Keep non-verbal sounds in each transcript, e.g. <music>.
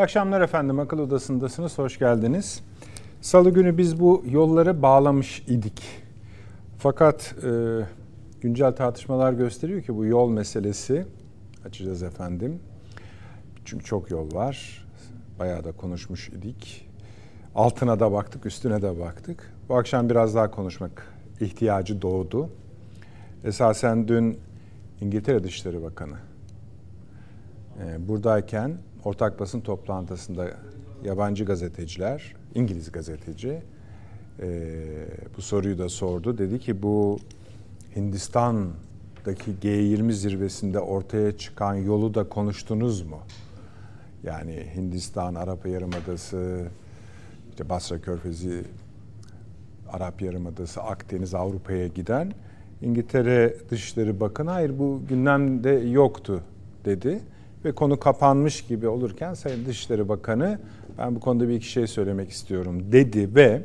Akşamlar efendim. Akıl Odası'ndasınız. Hoş geldiniz. Salı günü biz bu yolları bağlamış idik. Fakat e, güncel tartışmalar gösteriyor ki bu yol meselesi açacağız efendim. Çünkü çok yol var. Bayağı da konuşmuş idik. Altına da baktık, üstüne de baktık. Bu akşam biraz daha konuşmak ihtiyacı doğdu. Esasen dün İngiltere Dışişleri Bakanı e, buradayken ortak basın toplantısında yabancı gazeteciler, İngiliz gazeteci e, bu soruyu da sordu. Dedi ki bu Hindistan'daki G20 zirvesinde ortaya çıkan yolu da konuştunuz mu? Yani Hindistan, Arap Yarımadası, işte Basra Körfezi, Arap Yarımadası, Akdeniz, Avrupa'ya giden İngiltere Dışişleri Bakanı hayır bu gündemde yoktu dedi ve konu kapanmış gibi olurken Sayın Dışişleri Bakanı ben bu konuda bir iki şey söylemek istiyorum dedi ve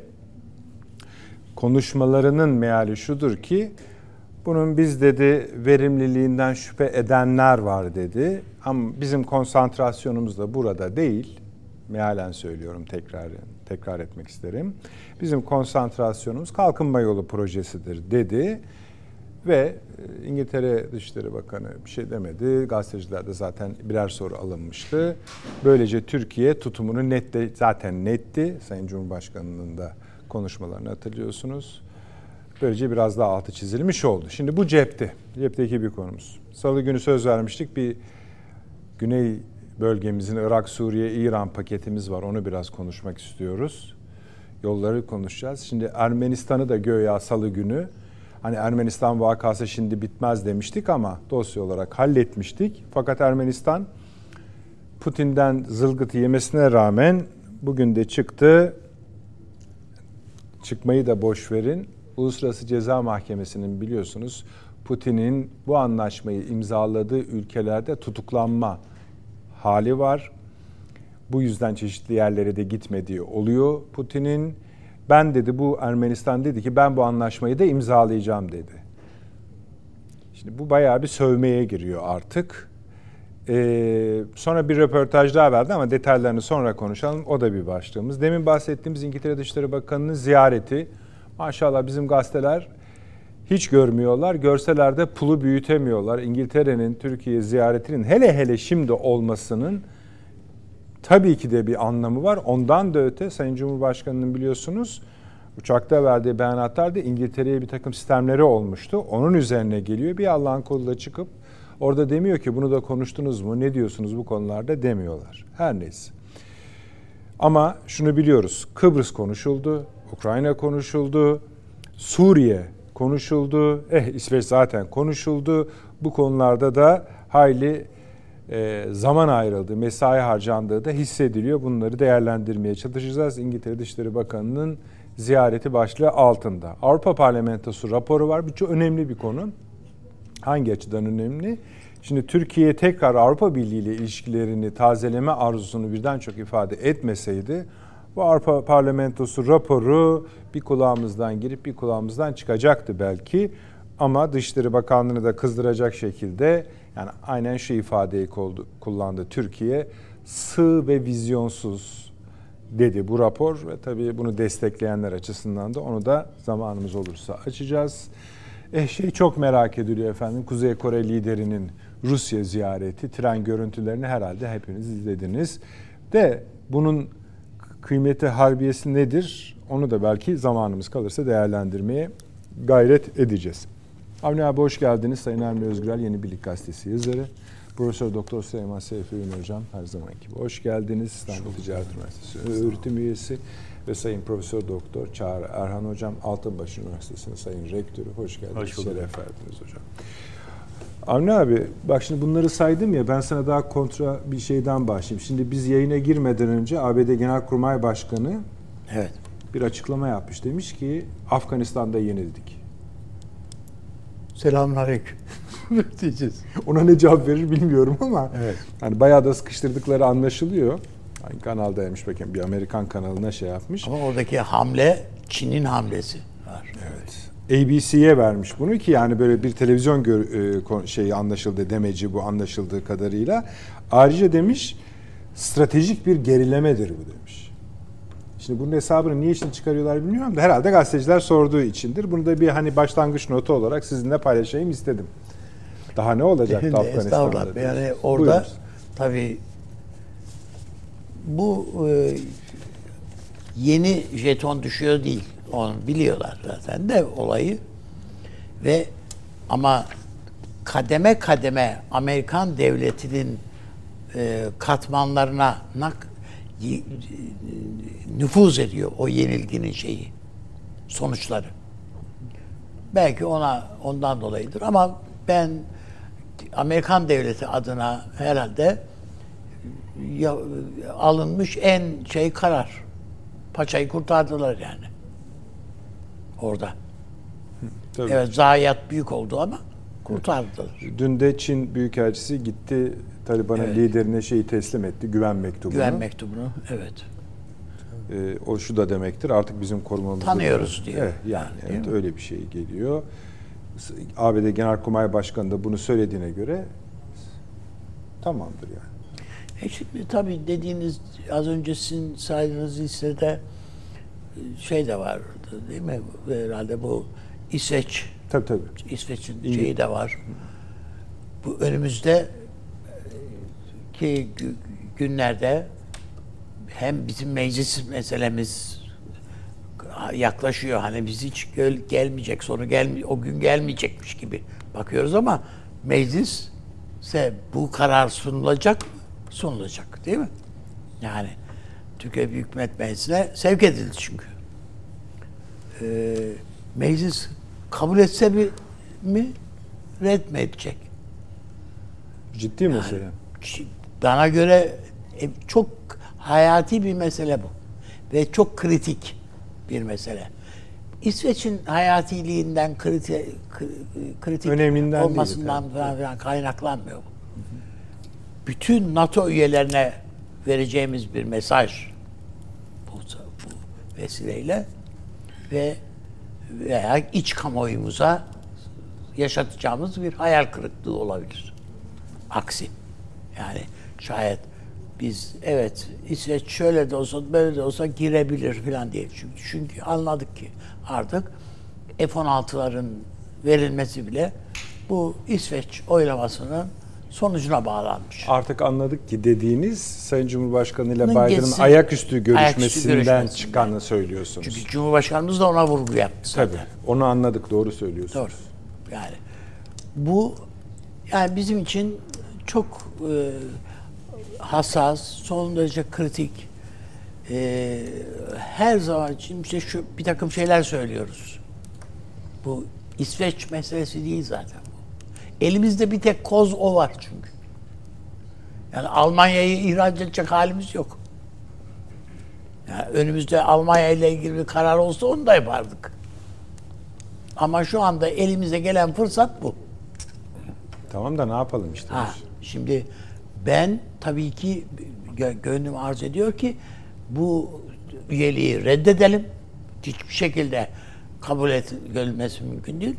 konuşmalarının meali şudur ki bunun biz dedi verimliliğinden şüphe edenler var dedi. Ama bizim konsantrasyonumuz da burada değil. Mealen söylüyorum tekrar tekrar etmek isterim. Bizim konsantrasyonumuz kalkınma yolu projesidir dedi. Ve e, İngiltere Dışişleri Bakanı bir şey demedi. Gazetecilerde zaten birer soru alınmıştı. Böylece Türkiye tutumunu net de, zaten netti. Sayın Cumhurbaşkanı'nın da konuşmalarını hatırlıyorsunuz. Böylece biraz daha altı çizilmiş oldu. Şimdi bu cepte. Cepteki bir konumuz. Salı günü söz vermiştik. Bir Güney bölgemizin Irak, Suriye, İran paketimiz var. Onu biraz konuşmak istiyoruz. Yolları konuşacağız. Şimdi Ermenistan'ı da göya salı günü Hani Ermenistan vakası şimdi bitmez demiştik ama dosya olarak halletmiştik. Fakat Ermenistan Putin'den zılgıtı yemesine rağmen bugün de çıktı. Çıkmayı da boş verin. Uluslararası Ceza Mahkemesi'nin biliyorsunuz Putin'in bu anlaşmayı imzaladığı ülkelerde tutuklanma hali var. Bu yüzden çeşitli yerlere de gitmediği oluyor Putin'in. Ben dedi bu Ermenistan dedi ki ben bu anlaşmayı da imzalayacağım dedi. Şimdi bu bayağı bir sövmeye giriyor artık. Ee, sonra bir röportaj daha verdi ama detaylarını sonra konuşalım. O da bir başlığımız. Demin bahsettiğimiz İngiltere Dışişleri Bakanı'nın ziyareti. Maşallah bizim gazeteler hiç görmüyorlar. Görseler pulu büyütemiyorlar. İngiltere'nin Türkiye ziyaretinin hele hele şimdi olmasının tabii ki de bir anlamı var. Ondan da öte Sayın Cumhurbaşkanı'nın biliyorsunuz uçakta verdiği beyanatlarda İngiltere'ye bir takım sistemleri olmuştu. Onun üzerine geliyor. Bir Allah'ın kolu da çıkıp orada demiyor ki bunu da konuştunuz mu? Ne diyorsunuz bu konularda demiyorlar. Her neyse. Ama şunu biliyoruz. Kıbrıs konuşuldu, Ukrayna konuşuldu, Suriye konuşuldu. Eh İsveç zaten konuşuldu. Bu konularda da hayli zaman ayrıldı, mesai harcandığı da hissediliyor. Bunları değerlendirmeye çalışacağız. İngiltere Dışişleri Bakanı'nın ziyareti başlığı altında. Avrupa Parlamentosu raporu var. Bu çok önemli bir konu. Hangi açıdan önemli? Şimdi Türkiye tekrar Avrupa Birliği ile ilişkilerini tazeleme arzusunu birden çok ifade etmeseydi bu Avrupa Parlamentosu raporu bir kulağımızdan girip bir kulağımızdan çıkacaktı belki. Ama Dışişleri Bakanlığı'nı da kızdıracak şekilde yani aynen şu ifadeyi kullandı Türkiye. Sığ ve vizyonsuz dedi bu rapor ve tabii bunu destekleyenler açısından da onu da zamanımız olursa açacağız. Eh şey çok merak ediliyor efendim. Kuzey Kore liderinin Rusya ziyareti, tren görüntülerini herhalde hepiniz izlediniz. De bunun kıymeti harbiyesi nedir? Onu da belki zamanımız kalırsa değerlendirmeye gayret edeceğiz. Avni abi hoş geldiniz. Sayın Ermi Özgürel Yeni Birlik Gazetesi yazarı. Profesör Doktor Süleyman Seyfi Ün Hocam her zaman gibi hoş geldiniz. İstanbul Ticaret Üniversitesi öğretim üyesi ve Sayın Profesör Doktor Çağrı Erhan Hocam Altınbaş Üniversitesi'nin Sayın Rektörü. Hoş geldiniz. Hoş bulduk. Şeref verdiniz hocam. Avni abi bak şimdi bunları saydım ya ben sana daha kontra bir şeyden başlayayım. Şimdi biz yayına girmeden önce ABD Genelkurmay Başkanı evet. bir açıklama yapmış. Demiş ki Afganistan'da yenildik. Selamun aleyküm <laughs> diyeceğiz. Ona ne cevap verir bilmiyorum ama evet. hani bayağı da sıkıştırdıkları anlaşılıyor. Hani kanaldaymış bakayım bir Amerikan kanalına şey yapmış. Ama oradaki hamle Çin'in hamlesi var. Evet. ABC'ye vermiş bunu ki yani böyle bir televizyon gör, e, şeyi anlaşıldı demeci bu anlaşıldığı kadarıyla. Ayrıca demiş stratejik bir gerilemedir bu demiş. Şimdi bunun hesabını niye için çıkarıyorlar bilmiyorum da herhalde gazeteciler sorduğu içindir. Bunu da bir hani başlangıç notu olarak sizinle paylaşayım istedim. Daha ne olacak Şimdi Afganistan'da? Yani orada Buyurunuz. tabii bu e, yeni jeton düşüyor değil. Onu biliyorlar zaten de olayı. Ve ama kademe kademe Amerikan devletinin e, katmanlarına nak, nüfuz ediyor o yenilginin şeyi sonuçları. Belki ona ondan dolayıdır ama ben Amerikan devleti adına herhalde ya- alınmış en şey karar. Paçayı kurtardılar yani. Orada. Tabii. Evet zayiat büyük oldu ama kurtardılar. Dün de Çin Büyükelçisi gitti Taliban'ın Evet. liderine şeyi teslim etti, güven mektubunu. Güven mektubunu. Evet. Ee, o şu da demektir artık bizim korumamızı Tanıyoruz diyor. Evet, yani değil evet, mi? öyle bir şey geliyor. ABD Genelkurmay Başkanı da bunu söylediğine göre tamamdır yani. E şimdi tabii dediğiniz az önce sizin saydığınız listede şey de var değil mi? Herhalde bu İsveç Tabii tabii. İsveç'in şeyi de var. Bu önümüzde e, ki gü- günlerde hem bizim meclis meselemiz yaklaşıyor. Hani biz hiç gel- gelmeyecek, sonu gelmi o gün gelmeyecekmiş gibi bakıyoruz ama meclis ise bu karar sunulacak mı? Sunulacak değil mi? Yani Türkiye Büyük Millet Meclisi'ne sevk edildi çünkü. Ee, meclis kabul etse mi, mi red mi edecek? Ciddi mesele. Bana göre e, çok hayati bir mesele bu. Ve çok kritik bir mesele. İsveç'in hayatiliğinden, kritik, kritik Öneminden değil, olmasından tabii. falan filan kaynaklanmıyor bu. Bütün NATO üyelerine vereceğimiz bir mesaj bu, bu vesileyle ve veya iç kamuoyumuza yaşatacağımız bir hayal kırıklığı olabilir. Aksi. Yani şayet biz evet İsveç şöyle de olsa böyle de olsa girebilir falan diye. Çünkü, çünkü anladık ki artık F-16'ların verilmesi bile bu İsveç oylamasının sonucuna bağlanmış. Artık anladık ki dediğiniz Sayın Cumhurbaşkanı ile Biden'ın ayaküstü ayaküstü görüşmesinden görüşmesinden. çıkanı söylüyorsunuz. Çünkü Cumhurbaşkanımız da ona vurgu yaptı zaten. Tabii. Onu anladık. Doğru söylüyorsunuz. Doğru. Yani bu yani bizim için çok e, hassas, son derece kritik. e, her zaman için işte şu bir takım şeyler söylüyoruz. Bu İsveç meselesi değil zaten bu. Elimizde bir tek koz o var çünkü. Yani Almanya'yı ihraç edecek halimiz yok. Yani önümüzde Almanya ile ilgili bir karar olsa onu da yapardık. Ama şu anda elimize gelen fırsat bu. Tamam da ne yapalım işte. Ha, şimdi ben tabii ki gö- gönlüm arz ediyor ki bu üyeliği reddedelim. Hiçbir şekilde kabul edilmesi mümkün değil.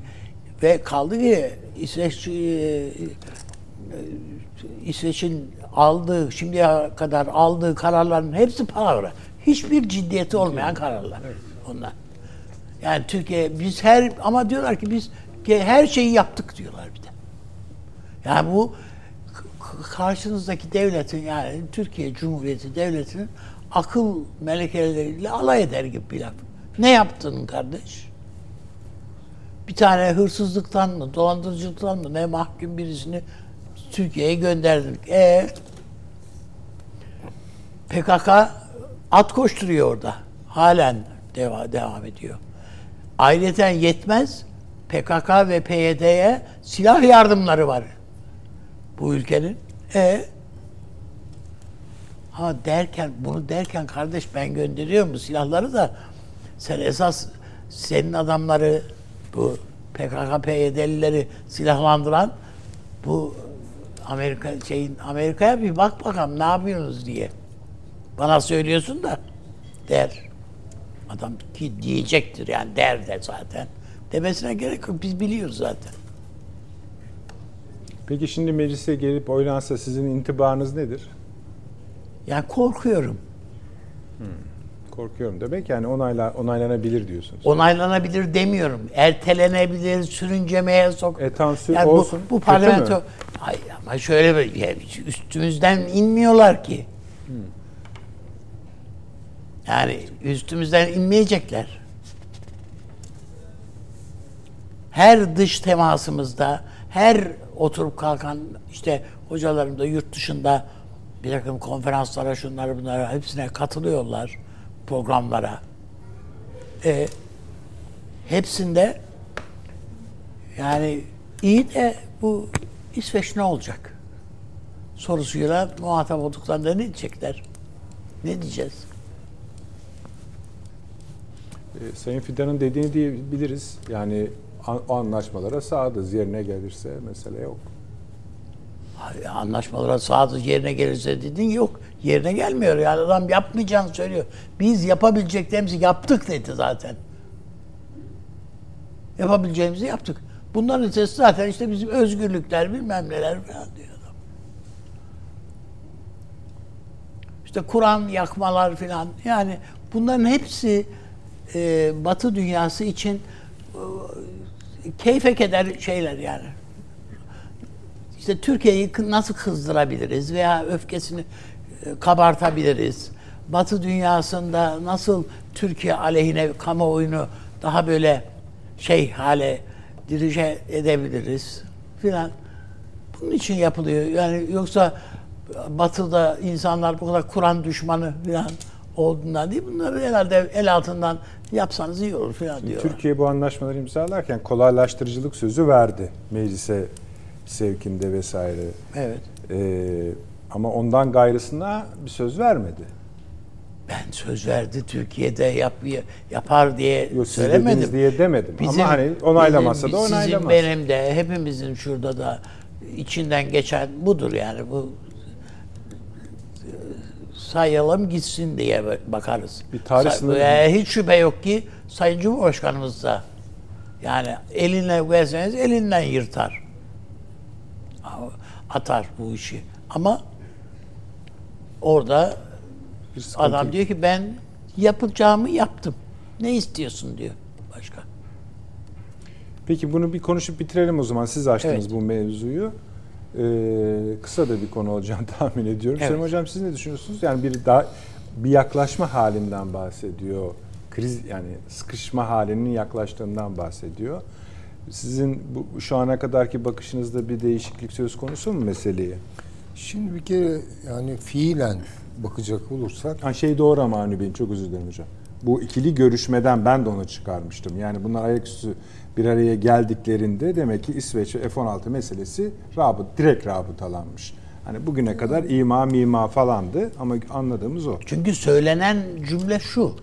Ve kaldı ki İsveç e, e, İsveç'in aldığı, şimdiye kadar aldığı kararların hepsi palavra. Hiçbir ciddiyeti olmayan kararlar onlar. Yani Türkiye biz her ama diyorlar ki biz her şeyi yaptık diyorlar bir de. Yani bu karşınızdaki devletin yani Türkiye Cumhuriyeti devletinin akıl melekeleriyle alay eder gibi bir laf. Ne yaptın kardeş? Bir tane hırsızlıktan mı, dolandırıcılıktan mı ne mahkum birisini Türkiye'ye gönderdik. E PKK at koşturuyor orada. Halen deva, devam ediyor. Ayrıca yetmez. PKK ve PYD'ye silah yardımları var bu ülkenin. E ha derken bunu derken kardeş ben gönderiyorum silahları da sen esas senin adamları bu PKK PYD'lileri silahlandıran bu Amerika şeyin Amerika'ya bir bak bakalım ne yapıyorsunuz diye. Bana söylüyorsun da der. Adam ki diyecektir yani der de zaten. Demesine gerek yok. Biz biliyoruz zaten. Peki şimdi meclise gelip oylansa sizin intibanız nedir? Yani korkuyorum. Korkuyorum demek yani onayla, onaylanabilir diyorsunuz. Onaylanabilir demiyorum. Ertelenebilir, sürüncemeye sok. E, tamam, sür- yani olsun. Bu, bu parlamento? Ay, ama şöyle yani üstümüzden inmiyorlar ki. Yani üstümüzden inmeyecekler. Her dış temasımızda, her oturup kalkan işte hocalarım da yurt dışında bir takım konferanslara, şunlara bunlara hepsine katılıyorlar programlara. E, hepsinde yani iyi de bu İsveç ne olacak? Sorusuyla muhatap olduklarında ne diyecekler? Ne diyeceğiz? E, Sayın Fidan'ın dediğini diyebiliriz. Yani an- o anlaşmalara sadız yerine gelirse mesele yok. Anlaşmalara sadık yerine gelirse dedin yok. Yerine gelmiyor. Yani adam yapmayacağını söylüyor. Biz yapabileceklerimizi yaptık dedi zaten. Yapabileceğimizi yaptık. Bunların ötesi zaten işte bizim özgürlükler bilmem neler falan diyor adam. İşte Kur'an yakmalar falan. Yani bunların hepsi e, Batı dünyası için e, keyfe keder şeyler yani. İşte Türkiye'yi nasıl kızdırabiliriz veya öfkesini e, kabartabiliriz? Batı dünyasında nasıl Türkiye aleyhine kamuoyunu daha böyle şey hale dirije edebiliriz filan. Bunun için yapılıyor. Yani yoksa Batı'da insanlar bu kadar Kur'an düşmanı filan olduğundan değil. Bunları herhalde el altından yapsanız iyi olur filan diyorlar. Türkiye bu anlaşmaları imzalarken kolaylaştırıcılık sözü verdi meclise sevkinde vesaire. Evet. E, ama ondan gayrısına bir söz vermedi. Ben söz verdi Türkiye'de yap, yapar diye Yok, söylemedim. diye demedim. Ama hani onaylamazsa bizim- da onaylamaz. Sizin benim de hepimizin şurada da içinden geçen budur yani bu sayalım gitsin diye bakarız. Bir tarih sınırı- Ee, hiç şüphe yok ki Sayın Cumhurbaşkanımız da yani eline verseniz elinden yırtar. Atar bu işi. Ama orada Adam diyor ki ben yapacağımı yaptım. Ne istiyorsun diyor başka. Peki bunu bir konuşup bitirelim o zaman. Siz açtınız Evet. bu mevzuyu. Ee, kısa da bir konu olacağını <laughs> tahmin ediyorum. Evet. Selim Hocam siz ne düşünüyorsunuz? Yani bir daha bir yaklaşma halinden bahsediyor. Kriz yani sıkışma halinin yaklaştığından bahsediyor. Sizin bu şu ana kadarki bakışınızda bir değişiklik söz konusu mu meseleye? Şimdi bir kere yani fiilen bakacak olursak Ha şey doğru ama Avni Bey'in çok özür dilerim hocam. Bu ikili görüşmeden ben de onu çıkarmıştım. Yani bunlar ayaküstü bir araya geldiklerinde demek ki İsveç ve F-16 meselesi rabıt, direkt rabıtalanmış. Hani bugüne kadar ima mima falandı ama anladığımız o. Çünkü söylenen cümle şu.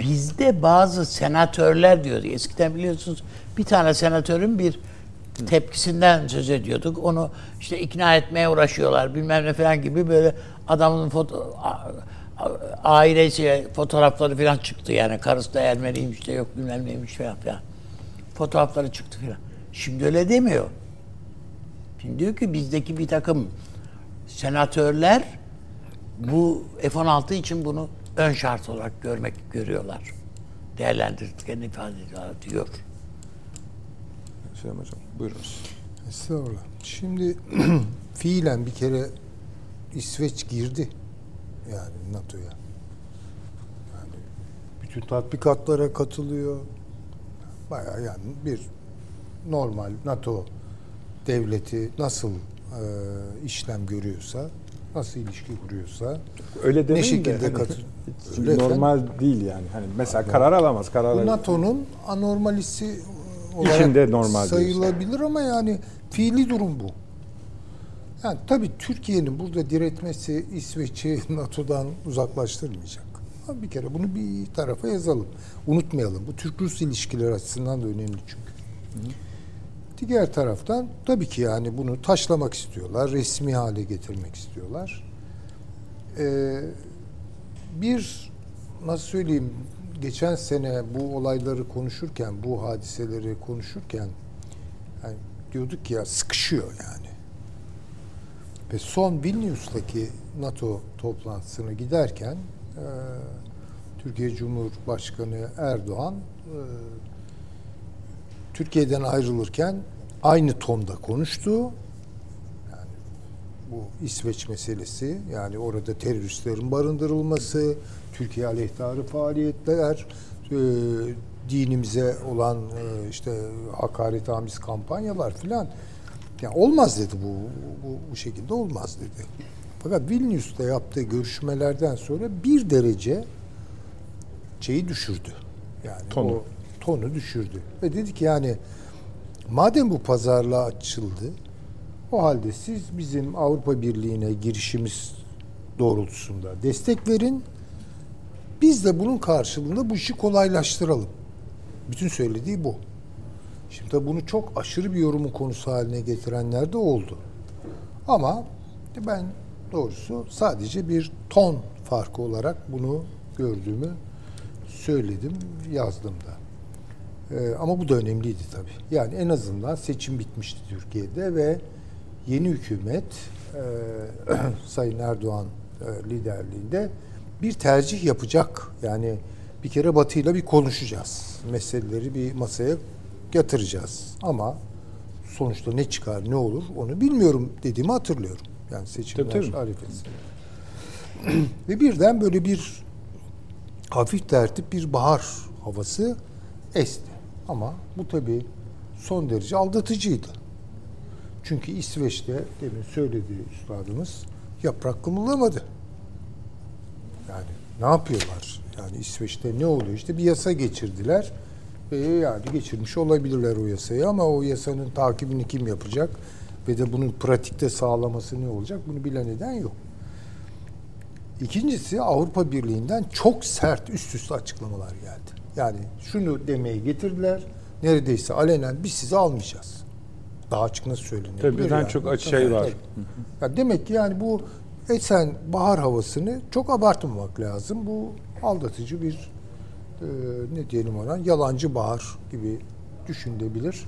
Bizde bazı senatörler diyordu. Eskiden biliyorsunuz bir tane senatörün bir tepkisinden söz ediyorduk. Onu işte ikna etmeye uğraşıyorlar bilmem ne falan gibi böyle adamın foto ailesi fotoğrafları falan çıktı yani karısı da Ermeniymiş de yok bilmem neymiş falan filan. Fotoğrafları çıktı falan. Şimdi öyle demiyor. Şimdi diyor ki bizdeki bir takım senatörler bu F-16 için bunu ön şart olarak görmek görüyorlar. Değerlendirdiklerini ifade ediyorlar diyor. Selam hocam buyurunuz. estağfurullah. Şimdi <clears throat> fiilen bir kere İsveç girdi yani NATO'ya. Yani bütün tatbikatlara katılıyor. Bayağı yani bir normal NATO devleti nasıl e, işlem görüyorsa, nasıl ilişki kuruyorsa Öyle demeyin şekilde de hani hiç Öyle normal değil yani. Hani mesela karar alamaz. Karar NATO'nun anormalisi olarak İçinde normal sayılabilir ama yani fiili durum bu. Yani tabii Türkiye'nin burada diretmesi İsveç'i <laughs> NATO'dan uzaklaştırmayacak. Ama bir kere bunu bir tarafa yazalım. Unutmayalım. Bu Türk-Rus ilişkileri açısından da önemli çünkü. Diğer taraftan tabii ki yani bunu taşlamak istiyorlar, resmi hale getirmek istiyorlar. Ee, bir nasıl söyleyeyim geçen sene bu olayları konuşurken, bu hadiseleri konuşurken yani diyorduk ya sıkışıyor yani. Ve son Vilnius'taki NATO toplantısına giderken e, Türkiye Cumhurbaşkanı Erdoğan e, Türkiye'den ayrılırken aynı tonda konuştu. Yani bu İsveç meselesi, yani orada teröristlerin barındırılması, Türkiye aleyhtarı faaliyetler, e, dinimize olan e, işte hakaret amiz kampanyalar filan ya olmaz dedi bu, bu bu şekilde olmaz dedi. Fakat Vilnius'ta yaptığı görüşmelerden sonra bir derece şeyi düşürdü. Yani Tonu. o tonu düşürdü. Ve dedi ki yani madem bu pazarlığa açıldı o halde siz bizim Avrupa Birliği'ne girişimiz doğrultusunda destek verin. Biz de bunun karşılığında bu işi kolaylaştıralım. Bütün söylediği bu. Şimdi tabii bunu çok aşırı bir yorumun konusu haline getirenler de oldu. Ama ben doğrusu sadece bir ton farkı olarak bunu gördüğümü söyledim, yazdım da. Ee, ama bu da önemliydi tabii. Yani en azından seçim bitmişti Türkiye'de ve yeni hükümet e, <clears throat> Sayın Erdoğan e, liderliğinde bir tercih yapacak. Yani bir kere Batı'yla bir konuşacağız. Meseleleri bir masaya yatıracağız. Ama sonuçta ne çıkar, ne olur onu bilmiyorum dediğimi hatırlıyorum. Yani seçimler Tabii. <clears throat> Ve birden böyle bir hafif tertip bir bahar havası esti. Ama bu tabii son derece aldatıcıydı. Çünkü İsveç'te demin söylediği üstadımız yaprak kımıldamadı. Yani ne yapıyorlar? Yani İsveç'te ne oluyor? İşte bir yasa geçirdiler. Ve yani geçirmiş olabilirler o yasayı ama o yasanın takibini kim yapacak? Ve de bunun pratikte sağlaması ne olacak? Bunu bilen eden yok. İkincisi Avrupa Birliği'nden çok sert üst üste açıklamalar geldi. Yani şunu demeye getirdiler. Neredeyse alenen biz sizi almayacağız. Daha açık nasıl söylenir? Tabii birden çok açı şey var. Ya demek ki yani bu esen bahar havasını çok abartmamak lazım. Bu aldatıcı bir e, ne diyelim ona yalancı bahar gibi düşünülebilir.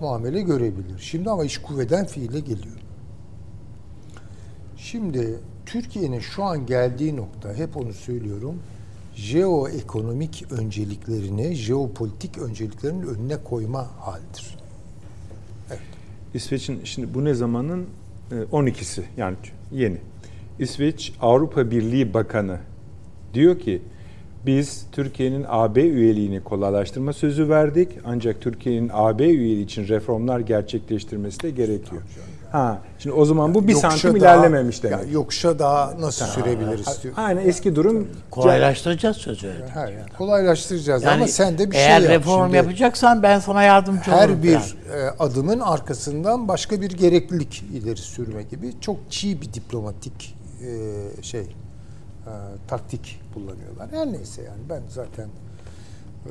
Muamele görebilir. Şimdi ama iş kuvveden fiile geliyor. Şimdi Türkiye'nin şu an geldiği nokta hep onu söylüyorum. Jeoekonomik önceliklerini, jeopolitik önceliklerinin önüne koyma halidir. İsveç'in şimdi bu ne zamanın e, 12'si yani yeni. İsveç Avrupa Birliği Bakanı diyor ki biz Türkiye'nin AB üyeliğini kolaylaştırma sözü verdik ancak Türkiye'nin AB üyeliği için reformlar gerçekleştirmesi de gerekiyor. Ha, şimdi o zaman bu bir Yokuşa santim daha- ilerlememiş demek. Ya yokuşa daha nasıl sürebiliriz diyor. Aynen eski durum Kolaylaştıracağız sözü öyle. Ha, yani kolaylaştıracağız Yani ama sen de bir eğer şey yap. reform Şimdi yapacaksan ben sana yardımcı olurum. her bir yani. e, adımın arkasından başka bir gereklilik ileri sürme gibi çok çiğ bir diplomatik e, şey e, taktik kullanıyorlar. Her neyse yani ben zaten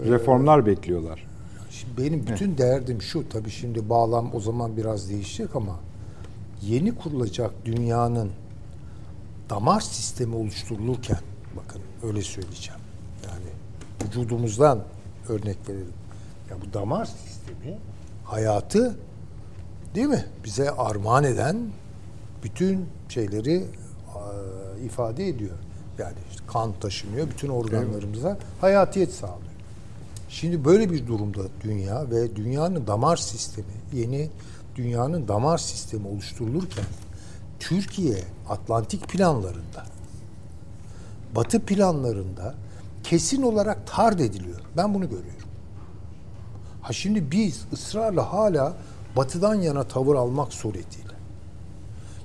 reformlar bekliyorlar. Şimdi benim bütün derdim şu tabii şimdi bağlam o zaman biraz değişecek ama yeni kurulacak dünyanın damar sistemi oluşturulurken bakın öyle söyleyeceğim. Yani vücudumuzdan örnek verelim. Ya bu damar sistemi hayatı değil mi? Bize armağan eden bütün şeyleri e, ifade ediyor. Yani işte kan taşınıyor bütün organlarımıza hayatiyet sağlıyor. Şimdi böyle bir durumda dünya ve dünyanın damar sistemi, yeni dünyanın damar sistemi oluşturulurken Türkiye Atlantik planlarında, Batı planlarında kesin olarak tard ediliyor. Ben bunu görüyorum. Ha şimdi biz ısrarla hala Batı'dan yana tavır almak suretiyle.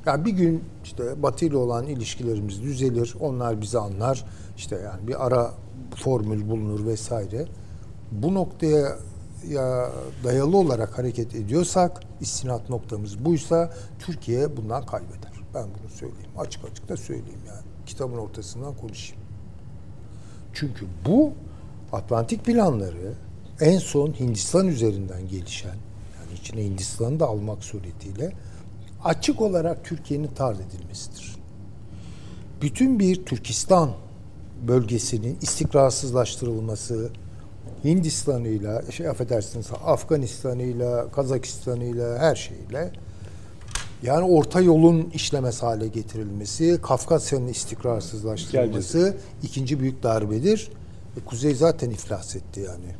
Ya bir gün işte Batı ile olan ilişkilerimiz düzelir, onlar bizi anlar. İşte yani bir ara formül bulunur vesaire. Bu noktaya ya dayalı olarak hareket ediyorsak, istinat noktamız buysa Türkiye bundan kaybeder. Ben bunu söyleyeyim. Açık açık da söyleyeyim yani. Kitabın ortasından konuşayım. Çünkü bu Atlantik planları en son Hindistan üzerinden gelişen, yani içine Hindistan'ı da almak suretiyle açık olarak Türkiye'nin tard edilmesidir. Bütün bir Türkistan bölgesinin istikrarsızlaştırılması, Hindistan'ıyla, şey affedersiniz Afganistan'ıyla, Kazakistan'ıyla, her şeyle Yani orta yolun işlemez hale getirilmesi, Kafkasya'nın istikrarsızlaştırılması ikinci büyük darbedir. E, Kuzey zaten iflas etti yani.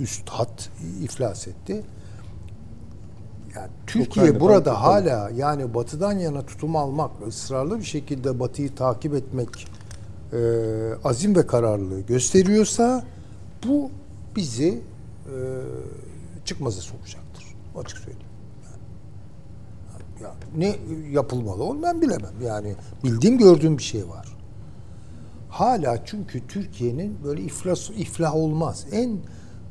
Üst hat iflas etti. Yani Türkiye Ukrayna'dan burada kurtulalım. hala yani batıdan yana tutum almak, ısrarlı bir şekilde batıyı takip etmek e, azim ve kararlılığı gösteriyorsa bu bizi e, çıkmaza sokacaktır. Açık söyleyeyim. Ya ne yapılmalı onu ben bilemem. Yani bildiğim gördüğüm bir şey var. Hala çünkü Türkiye'nin böyle iflas iflah olmaz. En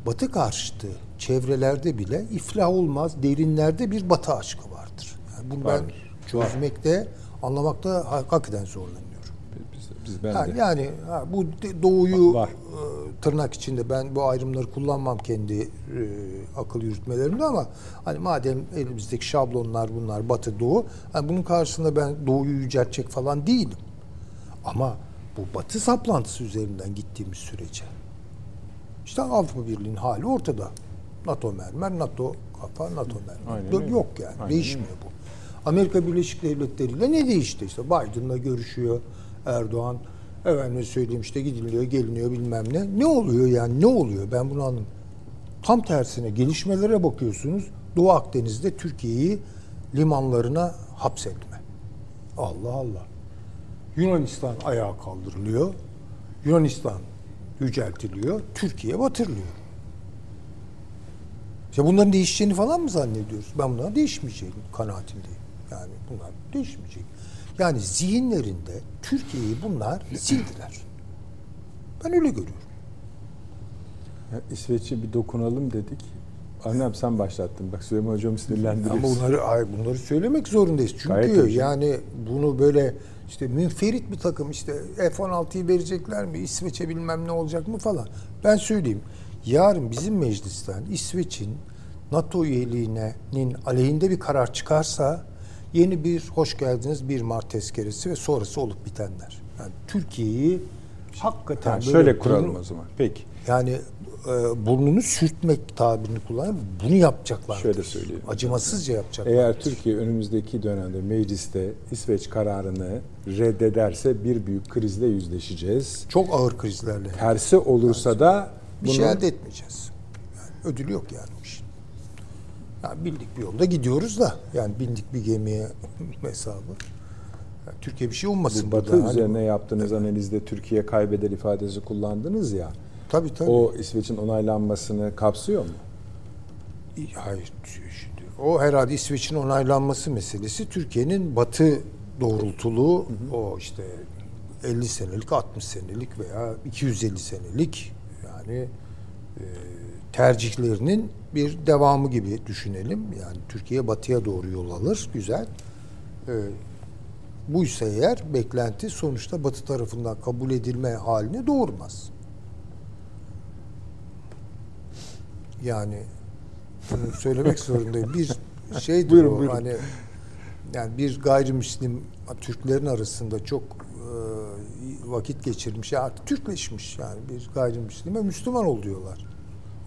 batı karşıtı çevrelerde bile iflah olmaz. Derinlerde bir batı aşkı vardır. Yani bunu ben çözmekte, anlamakta hakikaten zorlanıyorum. Biz, biz ben Ha, yani ha, bu doğuyu Var. e, tırnak içinde ben bu ayrımları kullanmam kendi e, akıl yürütmelerimde ama hani madem elimizdeki şablonlar bunlar batı doğu hani bunun karşısında ben doğuyu yüceltecek falan değilim. Ama bu batı saplantısı üzerinden gittiğimiz sürece işte Avrupa Birliği'nin hali ortada. NATO mermer, NATO kafa, NATO mermer. Aynen. Yok yani. Aynen Değişmiyor bu. Amerika Birleşik Devletleri ile ne değişti işte? Biden'la görüşüyor Erdoğan. Efendim söyleyeyim işte gidiliyor, geliniyor bilmem ne. Ne oluyor yani? Ne oluyor? Ben bunu anlamadım. Tam tersine gelişmelere bakıyorsunuz. Doğu Akdeniz'de Türkiye'yi limanlarına hapsetme. Allah Allah. Yunanistan ayağa kaldırılıyor. Yunanistan yüceltiliyor. Türkiye batırılıyor. İşte bunların değişeceğini falan mı zannediyoruz? Ben bunların değişmeyeceğini kanaatindeyim. Yani bunlar değişmeyecek. Yani zihinlerinde Türkiye'yi bunlar sildiler. Ben öyle görüyorum. Ya İsveç'e bir dokunalım dedik. Annem sen başlattın. Bak Süleyman Hocam sinirlendiriyorsun. Ama bunları ay bunları söylemek zorundayız. Gayet Çünkü tabii. yani bunu böyle işte münferit bir takım işte F-16'yı verecekler mi? İsveç'e bilmem ne olacak mı falan. Ben söyleyeyim. Yarın bizim meclisten İsveç'in NATO üyeliğinin aleyhinde bir karar çıkarsa yeni bir hoş geldiniz 1 Mart tezkeresi ve sonrası olup bitenler. Yani Türkiye'yi hakikaten Ha, böyle şöyle kuralım burnu- o zaman. Peki. yani e, burnunu sürtmek tabirini kullanıp bunu yapacaklar. Şöyle söyleyeyim. Acımasızca yapacaklar. Eğer Türkiye önümüzdeki dönemde mecliste İsveç kararını reddederse bir büyük krizle yüzleşeceğiz. Çok ağır krizlerle. Tersi olursa da Bir bunu şey elde etmeyeceğiz. Yani ödül yok yani. Yani bildik bir yolda gidiyoruz da yani bindik bir gemiye <laughs> hesabı. Yani Türkiye bir şey ummasın bu Batı burada. Hani- üzerine yaptığınız analizde Türkiye kaybeder ifadesi kullandınız ya. Tabii tabii. O İsveç'in onaylanmasını kapsıyor mu? Hayır şimdi o herhalde İsveç'in onaylanması meselesi Türkiye'nin batı doğrultulu o işte 50 senelik 60 senelik veya 250 senelik yani e, tercihlerinin bir devamı gibi düşünelim. Yani Türkiye batıya doğru yol alır. Güzel. E, buysa eğer beklenti sonuçta batı tarafından kabul edilme halini doğurmaz. Yani bunu söylemek <laughs> zorundayım. Bir şeydir Buyurun, o buyurun. hani yani bir gayrimüslim Türklerin arasında çok e, vakit geçirmiş. Artık Türkleşmiş yani bir gayrimüslime Müslüman ol diyorlar.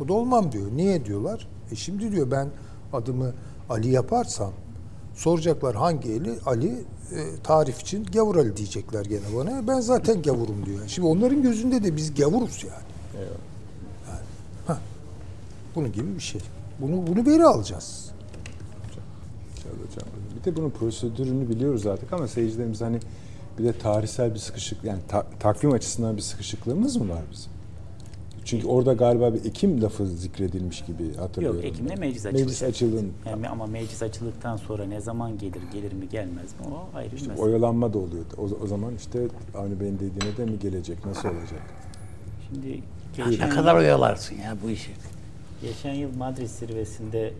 O da olmam diyor. Niye diyorlar? E şimdi diyor ben adımı Ali yaparsam soracaklar hangi eli? Ali e, tarif için gavur Ali diyecekler gene bana. Ben zaten gavurum diyor. Şimdi onların gözünde de biz gavuruz yani. Eyvallah. Hah. Bunun gibi bir şey. Bunu bunu veri alacağız. Hocam. Bir de bunun prosedürünü biliyoruz artık ama seyircilerimiz hani bir de tarihsel bir sıkışık yani ta- takvim açısından bir sıkışıklığımız mı var bizim? Çünkü orada galiba bir Ekim lafı zikredilmiş gibi hatırlıyorum. Yok Ekim'de ben. meclis açılacak. Meclis açılın. Yani ama meclis açıldıktan sonra ne zaman gelir, gelir mi gelmez mi o ayrı bir İşte mesele. oyalanma da oluyor. O, o zaman işte Avni Bey'in dediğine de mi gelecek? Nasıl olacak? Şimdi Ya geçen, ne kadar oyalarsın ya bu işi. geçen yıl Madrid zirvesinde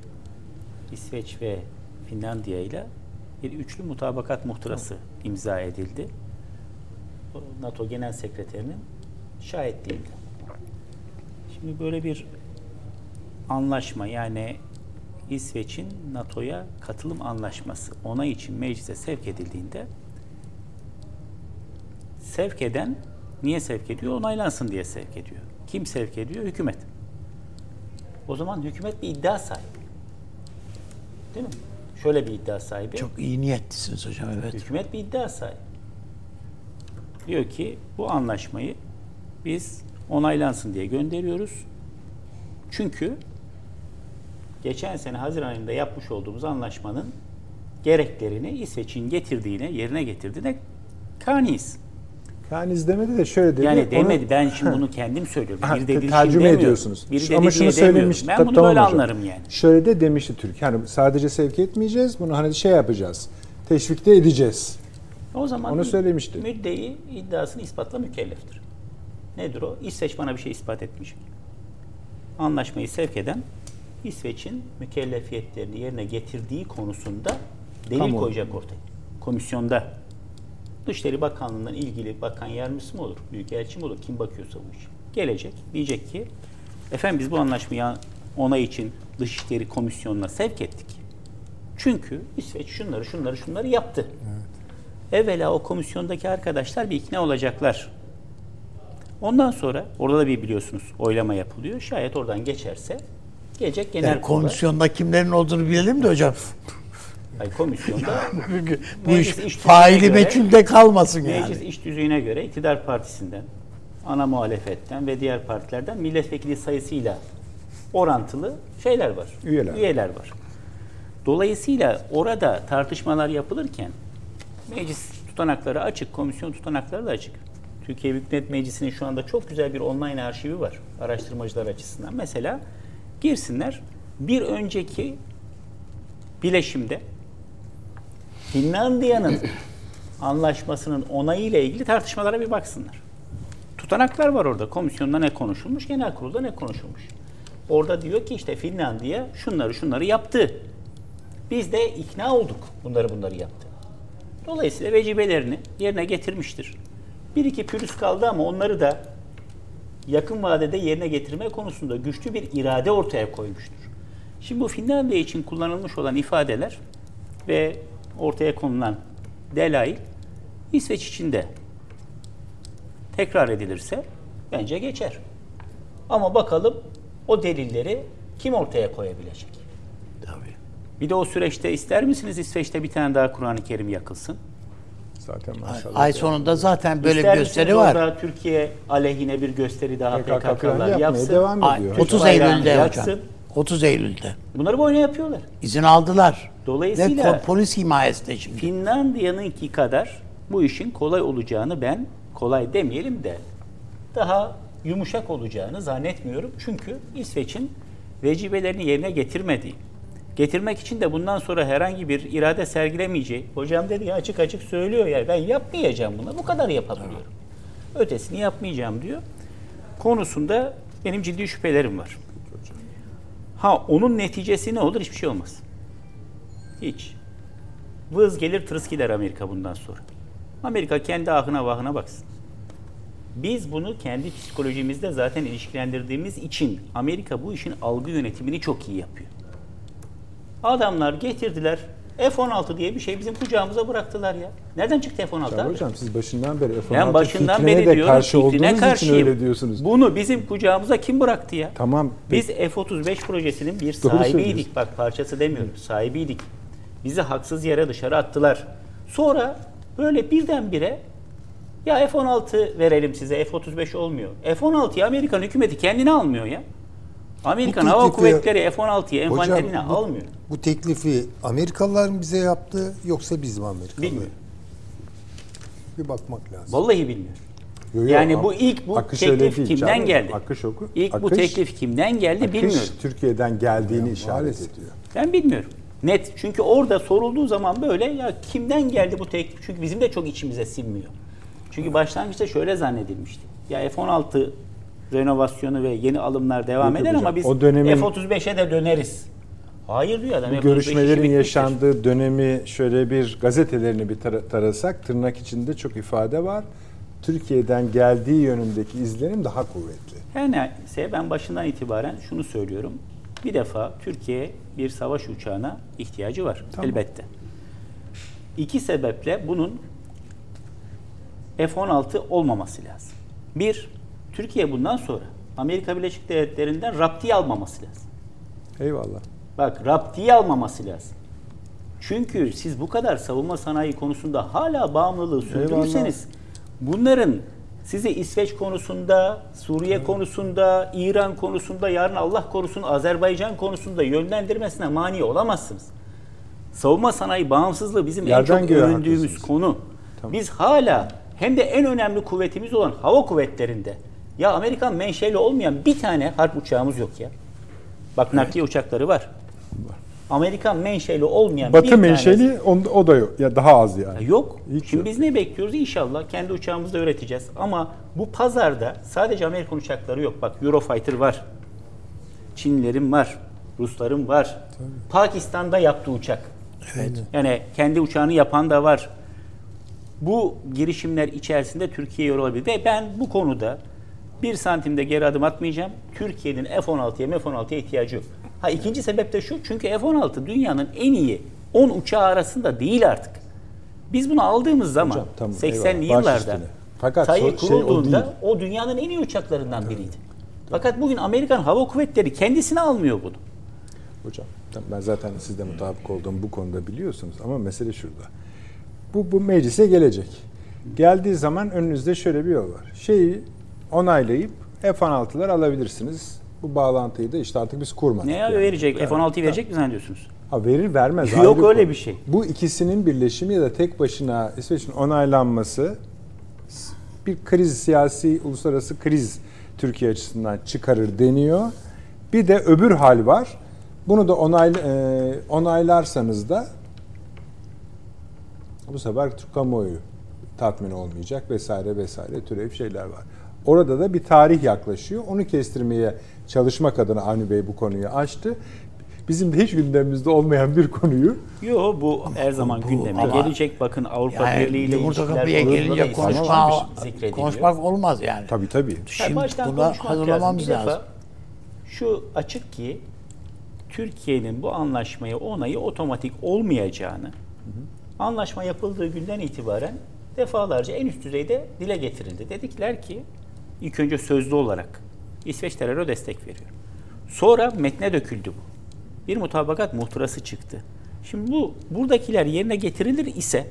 İsveç ve Finlandiya ile bir üçlü mutabakat muhtırası imza edildi. NATO Genel Sekreterinin şahitliğiyle. Şimdi böyle bir anlaşma yani İsveç'in NATO'ya katılım anlaşması onay için meclise sevk edildiğinde sevk eden niye sevk ediyor? Onaylansın diye sevk ediyor. Kim sevk ediyor? Hükümet. O zaman hükümet bir iddia sahibi. Değil mi? şöyle bir iddia sahibi. Çok iyi niyetlisiniz hocam evet. Hükümet bir iddia sahibi. Diyor ki bu anlaşmayı biz onaylansın diye gönderiyoruz. Çünkü geçen sene Haziran ayında yapmış olduğumuz anlaşmanın gereklerini İsveç'in getirdiğine, yerine getirdiğine kaniyiz. Yani izlemedi de şöyle dedi. Yani onu- demedi. Ben şimdi <laughs> bunu kendim söylüyorum. Bir dediği tercüme ediyorsunuz. Biri Ama dediği şunu söylemiş. Ben bunu tamam böyle hocam. anlarım yani. Şöyle de demişti Türk. Yani sadece sevk etmeyeceğiz. Bunu hani şey yapacağız. Teşvikte edeceğiz. O zaman Onu söylemişti. müddei iddiasını ispatla mükelleftir. Nedir o? İsveç bana bir şey ispat etmeyecek. Anlaşmayı sevk eden İsveç'in mükellefiyetlerini yerine getirdiği konusunda delil Kamuoyu. koyacak ortaya. Komisyonda. Dışişleri Bakanlığı'ndan ilgili bakan yardımcısı mı olur? Büyükelçi mi olur? Kim bakıyorsa bu işe. Gelecek. Diyecek ki efendim biz bu anlaşmayı onay için Dışişleri Komisyonu'na sevk ettik. Çünkü İsveç şunları şunları şunları yaptı. Evvela o komisyondaki arkadaşlar bir ikna olacaklar. Ondan sonra orada da bir biliyorsunuz oylama yapılıyor. Şayet oradan geçerse gelecek genel Yani kurula. komisyonda kimlerin olduğunu bilelim de hocam. Ay, komisyonda <laughs> bu Meclis iş iş faili meçhulde kalmasın yani. meclis iş düzeyine göre iktidar partisinden, ana muhalefetten ve diğer partilerden milletvekili sayısıyla orantılı şeyler var. Üyeler. Üyeler var. Dolayısıyla orada tartışmalar yapılırken meclis tutanakları açık, komisyon tutanakları da açık. Türkiye Büyük Millet Meclisi'nin şu anda çok güzel bir online arşivi var araştırmacılar açısından. Mesela girsinler bir önceki bileşimde Finlandiya'nın <clears throat> anlaşmasının onayı ile ilgili tartışmalara bir baksınlar. Tutanaklar var orada. Komisyonda ne konuşulmuş, genel kurulda ne konuşulmuş. Orada diyor ki işte Finlandiya şunları şunları yaptı. Biz de ikna olduk bunları bunları yaptı. Dolayısıyla vecibelerini yerine getirmiştir. Bir iki pürüz kaldı ama onları da yakın vadede yerine getirme konusunda güçlü bir irade ortaya koymuştur. Şimdi bu Finlandiya için kullanılmış olan ifadeler ve ortaya konulan delail İsveç için de tekrar edilirse bence geçer. Ama bakalım o delilleri kim ortaya koyabilecek? Tabii. Bir de o süreçte ister misiniz İsveç'te bir tane daha Kur'an-ı Kerim yakılsın? Zaten maşallah. Ay sonunda zaten böyle İster bir misiniz gösteri var. Orada Türkiye aleyhine bir gösteri daha PKK falan PKK'lar yapmaya yapsın. devam Ay, ediyor. 30 bayrağını Eylül'de yaksın. hocam. 30 Eylül'de. Bunları boyuna yapıyorlar. İzin aldılar. Dolayısıyla- Ve ko- polis himayesinde şimdi. Finlandiya'nınki kadar bu işin kolay olacağını ben kolay demeyelim de daha yumuşak olacağını zannetmiyorum. Çünkü İsveç'in vecibelerini yerine getirmediği, getirmek için de bundan sonra herhangi bir irade sergilemeyeceği, hocam dedi ya açık açık söylüyor ya ben yapmayacağım bunu, bu kadar yapabiliyorum. Ötesini yapmayacağım diyor. Konusunda benim ciddi şüphelerim var. Ha onun neticesi ne olur? Hiçbir şey olmaz. Hiç. Vız gelir tırıs gider Amerika bundan sonra. Amerika kendi ahına vahına baksın. Biz bunu kendi psikolojimizde zaten ilişkilendirdiğimiz için Amerika bu işin algı yönetimini çok iyi yapıyor. Adamlar getirdiler F-16 diye bir şey bizim kucağımıza bıraktılar ya. Nereden çıktı F-16 Ya abi? hocam siz başından beri F-16 Ben başından beri de diyorum karşı olduğunuz için karşıyım. öyle diyorsunuz. Bunu bizim kucağımıza kim bıraktı ya? Tamam. Biz F-35 projesinin bir Doğru sahibiydik. Bak parçası demiyorum. Sahibiydik. Bizi haksız yere dışarı attılar. Sonra böyle birdenbire ya F-16 verelim size F-35 olmuyor. F-16'yı Amerikan hükümeti kendine almıyor ya. Amerikan Bu Hava teklifi- Kuvvetleri F-16'yı Hocam, envanterine bu- almıyor. Bu teklifi Amerikalılar mı bize yaptı yoksa biz mi Amerikalılar? Bilmiyorum. Bir bakmak lazım. Vallahi bilmiyorum. Yo, yo, Yani bu ilk bu akış teklif değil kimden canım. geldi? Akış oku. İlk bu akış- teklif kimden geldi akış bilmiyorum. Türkiye'den geldiğini işaret ediyor. Ben bilmiyorum. Net. Çünkü orada sorulduğu zaman böyle ya kimden geldi bu teklif? Çünkü bizim de çok içimize sinmiyor. Çünkü başlangıçta şöyle zannedilmişti. Ya F-16 renovasyonu ve yeni alımlar devam Yok, eder ama hocam. biz O dönemin- F-35'e de döneriz. Hayır diyor adam. Bu F-35 görüşmelerin yaşandığı dönemi şöyle bir gazetelerini bir tara- tarasak tırnak içinde çok ifade var. Türkiye'den geldiği yönündeki izlenim daha kuvvetli. Her neyse ben başından itibaren şunu söylüyorum. Bir defa Türkiye bir savaş uçağına ihtiyacı var Tamam. elbette. İki sebeple bunun F-16 olmaması lazım. Bir, Türkiye bundan sonra Amerika Birleşik Devletleri'nden raptiye almaması lazım. Eyvallah. Bak raptiye almaması lazım. Çünkü siz bu kadar savunma sanayi konusunda hala bağımlılığı sürdürürseniz bunların sizi İsveç konusunda, Suriye konusunda, İran konusunda, yarın Allah korusun Azerbaycan konusunda yönlendirmesine mani olamazsınız. Savunma sanayi bağımsızlığı bizim Yerden en çok övündüğümüz konu. Biz hala hem de en önemli kuvvetimiz olan hava kuvvetlerinde ya Amerikan menşeli olmayan bir tane harp uçağımız yok ya. Bak nakliye uçakları var. Amerikan menşeli olmayan bir Batı tanesi- menşeli on- o da yok. Ya daha az yani. ya Yok. Hiç Şimdi yok. biz ne bekliyoruz? İnşallah kendi uçağımızda üreteceğiz. Ama bu pazarda sadece Amerikan uçakları yok. Bak Eurofighter var. Çinlerin var. Rusların var. Pakistan'da yaptığı uçak. Evet. Yani kendi uçağını yapan da var. Bu girişimler içerisinde Türkiye yer olabilir. Ve ben bu konuda bir santimde geri adım atmayacağım. Türkiye'nin F-16'ya F-16'ya ihtiyacı yok. Ha ikinci sebep de şu. Çünkü F-16 dünyanın en iyi 10 uçağı arasında değil artık. Biz bunu aldığımız zaman Hocam, tamam, 80'li eyvallah. Baş yıllarda. Fakat TAİ so- şey o kurulduğunda değil. o, dünyanın en iyi uçaklarından biriydi. Fakat bugün Amerikan Hava Kuvvetleri kendisine almıyor bunu. Hocam tamam, ben zaten sizde mutabık olduğum bu konuda biliyorsunuz ama mesele şurada. Bu, bu meclise gelecek. Geldiği zaman önünüzde şöyle bir yol var. Şeyi onaylayıp F-16'lar alabilirsiniz. Bu bağlantıyı da işte artık biz kurmadık. Ne ya yani. verecek? Evet, F-16'yı verecek mi zannediyorsunuz? Ha verir vermez. Yok ayrı öyle konu. bir şey. Bu ikisinin birleşimi ya da tek başına İsveç'in onaylanması bir kriz siyasi uluslararası kriz Türkiye açısından çıkarır deniyor. Bir de öbür hal var. Bunu da onay, e, onaylarsanız da bu sefer Türk kamuoyu tatmin olmayacak vesaire vesaire türev şeyler var. Orada da bir tarih yaklaşıyor. Onu kestirmeye çalışmak adına Avni Bey bu konuyu açtı. Bizim de hiç gündemimizde olmayan bir konuyu Yo bu her zaman bu- gündeme ama- gelecek. Bakın Avrupa Yani Birliği ile yumurta kapıya gelince konuşma, konuşmak olmaz yani. tabii tabii. Yani Şimdi baştan buna hazırlamamız lazım. Lazım. Şu açık ki Türkiye'nin bu anlaşmaya onayı otomatik olmayacağını anlaşma yapıldığı günden itibaren defalarca en üst düzeyde dile getirildi. Dedikler ki ilk önce sözlü olarak İsveç teröre destek veriyor. Sonra metne döküldü bu. Bir mutabakat muhtırası çıktı. Şimdi bu buradakiler yerine getirilir ise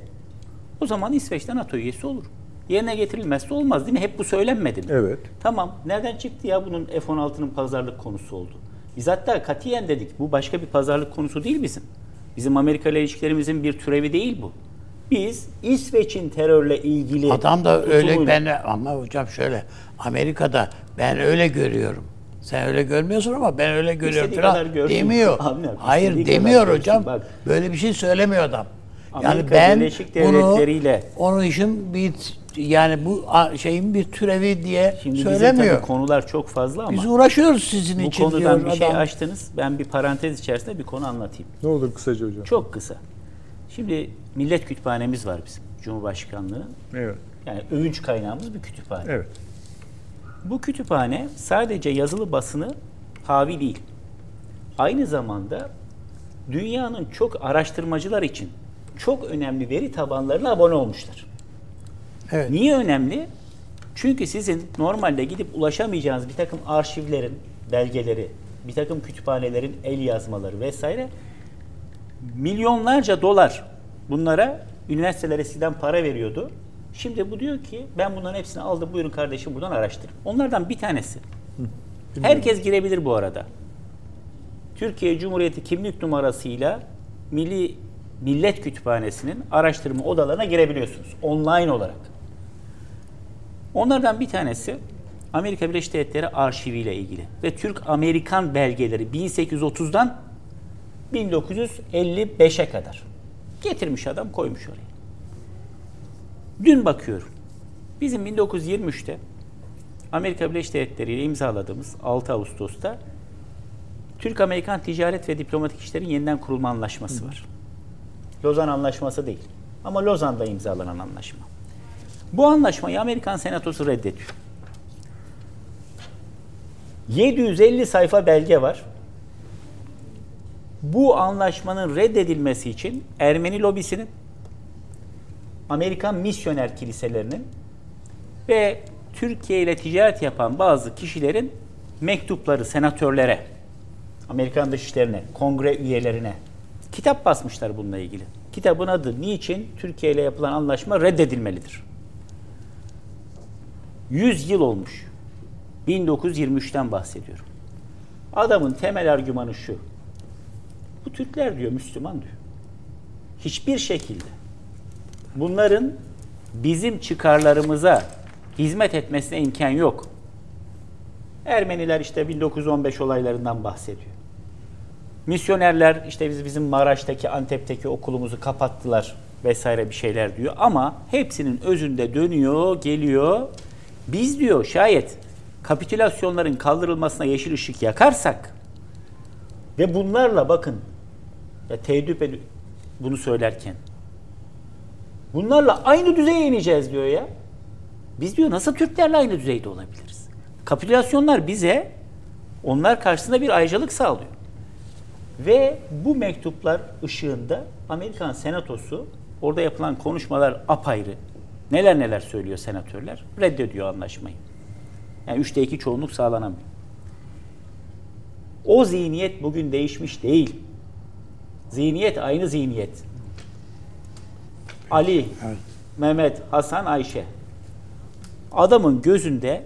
o zaman İsveç'te NATO üyesi olur. Yerine getirilmezse olmaz değil mi? Hep bu söylenmedi mi? Evet. Tamam. Nereden çıktı ya bunun F-16'nın pazarlık konusu oldu? Biz hatta katiyen dedik bu başka bir pazarlık konusu değil bizim. Bizim Amerika ile ilişkilerimizin bir türevi değil bu. Biz İsveç'in terörle ilgili Adam da öyle ben ama hocam şöyle Amerika'da ben öyle görüyorum. Sen öyle görmüyorsun ama ben öyle görüyorum İstediği kadar falan görsün. demiyor. <laughs> Abi, Hayır istediği demiyor hocam. Bak. Böyle bir şey söylemiyor adam. yani Amerika ben Birleşik bunu Devletleri'yle- onun için bir yani bu şeyin bir türevi diye Şimdi söylemiyor. tabii konular çok fazla ama Biz uğraşıyoruz sizin bu için konudan diyor bir şey adam. açtınız. Ben bir parantez içerisinde bir konu anlatayım. Ne olur kısaca hocam. Çok kısa. Şimdi millet kütüphanemiz var bizim. Cumhurbaşkanlığı. Evet. Yani övünç kaynağımız bir kütüphane. Evet. Bu kütüphane sadece yazılı basını havi değil. Aynı zamanda dünyanın çok araştırmacılar için çok önemli veri tabanlarına abone olmuşlar. Evet. Niye önemli? Çünkü sizin normalde gidip ulaşamayacağınız bir takım arşivlerin, belgeleri, bir takım kütüphanelerin el yazmaları vesaire milyonlarca dolar bunlara üniversiteler eskiden para veriyordu. Şimdi bu diyor ki ben bunların hepsini aldım buyurun kardeşim buradan araştırın. Onlardan bir tanesi. Herkes girebilir bu arada. Türkiye Cumhuriyeti kimlik numarasıyla Milli Millet Kütüphanesi'nin araştırma odalarına girebiliyorsunuz online olarak. Onlardan bir tanesi Amerika Birleşik Devletleri arşiviyle ilgili ve Türk-Amerikan belgeleri 1830'dan 1955'e kadar. Getirmiş adam koymuş oraya. Dün bakıyorum. Bizim 1923'te Amerika Birleşik Devletleri ile imzaladığımız 6 Ağustos'ta Türk-Amerikan Ticaret ve Diplomatik İşlerin yeniden kurulma anlaşması var. Lozan Anlaşması değil. Ama Lozan'da imzalanan anlaşma. Bu anlaşmayı Amerikan Senatosu reddediyor. 750 sayfa belge var. Bu anlaşmanın reddedilmesi için Ermeni lobisinin, Amerikan misyoner kiliselerinin ve Türkiye ile ticaret yapan bazı kişilerin mektupları senatörlere, Amerikan dışişlerine, kongre üyelerine Kitap basmışlar bununla ilgili. Kitabın adı Niçin Türkiye ile yapılan anlaşma reddedilmelidir? 100 yıl olmuş. 1923'ten bahsediyorum. Adamın temel argümanı şu. Bu Türkler diyor Müslüman diyor. Hiçbir şekilde bunların bizim çıkarlarımıza hizmet etmesine imkan yok. Ermeniler işte 1915 olaylarından bahsediyor. Misyonerler işte biz bizim Maraş'taki, Antep'teki okulumuzu kapattılar vesaire bir şeyler diyor. Ama hepsinin özünde dönüyor, geliyor. Biz diyor şayet kapitülasyonların kaldırılmasına yeşil ışık yakarsak ve bunlarla bakın ya teeddüp ed- bunu söylerken bunlarla aynı düzeye ineceğiz diyor ya. Biz diyor nasıl Türklerle aynı düzeyde olabiliriz? Kapitülasyonlar bize onlar karşısında bir ayrıcalık sağlıyor. Ve bu mektuplar ışığında Amerikan Senatosu orada yapılan konuşmalar apayrı. Neler neler söylüyor senatörler. Reddediyor anlaşmayı. Yani üçte iki çoğunluk sağlanamıyor. O zihniyet bugün değişmiş değil. Zihniyet aynı zihniyet. Ali, Mehmet, Hasan, Ayşe. Adamın gözünde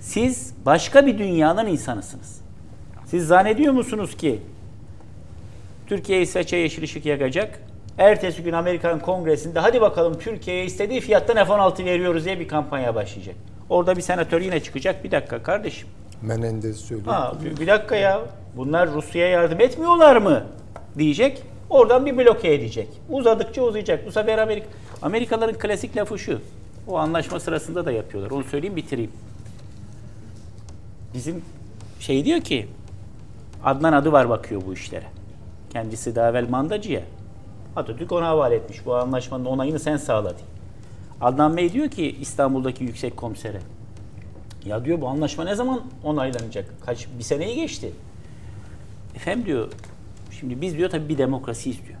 siz başka bir dünyanın insanısınız. Siz zannediyor musunuz ki Türkiye İsveç'e yeşil ışık yakacak? Ertesi gün Amerikan Kongresi'nde hadi bakalım Türkiye'ye istediği fiyattan F-16 veriyoruz diye bir kampanya başlayacak. Orada bir senatör yine çıkacak. Bir dakika kardeşim. Menendez söylüyor. Ha, bir dakika ya. Bunlar Rusya'ya yardım etmiyorlar mı? Diyecek. Oradan bir bloke edecek. Uzadıkça uzayacak. Bu sefer Amerika Amerikalıların klasik lafı şu. O anlaşma sırasında da yapıyorlar. Onu söyleyeyim bitireyim. Bizim şey diyor ki Adnan adı var bakıyor bu işlere. Kendisi daha evvel mandacı ya. Atatürk ona havale etmiş. Bu anlaşmanın onayını sen sağla diye. Adnan Bey diyor ki İstanbul'daki yüksek komisere. Ya diyor bu anlaşma ne zaman onaylanacak? Kaç bir seneyi geçti. Efendim diyor. Şimdi biz diyor tabii bir demokrasi istiyor.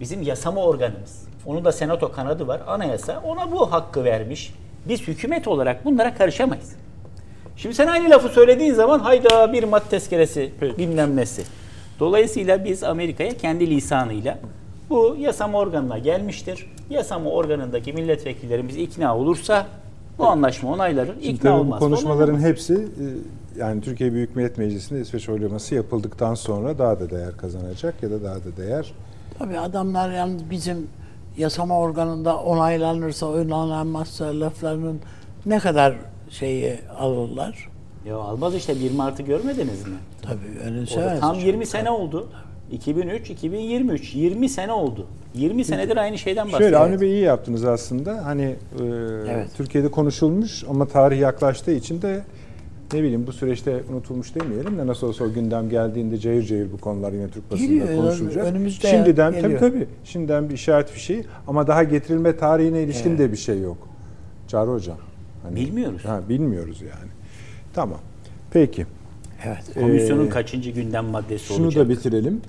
Bizim yasama organımız. Onun da senato kanadı var. Anayasa ona bu hakkı vermiş. Biz hükümet olarak bunlara karışamayız. Şimdi sen aynı lafı söylediğin zaman hayda bir mat tezkeresi bilmem nesi. Dolayısıyla biz Amerika'ya kendi lisanıyla bu yasama organına gelmiştir. Yasama organındaki milletvekillerimiz ikna olursa bu anlaşma onayları Şimdi ikna tabii bu olmaz. konuşmaların hepsi e, yani Türkiye Büyük Millet Meclisi'nde İsveç oylaması yapıldıktan sonra daha da değer kazanacak ya da daha da değer Tabii adamlar yani bizim yasama organında onaylanırsa onaylanmazsa laflarının ne kadar şeyi alırlar. Ya almaz işte 1 Mart'ı görmediniz mi? Tabii önemsemez. tam 20 sene oldu. 2003, 2023. 20 sene oldu. 20 senedir aynı şeyden bahsediyoruz. Şöyle Avni Bey iyi yaptınız aslında. Hani e, Evet. Türkiye'de konuşulmuş ama tarih yaklaştığı için de ne bileyim bu süreçte unutulmuş demeyelim de nasıl olsa o gündem geldiğinde cayır cayır bu konular yine Türk basında Geliyor, konuşulacak. önümüzde Şimdiden geliyor. tabii tabii. Şimdiden bir işaret bir şey ama daha getirilme tarihine ilişkin de bir şey yok. Çağrı Hocam. Hani, Bilmiyoruz. Ha, bilmiyoruz yani. Tamam. Peki. Evet. Komisyonun Ee, kaçıncı gündem maddesi Şunu olacak? da bitirelim.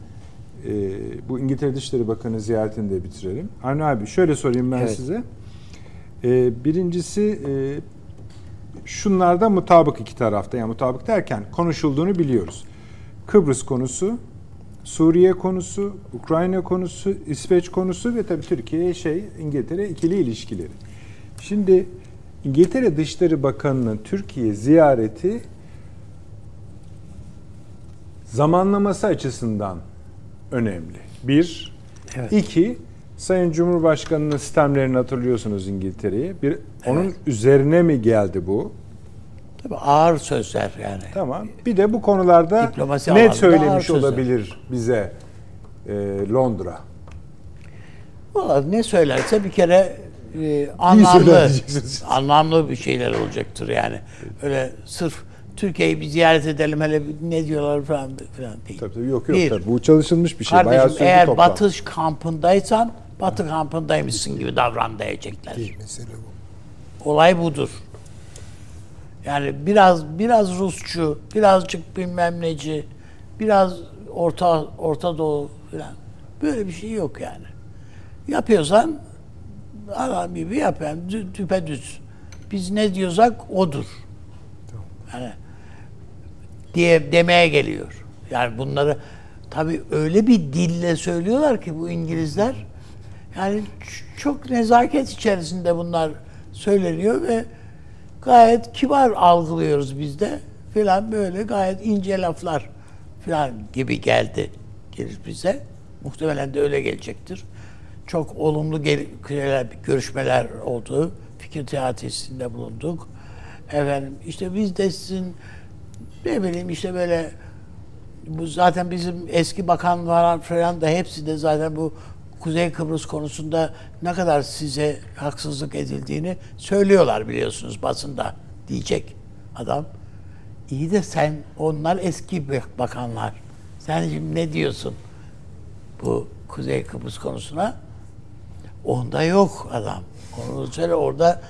Ee, bu İngiltere Dışişleri Bakanı ziyaretini de bitirelim. Avni abi şöyle sorayım ben Evet. size. Ee, birincisi e, şunlarda mutabık iki tarafta. Yani mutabık derken konuşulduğunu biliyoruz. Kıbrıs konusu, Suriye konusu, Ukrayna konusu, İsveç konusu ve tabii Türkiye şey İngiltere ikili ilişkileri. Şimdi İngiltere Dışişleri Bakanı'nın Türkiye ziyareti zamanlaması açısından önemli. Bir. Evet. iki Sayın Cumhurbaşkanı'nın sistemlerini hatırlıyorsunuz İngiltere'ye. Bir, onun üzerine mi geldi bu? Tabii ağır sözler yani. Tamam. Bir de bu konularda Diplomasi ne söylemiş sözler. olabilir bize e, Londra? Valla ne söylerse bir kere e, anlamlı <laughs> anlamlı bir şeyler olacaktır yani. Öyle sırf Türkiye'yi bir ziyaret edelim hele ne diyorlar falan falan değil. Tabii tabii yok yok. Bir, Tabii. Bu çalışılmış bir şey. Bayağı Kardeşim sürdü eğer toplantı. batış kampındaysan batı kampındaymışsın gibi davran diyecekler. Mesele bu. Olay budur. Yani biraz biraz Rusçu, birazcık bilmem neci, biraz Orta Orta Doğu falan. Böyle bir şey yok yani. Yapıyorsan adam gibi yap yani dü- düpedüz. Biz ne diyorsak odur. Yani diye demeye geliyor. Yani bunları tabii öyle bir dille söylüyorlar ki bu İngilizler. Yani çok nezaket içerisinde bunlar söyleniyor ve gayet kibar algılıyoruz biz de filan böyle gayet ince laflar filan gibi geldi gelir bize. Muhtemelen de öyle gelecektir. Çok olumlu görüşmeler oldu. Fikir teatisinde bulunduk. Efendim işte biz de sizin ne bileyim işte böyle bu zaten bizim eski bakanlar falan da hepsi de zaten bu Kuzey Kıbrıs konusunda ne kadar size haksızlık edildiğini söylüyorlar biliyorsunuz basında diyecek adam. İyi de sen onlar eski bak- bakanlar. Sen şimdi ne diyorsun bu Kuzey Kıbrıs konusuna? Onda yok adam. Onu söyle orada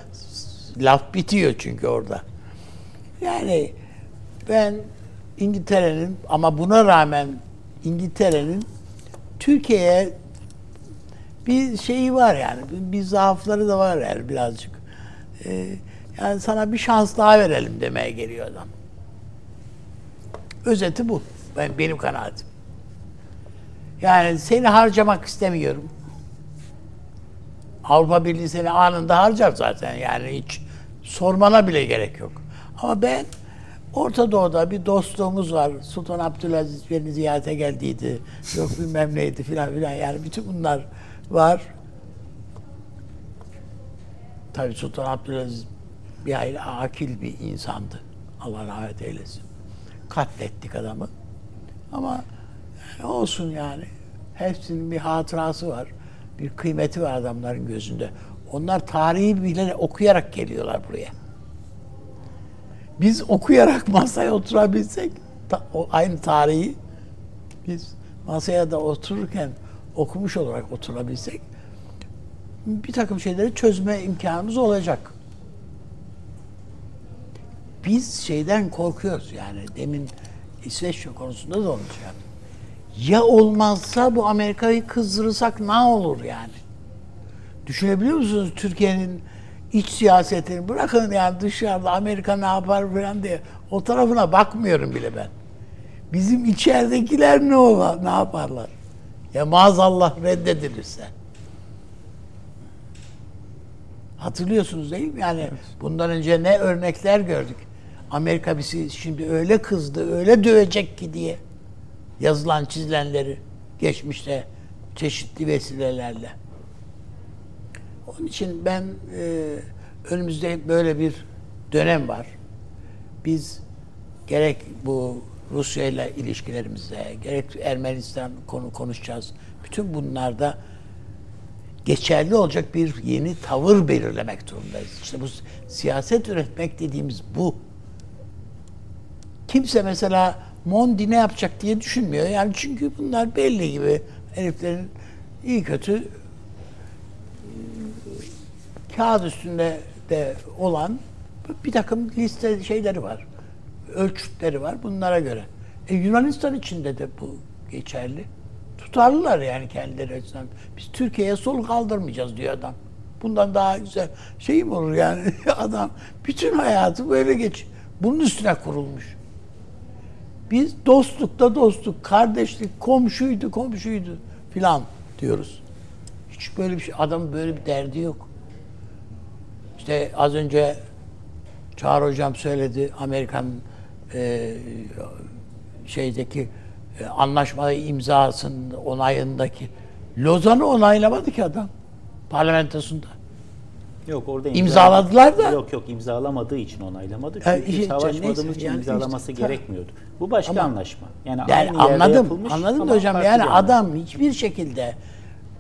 laf bitiyor çünkü orada. Yani ben İngiltere'nin ama buna rağmen İngiltere'nin Türkiye'ye bir şeyi var yani. Bir, zaafları da var yani birazcık. Ee, yani sana bir şans daha verelim demeye geliyor adam. Özeti bu. Ben benim kanaatim. Yani seni harcamak istemiyorum. Avrupa Birliği seni anında harcar zaten yani hiç sormana bile gerek yok. Ama ben Orta Doğu'da bir dostluğumuz var. Sultan Abdülaziz beni ziyarete geldiydi. Yok bilmem neydi filan filan yani bütün bunlar var. Tabii Sultan Abdülaziz bir hayli akil bir insandı. Allah rahmet eylesin. Katlettik adamı. Ama olsun yani. Hepsinin bir hatırası var. Bir kıymeti var adamların gözünde. Onlar tarihi bile okuyarak geliyorlar buraya. Biz okuyarak <laughs> masaya oturabilsek aynı tarihi biz masaya da otururken okumuş olarak oturabilsek bir takım şeyleri çözme imkanımız olacak. Biz şeyden korkuyoruz yani demin İsveç konusunda da onu şey. Ya olmazsa bu Amerika'yı kızdırırsak ne olur yani? Düşünebiliyor musunuz Türkiye'nin iç siyasetini? Bırakın yani dışarıda Amerika ne yapar falan diye. O tarafına bakmıyorum bile ben. Bizim içeridekiler ne ola, ne yaparlar? Ya maazallah reddedilirse. Hatırlıyorsunuz değil mi? Yani bundan önce ne örnekler gördük. Amerika bizi şimdi öyle kızdı, öyle dövecek ki diye yazılan çizilenleri geçmişte çeşitli vesilelerle. Onun için ben e, önümüzde böyle bir dönem var. Biz gerek bu Rusya ile ilişkilerimizde, gerek Ermenistan konu konuşacağız. Bütün bunlarda geçerli olacak bir yeni tavır belirlemek durumundayız. İşte bu siyaset üretmek dediğimiz bu. Kimse mesela Mondi ne yapacak diye düşünmüyor. Yani çünkü bunlar belli gibi heriflerin iyi kötü kağıt üstünde de olan bir takım liste şeyleri var. Ölçütleri var bunlara göre. E, Yunanistan içinde de bu geçerli. Tutarlılar yani kendileri açısından. Biz Türkiye'ye sol kaldırmayacağız diyor adam. Bundan daha güzel şey mi olur yani <laughs> adam bütün hayatı böyle geç. Bunun üstüne kurulmuş. Biz dostlukta dostluk, kardeşlik, komşuydu, komşuydu filan diyoruz. Hiç böyle bir şey, adam böyle bir derdi yok. İşte az önce Çağrı Hocam söyledi, Amerikan e, şeydeki e, anlaşma imzasının onayındaki Lozan'ı onaylamadı ki adam parlamentosunda. Yok orada İmzaladılar da. Yok yok imzalamadığı için onaylamadı. Çünkü işte, savaşmadığımız neyse, için yani imzalaması işte, gerekmiyordu. Bu başka Ama- anlaşma. Yani, Yani aynı anladım, yapılmış anladım da hocam yani anlaşma. adam hiçbir şekilde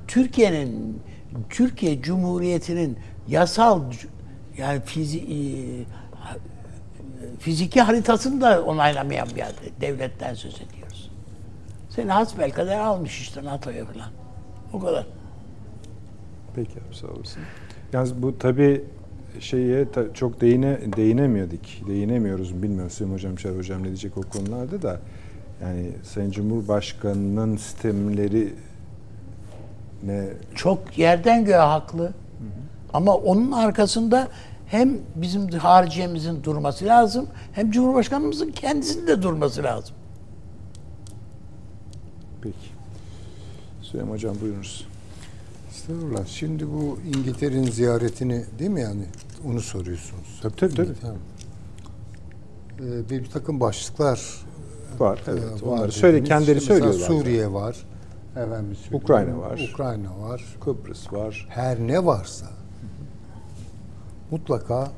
Türkiye'nin Türkiye Cumhuriyeti'nin yasal yani fizi, e, fiziki haritasını da onaylamayan bir devletten söz ediyoruz. Seni hasbelkader almış işte NATO'ya falan. O kadar. Peki abi sağ olasın. Yalnız bu tabii şeye ta- çok değine değinemiyorduk. Değinemiyoruz. Bilmiyorum Süleyman Hocam, Şer Hocam ne diyecek o konularda da. Yani Sayın Cumhurbaşkanı'nın sistemleri ne Çok yerden göğe haklı. Ama onun arkasında hem bizim hariciyemizin durması lazım hem Cumhurbaşkanımızın kendisinin de durması lazım. Peki. Süleyman Hocam buyurunuz. Estağfurullah. Şimdi bu İngiltere'nin ziyaretini değil mi yani? Onu soruyorsunuz. Tabii tabii tabii. Tamam. Ee, bir takım başlıklar Var. Evet. e, Onları var söyle dediniz. kendileri söylüyorlar. Suriye var. Efendim. Ukrayna var. Ukrayna var. Kıbrıs var. Her ne varsa mutlaka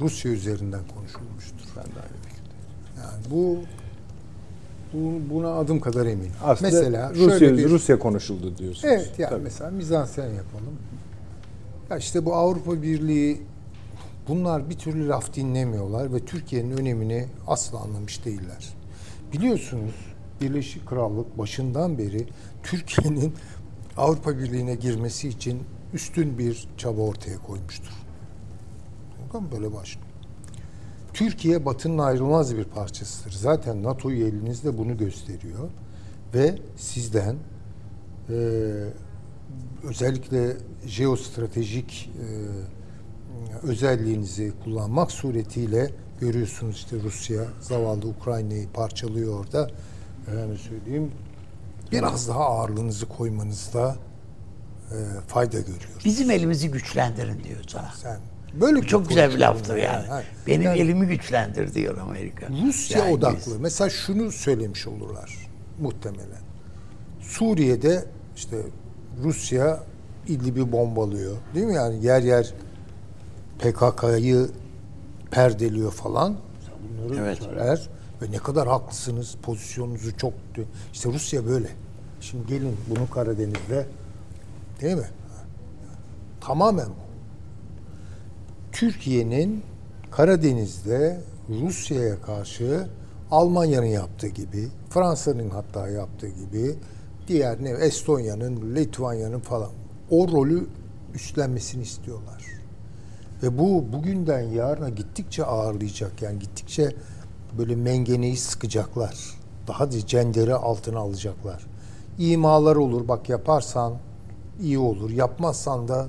Rusya üzerinden konuşulmuştur. Ben de aynı fikirde. Yani bu, bu buna adım kadar eminim. Aslında mesela Rusya şöyle bir Rusya konuşuldu diyorsunuz. Evet yani Tabii. mesela mizansen yapalım. Ya işte bu Avrupa Birliği bunlar bir türlü laf dinlemiyorlar ve Türkiye'nin önemini asla anlamış değiller. Biliyorsunuz Birleşik Krallık başından beri Türkiye'nin Avrupa Birliği'ne girmesi için üstün bir çaba ortaya koymuştur. Mı? Böyle başlıyor. Türkiye Batı'nın ayrılmaz bir parçasıdır. Zaten NATO üyeliğiniz de bunu gösteriyor. Ve sizden e, özellikle jeostratejik e, özelliğinizi kullanmak suretiyle görüyorsunuz işte Rusya zavallı Ukrayna'yı parçalıyor orada. Efendim söyleyeyim biraz daha ağırlığınızı koymanızda e, fayda görüyoruz. Bizim elimizi güçlendirin diyor sana. Sen böyle çok güzel bir laftır yani. Ha, Benim yani elimi güçlendir diyor Amerika. Rusya Yani odaklı. biz- Mesela şunu söylemiş olurlar muhtemelen. Suriye'de işte Rusya İdlib'i bombalıyor. Değil mi? Yani yer yer PKK'yı perdeliyor falan. Bunları Evet. söyler. Ve ne kadar haklısınız. Pozisyonunuzu çok... İşte Rusya böyle. Şimdi gelin bunu Karadeniz'de değil mi? Tamamen bu. Türkiye'nin Karadeniz'de Rusya'ya karşı Almanya'nın yaptığı gibi, Fransa'nın hatta yaptığı gibi, diğer ne Estonya'nın, Litvanya'nın falan o rolü üstlenmesini istiyorlar. Ve bu bugünden yarına gittikçe ağırlayacak. Yani gittikçe böyle mengeneyi sıkacaklar. Daha da cenderi altına alacaklar. İmalar olur bak yaparsan iyi olur. Yapmazsan da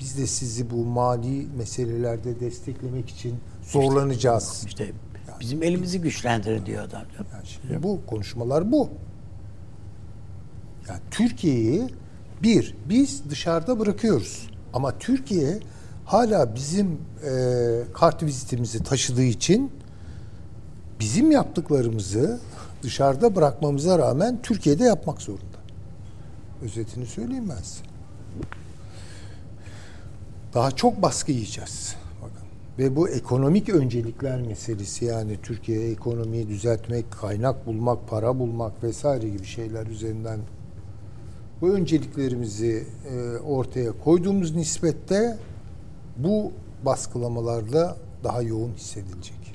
biz de sizi bu mali meselelerde desteklemek için zorlanacağız. İşte bizim elimizi güçlendir diyor adam. Yani şimdi bu konuşmalar bu. Yani Türkiye'yi bir, biz dışarıda bırakıyoruz. Ama Türkiye hala bizim e, kart vizitimizi taşıdığı için bizim yaptıklarımızı dışarıda bırakmamıza rağmen Türkiye'de yapmak zorunda. Özetini söyleyeyim ben size. Daha çok baskı yiyeceğiz. Bakın. Ve bu ekonomik öncelikler meselesi yani Türkiye ekonomiyi düzeltmek, kaynak bulmak, para bulmak vesaire gibi şeyler üzerinden bu önceliklerimizi e, ortaya koyduğumuz nispette bu baskılamalarda daha yoğun hissedilecek.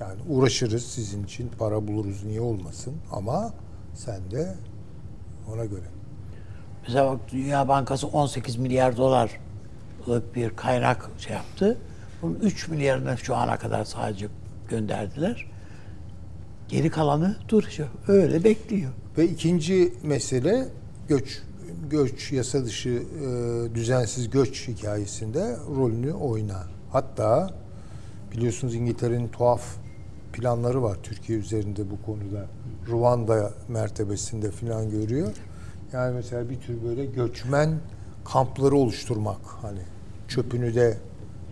Yani uğraşırız sizin için, para buluruz niye olmasın ama sen de ona göre. Mesela bak Dünya Bankası 18 milyar dolarlık bir kaynak şey yaptı. Bunun 3 milyarını şu ana kadar sadece gönderdiler. Geri kalanı duruyor. Öyle bekliyor. Ve ikinci mesele göç göç yasa dışı e, düzensiz göç hikayesinde rolünü oynar. Hatta biliyorsunuz İngiltere'nin tuhaf planları var Türkiye üzerinde bu konuda. Ruanda mertebesinde falan görüyor. Yani mesela bir tür böyle göçmen kampları oluşturmak hani çöpünü de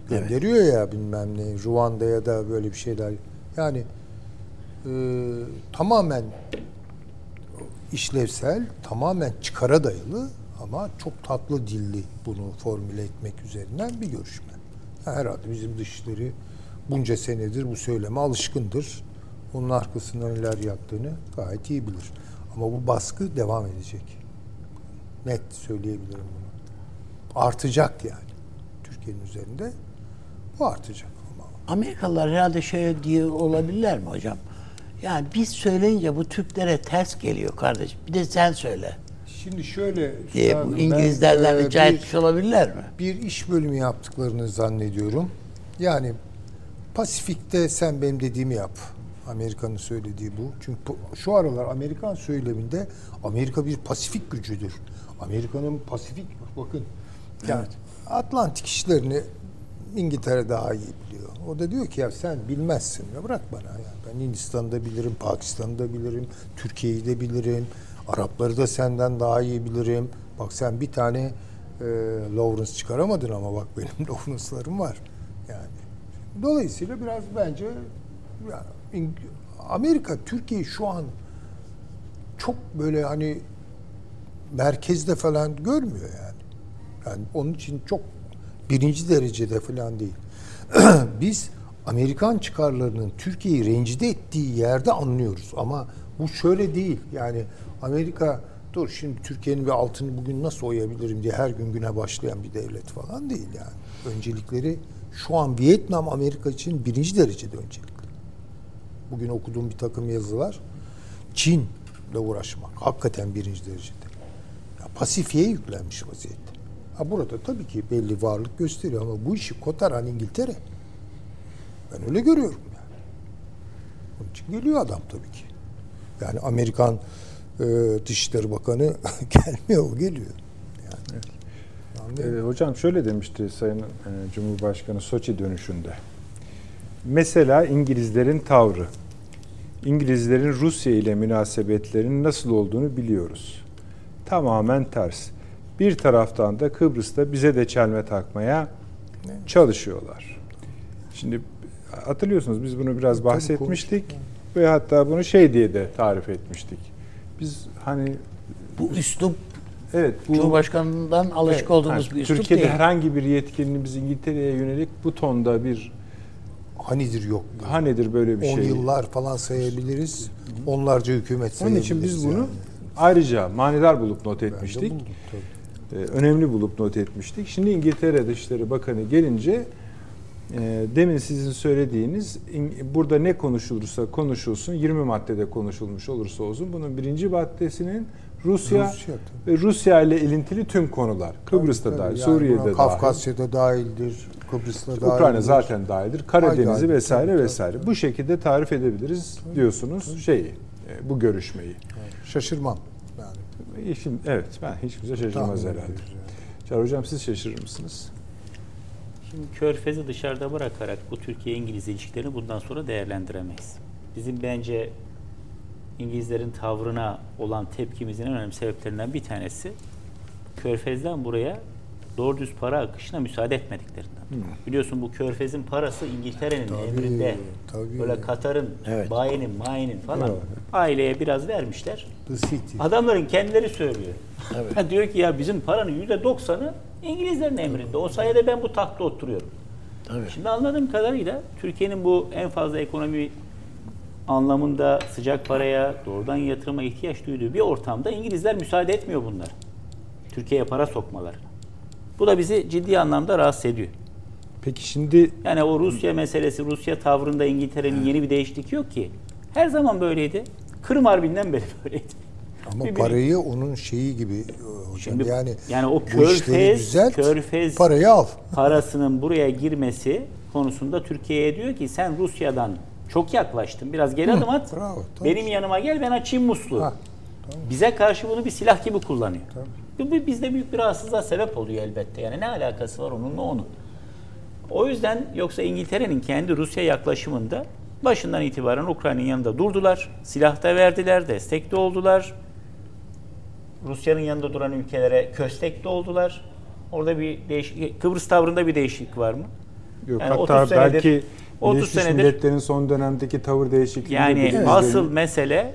gönderiyor ya bilmem ne Ruanda'ya da böyle bir şeyler. Yani e, tamamen işlevsel, tamamen çıkara dayalı ama çok tatlı dilli bunu formüle etmek üzerinden bir görüşme. Yani herhalde bizim dışişleri bunca senedir bu söyleme alışkındır. Onun arkasında neler yaptığını gayet iyi bilir. Ama bu baskı devam edecek. Net söyleyebilirim bunu. Artacak yani. Türkiye'nin üzerinde bu artacak. Ama Amerikalılar herhalde şöyle diye olabilirler mi hocam? Yani biz söyleyince bu Türklere ters geliyor kardeşim. Bir de sen söyle Şimdi şöyle diye bu ben, İngilizlerden e, rica bir- etmiş olabilirler mi? bir iş bölümü yaptıklarını zannediyorum. Yani Pasifik'te sen benim dediğimi yap. Amerika'nın söylediği bu. Çünkü şu aralar Amerikan söyleminde Amerika bir Pasifik gücüdür. Amerika'nın Pasifik bakın yani Atlantik işlerini İngiltere daha iyi biliyor. O da diyor ki ya sen bilmezsin. Ya bırak bana ya. Ben Hindistan'ı da bilirim, Pakistan'ı da bilirim, Türkiye'yi de bilirim. Arapları da senden daha iyi bilirim. Bak sen bir tane e, Lawrence çıkaramadın ama bak benim <laughs> Lawrence'larım var. Yani dolayısıyla biraz bence ya, İng- Amerika Türkiye'yi şu an çok böyle hani merkezde falan görmüyor yani. Yani onun için çok birinci derecede falan değil. <clears throat> Biz Amerikan çıkarlarının Türkiye'yi rencide ettiği yerde anlıyoruz ama bu şöyle değil. Yani Amerika dur şimdi Türkiye'nin bir altını bugün nasıl oyabilirim diye her gün güne başlayan bir devlet falan değil yani. Öncelikleri şu an Vietnam Amerika için birinci derecede öncelikli. Bugün okuduğum bir takım yazılar Çin'le uğraşmak hakikaten birinci derecede. Ya Pasifik'e yüklenmiş vaziyette. Ha burada tabii ki belli varlık gösteriyor ama bu işi kotaran İngiltere. Ben öyle görüyorum yani. Onun için geliyor adam tabii ki. Yani Amerikan e, Dışişleri Bakanı <laughs> gelmiyor, o geliyor. Yani. Anlıyor Ee, hocam şöyle demişti Sayın e, Cumhurbaşkanı Soçi dönüşünde. Mesela İngilizlerin tavrı. İngilizlerin Rusya ile münasebetlerinin nasıl olduğunu biliyoruz. Tamamen ters. Bir taraftan da Kıbrıs'ta bize de çelme takmaya çalışıyorlar. Şimdi hatırlıyorsunuz biz bunu biraz Tabii bahsetmiştik ve hatta bunu şey diye de tarif etmiştik. Biz hani Bu üslup evet bu Cumhurbaşkanı'ndan alışık Evet, olduğumuz yani bir üslup Türkiye'de değil. herhangi bir yetkilinin biz İngiltere'ye yönelik bu tonda bir Hanidir yok. ha nedir böyle bir 10 şey. yıllar falan sayabiliriz. Onlarca hükümet Onun sayabiliriz. için biz bunu yani. ayrıca manidar bulup not etmiştik. buldum, önemli bulup not etmiştik. Şimdi İngiltere Dışişleri Bakanı gelince e, demin sizin söylediğiniz burada ne konuşulursa konuşulsun 20 maddede konuşulmuş olursa olsun bunun birinci maddesinin Rusya, Rusya ve Rusya ile ilintili tüm konular. Kıbrıs'ta Tabii, dahil, tabii. Yani Suriye'de dahil. Kafkasya'da dahildir, Kıbrıs'ta dahildir. Ukrayna zaten dahildir. Karadeniz'i Dahildir, vesaire tabii, tabii. vesaire. Bu şekilde tarif edebiliriz diyorsunuz şeyi, e, bu görüşmeyi. Şaşırmam. Şimdi, evet ben hiç kimse şaşırmaz tahmin herhalde. ediyoruz yani. Çağrı Hocam siz şaşırır mısınız? Şimdi Körfez'i dışarıda bırakarak bu Türkiye-İngiliz ilişkilerini bundan sonra değerlendiremeyiz. Bizim bence İngilizlerin tavrına olan tepkimizin en önemli sebeplerinden bir tanesi Körfez'den buraya doğru düz para akışına müsaade etmediklerinden. Biliyorsun bu Körfez'in parası İngiltere'nin Tabii, emrinde. tabii. Böyle Katar'ın, Evet. bayinin, mayinin falan Evet. aileye biraz vermişler. Adamların kendileri söylüyor. <laughs> diyor ki ya bizim paranın yüzde doksanı İngilizlerin emrinde. O sayede ben bu tahtta oturuyorum. Tabii. Şimdi anladığım kadarıyla Türkiye'nin bu en fazla ekonomi anlamında sıcak paraya, doğrudan yatırıma ihtiyaç duyduğu bir ortamda İngilizler müsaade etmiyor bunlar. Türkiye'ye para sokmalarına. Bu da bizi ciddi anlamda rahatsız ediyor. Peki şimdi Yani o Rusya meselesi, Rusya tavrında İngiltere'nin yeni bir değişiklik yok ki. Her zaman böyleydi. Kırım Harbi'nden beri <laughs> böyleydi. Ama Bir- parayı onun şeyi gibi e, hocam Şimdi yani yani o körfez, düzelt, körfez parayı al. <laughs> parasının buraya girmesi konusunda Türkiye'ye diyor ki sen Rusya'dan çok yaklaştın. Biraz geri adım at. bravo, benim yanıma gel ben açayım musluğu. Ha, Bize karşı bunu bir silah gibi kullanıyor. Bu bu bizde büyük bir rahatsızlığa sebep oluyor elbette. Yani ne alakası var onunla onun. O yüzden yoksa İngiltere'nin kendi Rusya yaklaşımında başından itibaren Ukrayna'nın yanında durdular. Silah da verdiler, destek de oldular. Rusya'nın yanında duran ülkelere köstek de oldular. Orada bir değişik Kıbrıs tavrında bir değişiklik var mı? yok Yani hatta 30 senedir- belki 30 Birleşmiş senedir- Milletler'in son dönemdeki tavır değişikliği Yani asıl mesele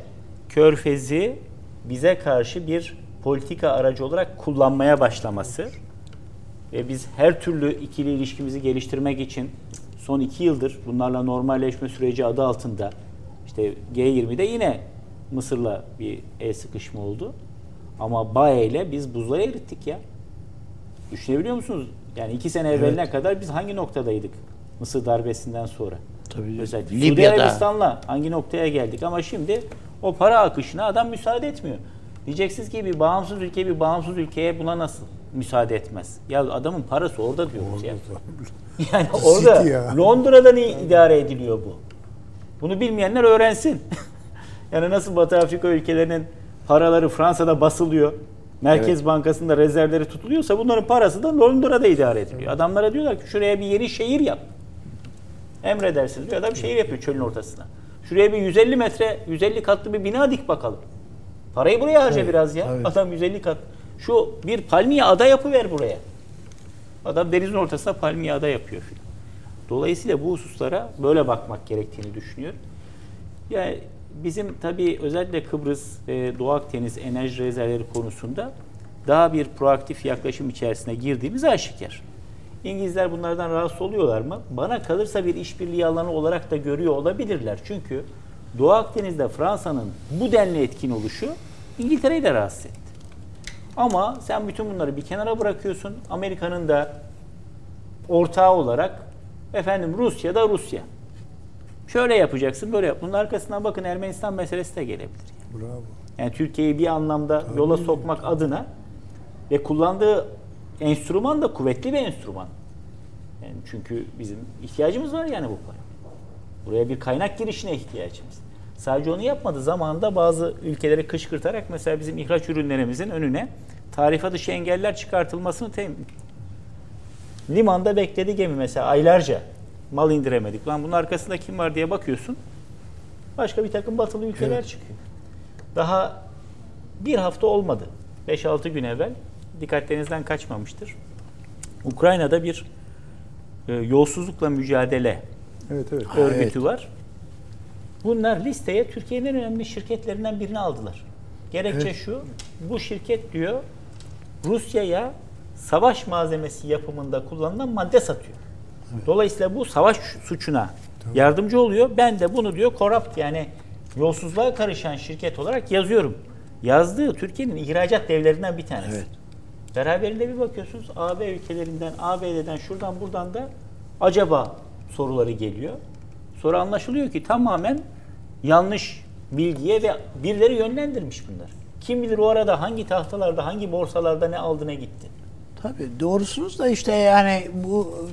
Körfez'i bize karşı bir politika aracı olarak kullanmaya başlaması. Ve biz her türlü ikili ilişkimizi geliştirmek için son iki yıldır bunlarla normalleşme süreci adı altında işte G20'de yine Mısır'la bir el sıkışma oldu. Ama Baye ile biz buzları erittik ya. Düşünebiliyor musunuz? Yani iki sene evveline kadar biz hangi noktadaydık Mısır darbesinden sonra? Tabii. Özellikle Suudi Libya'da. Arabistan'la hangi noktaya geldik ama şimdi o para akışına adam müsaade etmiyor. Diyeceksiniz ki bir bağımsız ülke bir bağımsız ülkeye buna nasıl müsaade etmez? Ya adamın parası orada diyoruz ya. Yani <laughs> orada ya. Londra'dan idare ediliyor bu. Bunu bilmeyenler öğrensin. <laughs> yani nasıl Batı Afrika ülkelerinin paraları Fransa'da basılıyor. Merkez Bankası'nda rezervleri tutuluyorsa bunların parası da Londra'da idare ediliyor. Adamlara diyorlar ki şuraya bir yeni şehir yap. Emredersiniz. Bir adam şehir yapıyor çölün ortasına. Şuraya bir 150 metre, 150 katlı bir bina dik bakalım. Parayı buraya harca biraz ya. tabii. Adam 150 kat. Şu bir palmiye ada yapıver buraya. Adam denizin ortasına palmiye ada yapıyor filan. Dolayısıyla bu hususlara böyle bakmak gerektiğini düşünüyorum. Yani bizim tabii özellikle Kıbrıs ve Doğu Akdeniz enerji rezervleri konusunda daha bir proaktif yaklaşım içerisine girdiğimiz aşikar. İngilizler bunlardan rahatsız oluyorlar mı? Bana kalırsa bir işbirliği alanı olarak da görüyor olabilirler. Çünkü Doğu Akdeniz'de Fransa'nın bu denli etkin oluşu İngiltere'yi de rahatsız etti. Ama sen bütün bunları bir kenara bırakıyorsun. Amerika'nın da ortağı olarak efendim Rusya da Rusya. Şöyle yapacaksın, böyle yap. Bunun arkasından bakın Ermenistan meselesi de gelebilir. Bravo. Yani Türkiye'yi bir anlamda yola sokmak adına ve kullandığı enstrüman da kuvvetli bir enstrüman. Yani çünkü bizim ihtiyacımız var yani bu para. Buraya bir kaynak girişine ihtiyacımız. Sadece onu yapmadı. Zamanında bazı ülkeleri kışkırtarak mesela bizim ihraç ürünlerimizin önüne tarife dışı engeller çıkartılmasını temin Limanda bekledi gemi mesela aylarca. Mal indiremedik. Lan bunun arkasında kim var diye bakıyorsun. Başka bir takım batılı ülkeler Evet. çıkıyor. Daha bir hafta olmadı. 5-6 gün evvel dikkatlerinizden kaçmamıştır. Ukrayna'da bir e, yolsuzlukla mücadele Evet evet. örgütü var. Bunlar listeye Türkiye'nin en önemli şirketlerinden birini aldılar. Gerekçe şu, bu şirket diyor Rusya'ya savaş malzemesi yapımında kullanılan madde satıyor. Dolayısıyla bu savaş suçuna yardımcı oluyor. Ben de bunu diyor korrupt yani yolsuzluğa karışan şirket olarak yazıyorum. Yazdığı Türkiye'nin ihracat devlerinden bir tanesi. Evet. Beraberinde bir bakıyorsunuz AB ülkelerinden, ABD'den şuradan buradan da acaba soruları geliyor. Sonra anlaşılıyor ki tamamen yanlış bilgiye ve birileri yönlendirmiş bunlar. Kim bilir o arada hangi tahtalarda, hangi borsalarda ne aldı ne gitti. Tabii doğrusunuz da işte yani bu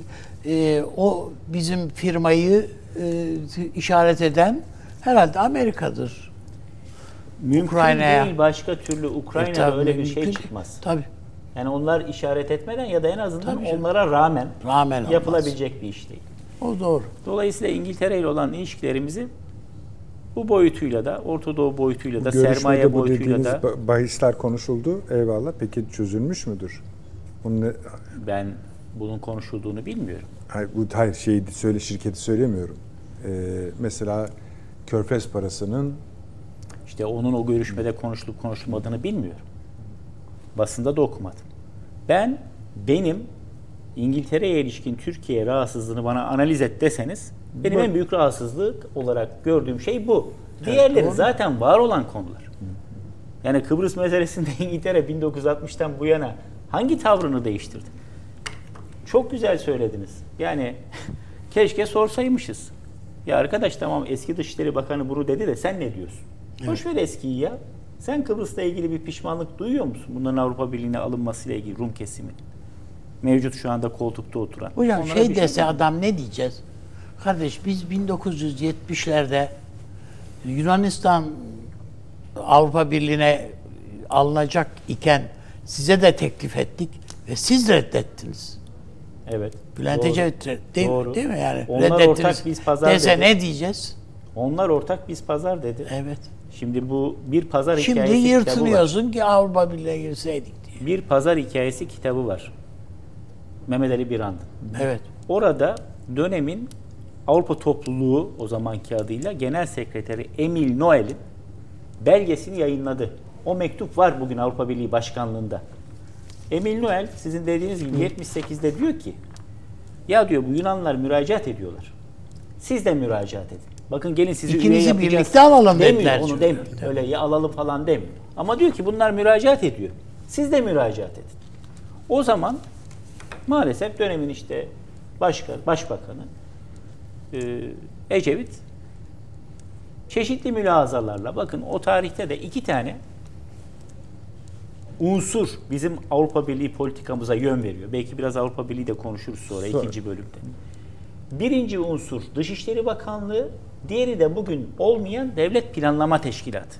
e, o bizim firmayı e, işaret eden herhalde Amerika'dır. Mümkün Ukrayna'ya. değil başka türlü Ukrayna'da E, tabii öyle bir şey çıkmaz. Tabii. Yani onlar işaret etmeden ya da en azından Tabii canım. onlara rağmen, Rağmen olmaz. yapılabilecek bir iş değil. O doğru. Dolayısıyla İngiltere ile olan ilişkilerimizi bu boyutuyla da, Orta Doğu boyutuyla da, Görüşmede sermaye bu boyutuyla da ba- bahisler konuşuldu. Eyvallah. Peki çözülmüş müdür? Bunun ne, ben bunun konuşulduğunu bilmiyorum. hayır, bu hayır şeyi söyle şirketi söylemiyorum. Ee, mesela Körfez parasının İşte onun o görüşmede konuşulup konuşulmadığını bilmiyorum. Basında da okumadım. Ben benim İngiltere'ye ilişkin Türkiye rahatsızlığını bana analiz et deseniz benim en büyük rahatsızlık olarak gördüğüm şey bu. Diğerleri doğru. zaten var olan konular. Yani Kıbrıs meselesinde <laughs> İngiltere 1960'tan bu yana hangi tavrını değiştirdi? Çok güzel söylediniz. Yani <laughs> keşke sorsaymışız. Ya arkadaş tamam eski Dışişleri Bakanı bunu dedi de sen ne diyorsun? Boş ver eskiyi ya. Sen Kıbrıs'la ilgili bir pişmanlık duyuyor musun? Bunların Avrupa Birliği'ne alınmasıyla ilgili Rum kesimi. Mevcut şu anda koltukta oturan. Hocam Onlara şey bir dese mi? adam ne diyeceğiz? Kardeş biz 1970'lerde Yunanistan Avrupa Birliği'ne alınacak iken size de teklif ettik ve siz reddettiniz. Evet. Bülent. Ecevit değil, Doğru. değil mi yani? Onlar Reddettiniz. ortak biz pazar Dese dedi. ne diyeceğiz? Onlar ortak biz pazar dedi. Evet. Şimdi bu bir pazar Şimdi hikayesi kitabı var. yırtınıyorsun ki Avrupa Birliği'ne girseydik diye. Bir pazar hikayesi kitabı var. Mehmet Ali Birand'ın. Evet. Orada dönemin Avrupa Topluluğu o zamanki adıyla Genel Sekreteri Emil Noel'in belgesini yayınladı. O mektup var bugün Avrupa Birliği Başkanlığında. Emil Noel sizin dediğiniz gibi 78'de diyor ki ya diyor bu Yunanlılar müracaat ediyorlar. Siz de müracaat edin. Bakın gelin sizi İkinizi birlikte alalım demiyor, dediler Onu demiyor. Öyle ya alalım falan demiyor. Ama diyor ki bunlar müracaat ediyor. Siz de müracaat edin. O zaman maalesef dönemin işte başkan, başbakanı e, Ecevit çeşitli mülahazalarla bakın o tarihte de iki tane unsur bizim Avrupa Birliği politikamıza yön veriyor. Belki biraz Avrupa Birliği de konuşuruz sonra, Sonra. ikinci bölümde. Birinci unsur Dışişleri Bakanlığı, diğeri de bugün olmayan Devlet Planlama Teşkilatı.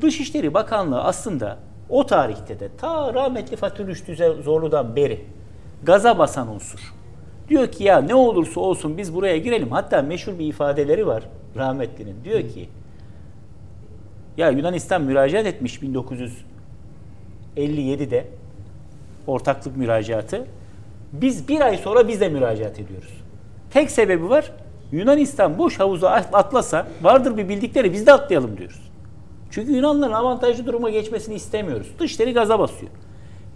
Dışişleri Bakanlığı aslında O tarihte de ta rahmetli Fatih Rüştü Zorlu'dan beri gaza basan unsur. Diyor ki ya ne olursa olsun biz buraya girelim. Hatta meşhur bir ifadeleri var rahmetlinin. Diyor ki ya Yunanistan müracaat etmiş 1957'de ortaklık müracaatı. Biz bir ay sonra biz de müracaat ediyoruz. Tek sebebi var. Yunanistan boş havuza atlasa vardır bir bildikleri biz de atlayalım diyoruz. Çünkü Yunanlıların avantajlı duruma geçmesini istemiyoruz. Dışları gaza basıyor.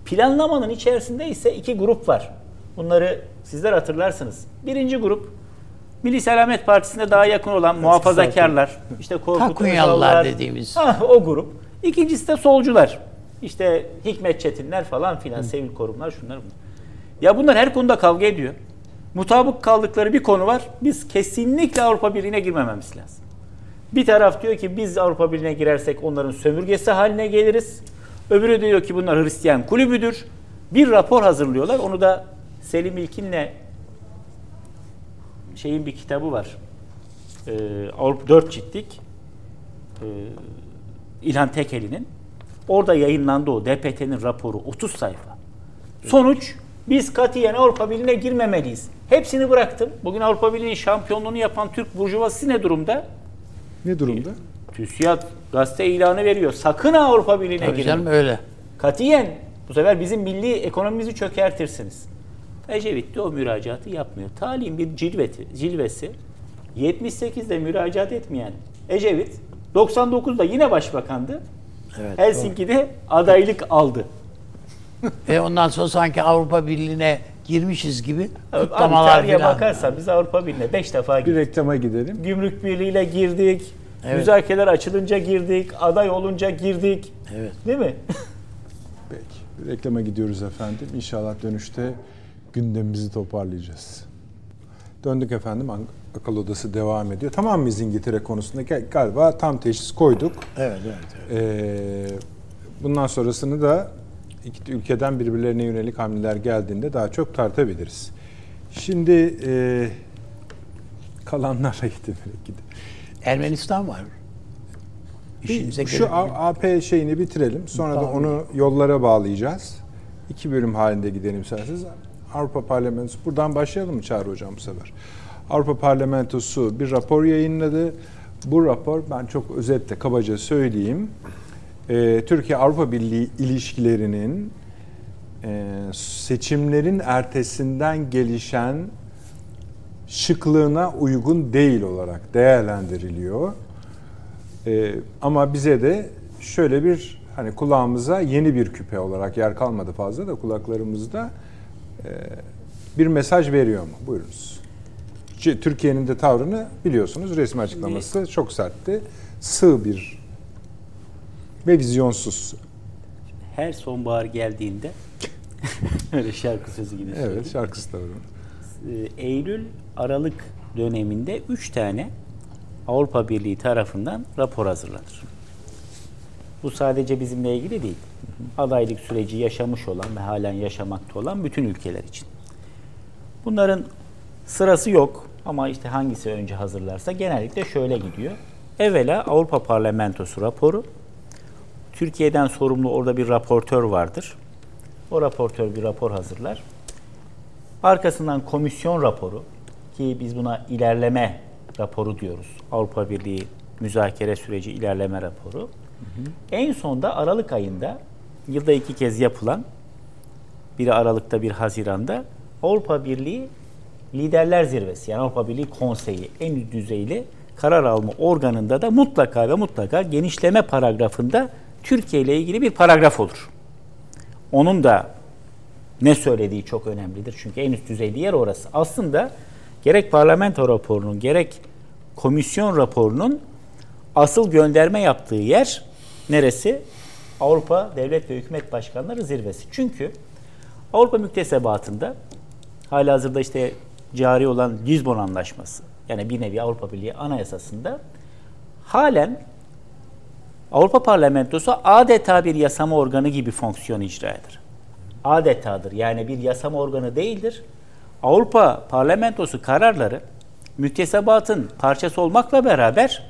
Planlamanın içerisinde ise iki grup var. Bunları sizler hatırlarsınız. Birinci grup Milli Selamet Partisi'ne daha yakın olan muhafazakarlar, işte Korkut Takunyalılar dediğimiz. Ha, o grup. İkincisi de solcular. İşte Hikmet Çetinler falan filan, Sevil Korumlar şunlar bunlar. Ya bunlar her konuda kavga ediyor. Mutabık kaldıkları bir konu var. Biz kesinlikle Avrupa Birliği'ne girmememiz lazım. Bir taraf diyor ki biz Avrupa Birliği'ne girersek onların sömürgesi haline geliriz. Öbürü diyor ki bunlar Hristiyan kulübüdür. Bir rapor hazırlıyorlar. Onu da Selim İlkin'le şeyin bir kitabı var. Ee, Avrupa 4 ciltlik ee, İlhan Tekeli'nin. Orada yayınlandı o DPT'nin raporu 30 sayfa. Sonuç biz katiyen Avrupa Birliği'ne girmemeliyiz. Hepsini bıraktım. Bugün Avrupa Birliği'nin şampiyonluğunu yapan Türk burjuvazisi ne durumda? Ne durumda? TÜSİAD gazete ilanı veriyor. Sakın Avrupa Birliği'ne girin. canım öyle. Katiyen bu sefer bizim milli ekonomimizi çökertirsiniz. Ecevit de o müracaatı yapmıyor. Talihin bir cilveti, cilvesi 78'de müracaat etmeyen Ecevit 99'da yine başbakandı. Evet, Helsinki'de adaylık aldı. <laughs> Ve ondan sonra sanki Avrupa Birliği'ne girmişiz gibi Abi kutlamalar tarihe falan. bakarsan biz Avrupa Birliği'ne 5 defa Bir gittik. reklama gidelim. Gümrük Birliği'yle girdik. Evet. Müzakereler açılınca girdik. Aday olunca girdik. Evet. Değil mi? <laughs> Peki. Bir reklama gidiyoruz efendim. İnşallah dönüşte gündemimizi toparlayacağız. Döndük efendim. Akıl Odası devam ediyor. Tamam mıyız İngiltere konusunda? Gal- Galiba tam teşhis koyduk. Evet, evet. evet. Ee, bundan sonrasını da iki ülkeden birbirlerine yönelik hamleler geldiğinde daha çok tartabiliriz. Şimdi e, kalanlara <laughs> gidelim. Ermenistan var. İşimize Şu. A- AP şeyini bitirelim. Sonra da Tamam. onu yollara bağlayacağız. İki bölüm halinde gidelim isterseniz. Avrupa Parlamentosu. Buradan başlayalım mı Çağrı Hocam bu sefer? Avrupa Parlamentosu bir rapor yayınladı. Bu rapor ben çok özetle kabaca söyleyeyim. Ee, Türkiye-Avrupa Birliği ilişkilerinin e, seçimlerin ertesinden gelişen şıklığına uygun değil olarak değerlendiriliyor. Ee, ama bize de şöyle bir hani kulağımıza yeni bir küpe olarak yer kalmadı fazla da kulaklarımızda e, bir mesaj veriyor mu? Buyurunuz. Türkiye'nin de tavrını biliyorsunuz. Resmi açıklaması çok sertti. Sığ bir ve vizyonsuz. Her sonbahar geldiğinde <laughs> öyle şarkı sözü gibi. Evet şarkısı da var. Ee, Eylül Aralık döneminde 3 tane Avrupa Birliği tarafından rapor hazırlanır. Bu sadece bizimle ilgili değil. Adaylık süreci yaşamış olan ve halen yaşamakta olan bütün ülkeler için. Bunların sırası yok ama işte hangisi önce hazırlarsa genellikle şöyle gidiyor. Evvela Avrupa Parlamentosu raporu. Türkiye'den sorumlu orada bir raportör vardır. O raportör bir rapor hazırlar. Arkasından komisyon raporu ki biz buna ilerleme raporu diyoruz. Avrupa Birliği müzakere süreci ilerleme raporu. En sonda Aralık ayında yılda iki kez yapılan biri Aralık'ta bir Haziran'da Avrupa Birliği Liderler Zirvesi yani Avrupa Birliği Konseyi en üst düzeyli karar alma organında da mutlaka ve mutlaka genişleme paragrafında Türkiye ile ilgili bir paragraf olur. Onun da ne söylediği çok önemlidir. Çünkü en üst düzeyli yer orası. Aslında gerek parlamento raporunun gerek komisyon raporunun asıl gönderme yaptığı yer neresi? Avrupa Devlet ve Hükümet Başkanları Zirvesi. Çünkü Avrupa müktesebatında halihazırda işte cari olan Lizbon Anlaşması yani bir nevi Avrupa Birliği Anayasası'nda halen Avrupa Parlamentosu adeta bir yasama organı gibi fonksiyon icra eder. Adetadır. Yani bir yasama organı değildir. Avrupa Parlamentosu kararları müktesebatın parçası olmakla beraber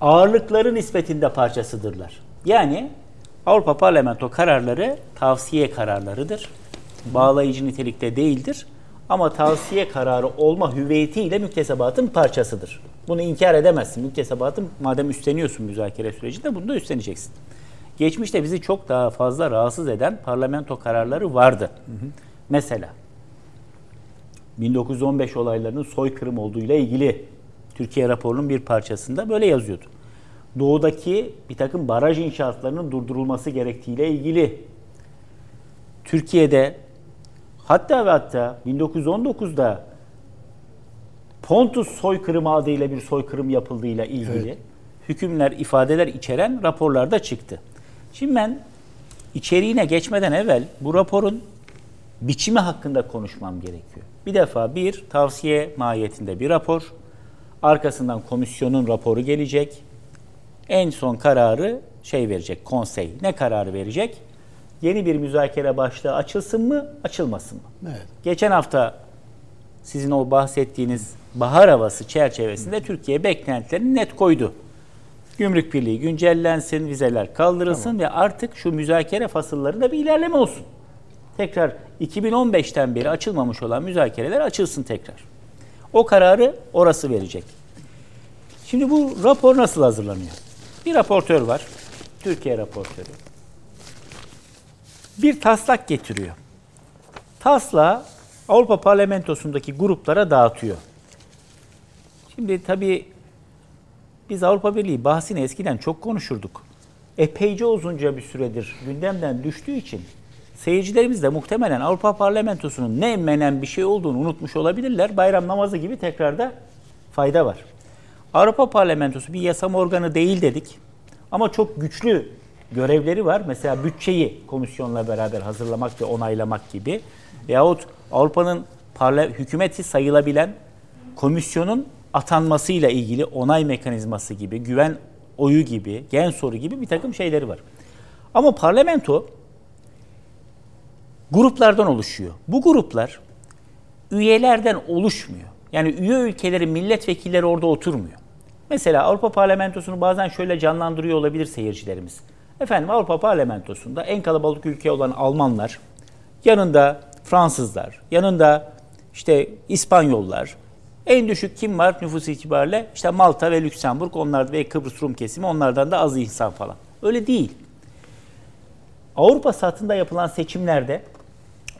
ağırlıkları nispetinde parçasıdırlar. Yani Avrupa Parlamento kararları tavsiye kararlarıdır. Bağlayıcı nitelikte değildir. Ama tavsiye kararı olma hüviyetiyle müktesebatın parçasıdır. Bunu inkar edemezsin. Müktesebatın madem üstleniyorsun müzakere sürecinde bunu da üstleneceksin. Geçmişte bizi çok daha fazla rahatsız eden parlamento kararları vardı. Hı hı. Mesela 1915 olaylarının soykırım olduğuyla ilgili Türkiye raporunun bir parçasında böyle yazıyordu. Doğudaki bir takım baraj inşaatlarının durdurulması gerektiğiyle ilgili Türkiye'de hatta ve hatta 1919'da Pontus soykırımı adıyla bir soykırım yapıldığıyla ilgili evet. hükümler, ifadeler içeren raporlarda çıktı. Şimdi ben içeriğine geçmeden evvel bu raporun biçimi hakkında konuşmam gerekiyor. Bir defa bir tavsiye mahiyetinde bir rapor, arkasından komisyonun raporu gelecek. En son kararı şey verecek, konsey. Ne kararı verecek? Yeni bir müzakere başlığı açılsın mı, açılmasın mı? Evet. Geçen hafta sizin o bahsettiğiniz bahar havası çerçevesinde Türkiye beklentilerini net koydu. Gümrük Birliği güncellensin, vizeler kaldırılsın tamam. ve artık şu müzakere fasıllarında bir ilerleme olsun. Tekrar 2015'ten beri açılmamış olan müzakereler açılsın tekrar. O kararı orası verecek. Şimdi bu rapor nasıl hazırlanıyor? Bir raportör var. Türkiye raportörü. Bir taslak getiriyor. Tasla Avrupa Parlamentosu'ndaki gruplara dağıtıyor. Şimdi tabii biz Avrupa Birliği bahsini eskiden çok konuşurduk. Epeyce uzunca bir süredir gündemden düştüğü için seyircilerimiz de muhtemelen Avrupa Parlamentosu'nun ne menen bir şey olduğunu unutmuş olabilirler. Bayram namazı gibi tekrarda fayda var. Avrupa Parlamentosu bir yasam organı değil dedik. Ama çok güçlü görevleri var. Mesela bütçeyi komisyonla beraber hazırlamak ve onaylamak gibi. Yahut Avrupa'nın parla hükümeti sayılabilen komisyonun atanmasıyla ilgili onay mekanizması gibi, güven oyu gibi, gen soru gibi bir takım şeyleri var. Ama parlamento gruplardan oluşuyor. Bu gruplar üyelerden oluşmuyor. Yani üye ülkelerin milletvekilleri orada oturmuyor. Mesela Avrupa Parlamentosu'nu bazen şöyle canlandırıyor olabilir seyircilerimiz. Efendim Avrupa Parlamentosu'nda en kalabalık ülke olan Almanlar, yanında Fransızlar, yanında işte İspanyollar, en düşük kim var nüfus itibariyle? İşte Malta ve Lüksemburg, onlar ve Kıbrıs Rum kesimi, onlardan da az insan falan. Öyle değil. Avrupa satında yapılan seçimlerde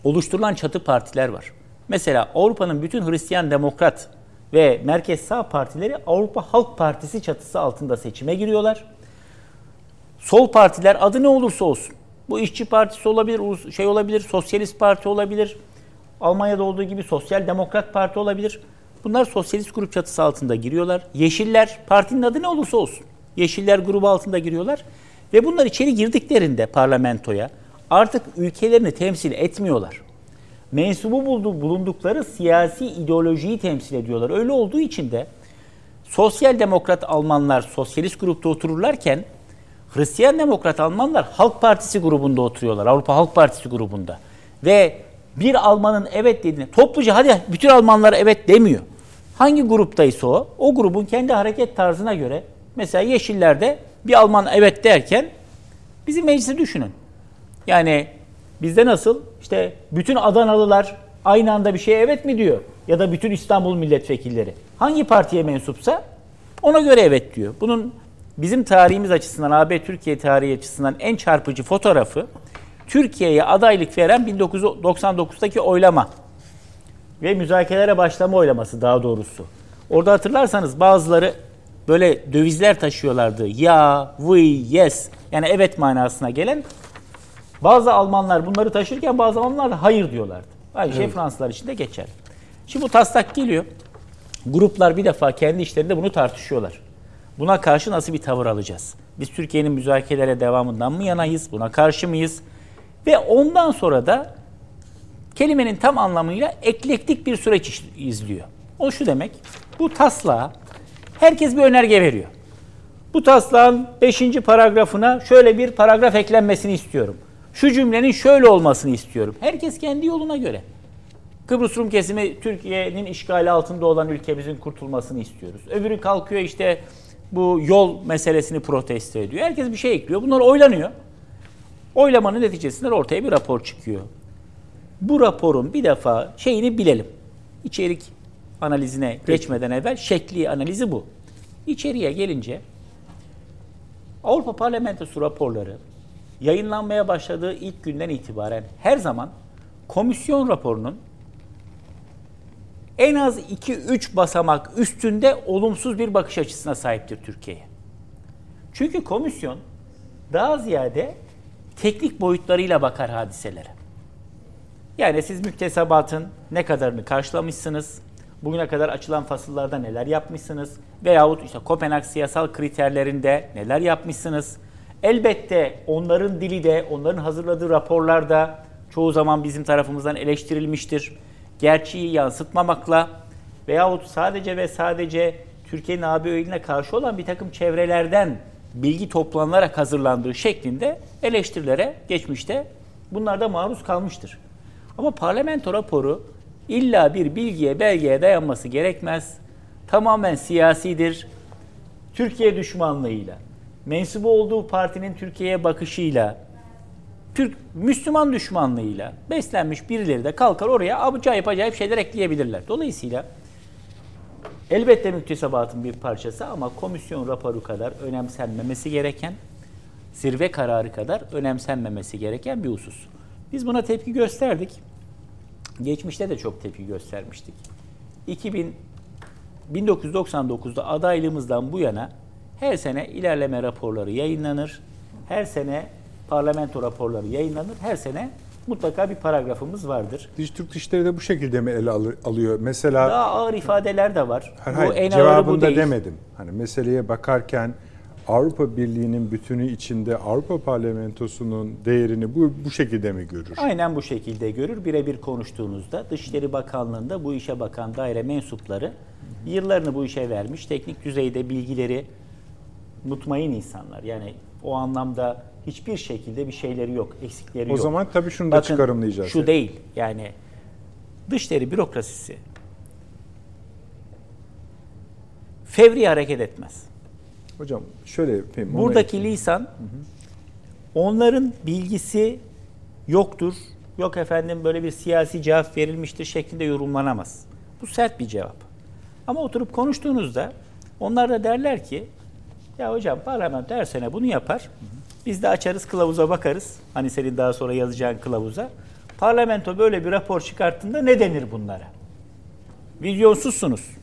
oluşturulan çatı partiler var. Mesela Avrupa'nın bütün Hristiyan Demokrat ve Merkez Sağ partileri Avrupa Halk Partisi çatısı altında seçime giriyorlar. Sol partiler adı ne olursa olsun. Bu işçi partisi olabilir, şey olabilir, sosyalist parti olabilir. Almanya'da olduğu gibi sosyal demokrat parti olabilir. Bunlar sosyalist grup çatısı altında giriyorlar. Yeşiller, partinin adı ne olursa olsun. Yeşiller grubu altında giriyorlar. Ve bunlar içeri girdiklerinde parlamentoya artık ülkelerini temsil etmiyorlar. Mensubu bulundukları siyasi ideolojiyi temsil ediyorlar. Öyle olduğu için de sosyal demokrat Almanlar sosyalist grupta otururlarken Hristiyan demokrat Almanlar Halk Partisi grubunda oturuyorlar. Avrupa Halk Partisi grubunda. Ve bir Almanın evet dediğini topluca hadi bütün Almanlar evet demiyor. Hangi gruptaysa o, o grubun kendi hareket tarzına göre mesela Yeşillerde bir Alman evet derken bizim meclisi düşünün. Yani bizde nasıl işte bütün Adanalılar aynı anda bir şeye evet mi diyor? Ya da bütün İstanbul milletvekilleri. Hangi partiye mensupsa ona göre evet diyor. Bunun bizim tarihimiz açısından, AB Türkiye tarihi açısından en çarpıcı fotoğrafı Türkiye'ye adaylık veren 1999'daki oylama ve müzakerelere başlama oylaması daha doğrusu. Orada hatırlarsanız bazıları böyle dövizler taşıyorlardı. Ya, we, yes yani evet manasına gelen. Bazı Almanlar bunları taşırken bazı Almanlar da hayır diyorlardı. Aynı şey Fransızlar için de geçer. Şimdi bu taslak geliyor. Gruplar bir defa kendi işlerinde bunu tartışıyorlar. Buna karşı nasıl bir tavır alacağız? Biz Türkiye'nin müzakerelere devamından mı yanayız? Buna karşı mıyız? Ve ondan sonra da kelimenin tam anlamıyla eklektik bir süreç izliyor. O şu demek, bu taslağa herkes bir önerge veriyor. Bu taslağın 5. paragrafına şöyle bir paragraf eklenmesini istiyorum. Şu cümlenin şöyle olmasını istiyorum. Herkes kendi yoluna göre. Kıbrıs Rum kesimi Türkiye'nin işgali altında olan ülkemizin kurtulmasını istiyoruz. Öbürü kalkıyor işte bu yol meselesini protesto ediyor. Herkes bir şey ekliyor. Bunlar oylanıyor. Oylamanın neticesinde ortaya bir rapor çıkıyor. Bu raporun bir defa şeyini bilelim. İçerik analizine geçmeden evvel şekli analizi bu. İçeriye gelince Avrupa Parlamentosu raporları yayınlanmaya başladığı ilk günden itibaren her zaman komisyon raporunun en az 2-3 basamak üstünde olumsuz bir bakış açısına sahiptir Türkiye'ye. Çünkü komisyon daha ziyade teknik boyutlarıyla bakar hadiselere. Yani siz müktesebatın ne kadarını karşılamışsınız, bugüne kadar açılan fasıllarda neler yapmışsınız veyahut işte Kopenhag siyasal kriterlerinde neler yapmışsınız. Elbette onların dili de, onların hazırladığı raporlarda çoğu zaman bizim tarafımızdan eleştirilmiştir. Gerçeği yansıtmamakla veyahut sadece ve sadece Türkiye'nin AB öğeline karşı olan bir takım çevrelerden bilgi toplanarak hazırlandığı şeklinde eleştirilere geçmişte bunlar da maruz kalmıştır. Ama parlamento raporu illa bir bilgiye, belgeye dayanması gerekmez. Tamamen siyasidir. Türkiye düşmanlığıyla, mensubu olduğu partinin Türkiye'ye bakışıyla, Türk Müslüman düşmanlığıyla beslenmiş birileri de kalkar oraya acayip acayip şeyler ekleyebilirler. Dolayısıyla elbette müktesebatın bir parçası ama komisyon raporu kadar önemsenmemesi gereken, zirve kararı kadar önemsenmemesi gereken bir husus. Biz buna tepki gösterdik. Geçmişte de çok tepki göstermiştik. 2000 1999'da adaylığımızdan bu yana her sene ilerleme raporları yayınlanır. Her sene parlamento raporları yayınlanır. Her sene mutlaka bir paragrafımız vardır. Dış Türk Dışişleri de bu şekilde mi ele alıyor? Mesela Daha ağır ifadeler de var. hayır, bu en ağırı bu cevabında değil. demedim. Hani meseleye bakarken Avrupa Birliği'nin bütünü içinde Avrupa Parlamentosu'nun değerini bu bu şekilde mi görür? Aynen bu şekilde görür. Birebir konuştuğunuzda Dışişleri Bakanlığı'nda bu işe bakan daire mensupları yıllarını bu işe vermiş. Teknik düzeyde bilgileri mutmain insanlar. Yani o anlamda hiçbir şekilde bir şeyleri yok, eksikleri O yok. zaman tabii şunu da Bakın, çıkarımlayacağız. Şu değil. Yani dışişleri bürokrasisi fevri hareket etmez. Hocam şöyle yapayım. Buradaki ekleyeyim. lisan onların bilgisi yoktur. Yok efendim böyle bir siyasi cevap verilmiştir şeklinde yorumlanamaz. Bu sert bir cevap. Ama oturup konuştuğunuzda onlar da derler ki ya hocam parlamento her sene bunu yapar. Biz de açarız kılavuza bakarız. Hani senin daha sonra yazacağın kılavuza. Parlamento böyle bir rapor çıkarttığında ne denir bunlara? Vizyonsuzsunuz.